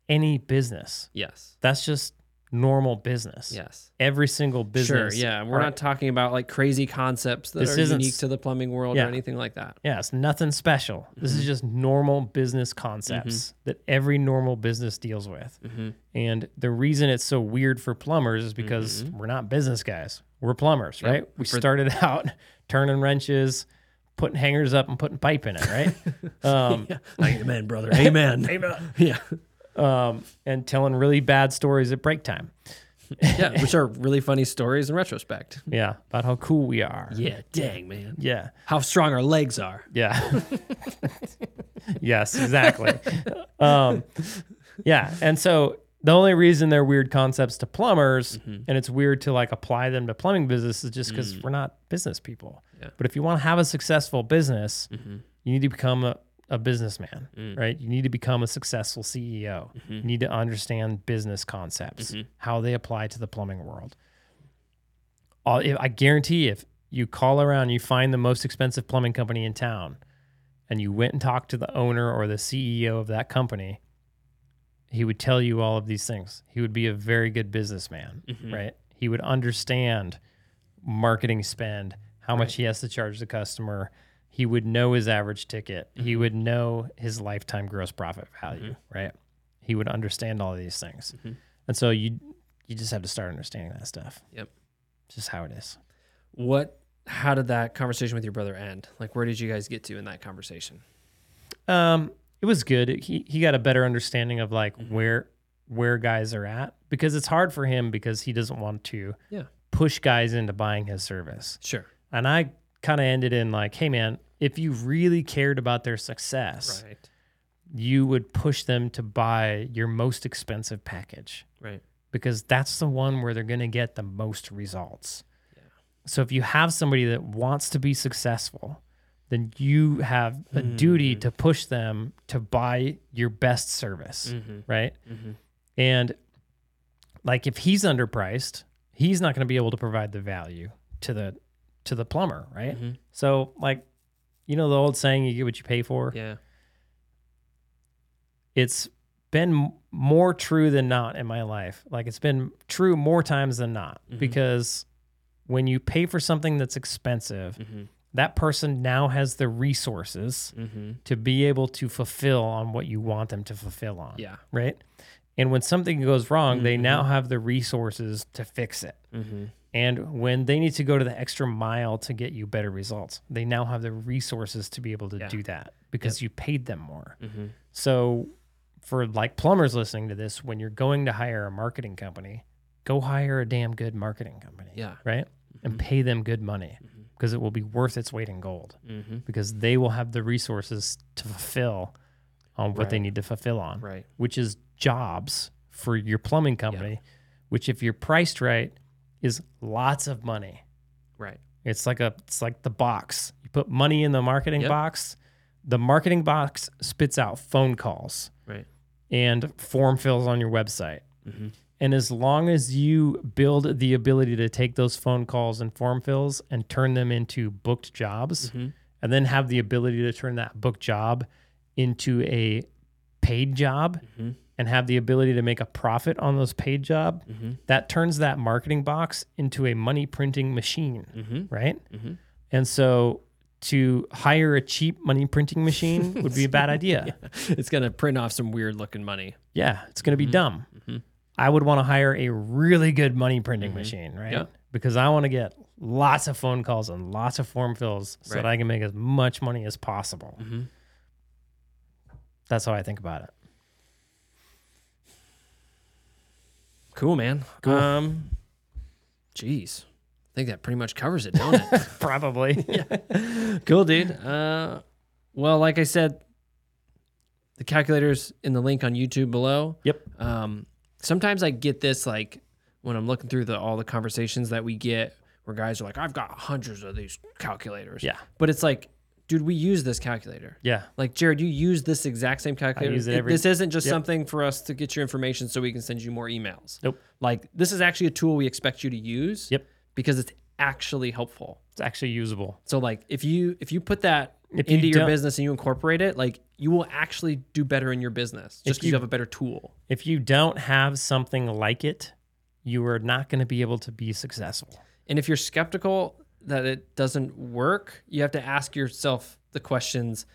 any business. Yes. That's just normal business. Yes. Every single business. Sure. Yeah. We're are- not talking about like crazy concepts that are unique to the plumbing world Yeah. or anything like that. Yeah, it's nothing special. This is mm-hmm. just normal business concepts mm-hmm. that every normal business deals with. Mm-hmm. And the reason it's so weird for plumbers is because we're not business guys. We're plumbers, right? We For- started out turning wrenches, putting hangers up and putting pipe in it, right? um, Amen, brother. Amen. Amen. Yeah. Um, and telling really bad stories at break time. Yeah. Which are really funny stories in retrospect. Yeah, about how cool we are. Yeah. Dang, man. Yeah. How strong our legs are. Yeah. yes, exactly. um, yeah. And so the only reason they're weird concepts to plumbers Mm-hmm. and it's weird to like apply them to plumbing business is just because we're not business people. Mm. Yeah. Mm-hmm. But if you want to have a successful business, you need to become a, a businessman, Mm. right? You need to become a successful CEO. Mm-hmm. You need to understand business concepts, how they apply to the plumbing world. I guarantee if you call around, you find the most expensive plumbing company in town, and you went and talked to the owner or the CEO of that company, he would tell you all of these things. He would be a very good businessman, right? He would understand marketing spend, how much he has to charge the customer. He would know his average ticket. He would know his lifetime gross profit value, right? He would understand all of these things. And so you you just have to start understanding that stuff. Yep. Just how it is. What how did that conversation with your brother end? Like where did you guys get to in that conversation? Um, it was good. He he got a better understanding of like Mm-hmm. where where guys are at because it's hard for him because he doesn't want to Yeah. push guys into buying his service. Sure. And I kind of ended in like, hey man, if you really cared about their success, Right. you would push them to buy your most expensive package Right. because that's the one where they're going to get the most results. So if you have somebody that wants to be successful, then you have a duty hmm. to push them to buy your best service, mm-hmm. right? Mm-hmm. And like if he's underpriced, he's not going to be able to provide the value to the to the plumber, right? Mm-hmm. So like you know the old saying you get what you pay for? Yeah. it's been more true than not in my life. Like it's been true more times than not mm-hmm. because when you pay for something that's expensive, mm-hmm. that person now has the resources Mm-hmm. to be able to fulfill on what you want them to fulfill on. Yeah. Right. And when something goes wrong, they now have the resources to fix it. Mm-hmm. And when they need to go to the extra mile to get you better results, they now have the resources to be able to Yeah. do that because you paid them more. Mm-hmm. So, for like plumbers listening to this, when you're going to hire a marketing company, go hire a damn good marketing company, Yeah. right? And pay them good money because it will be worth its weight in gold Mm-hmm. because they will have the resources to fulfill on what they need to fulfill on, Right. which is jobs for your plumbing company, which if you're priced right is lots of money. Right. It's like a it's like the box. You put money in the marketing Yep. box. The marketing box spits out phone calls Right. and form fills on your website. Mm-hmm. And as long as you build the ability to take those phone calls and form fills and turn them into booked jobs, Mm-hmm. and then have the ability to turn that booked job into a paid job Mhm. And have the ability to make a profit on those paid job, Mhm. that turns that marketing box into a money printing machine, Mm-hmm. right? Mhm. And so to hire a cheap money printing machine would be a bad idea. It's gonna print off some weird looking money. Yeah, it's going to be Mm-hmm. dumb. I would want to hire a really good money printing machine, right? Mm-hmm. Yeah. Because I want to get lots of phone calls and lots of form fills so that I can make as much money as possible. Mm-hmm. That's how I think about it. Cool, man. Cool. Um, jeez, I think that pretty much covers it, don't it? Probably. cool, dude. Uh, well, like I said, the calculators in the link on YouTube below. Yep. Um, sometimes I get this like when I'm looking through the all the conversations that we get where guys are like, I've got hundreds of these calculators. Yeah. But it's like, dude, we use this calculator. Yeah. Like Jered, you use this exact same calculator. I use it every- this isn't just Yep. something for us to get your information so we can send you more emails. Nope. Like this is actually a tool we expect you to use. Yep. Because it's actually helpful. It's actually usable. So like if you if you put that If you into your business and you incorporate it, like you will actually do better in your business just because you, you- have a better tool. If you don't have something like it, you are not going to be able to be successful. And if you're skeptical that it doesn't work, you have to ask yourself the questions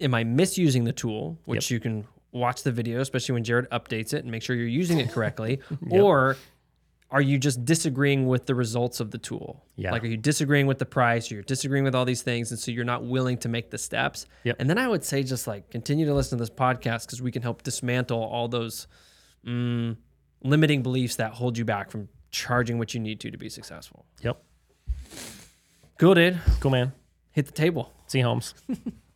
Am I misusing the tool? Which you can watch the video, especially when Jered updates it and make sure you're using it correctly. Or are you just disagreeing with the results of the tool? Yeah. Like, are you disagreeing with the price? You're disagreeing with all these things. And so you're not willing to make the steps. Yep. And then I would say just like continue to listen to this podcast because we can help dismantle all those mm, limiting beliefs that hold you back from charging what you need to to be successful. Yep. Cool, dude. Cool, man. Hit the table. See you, Holmes.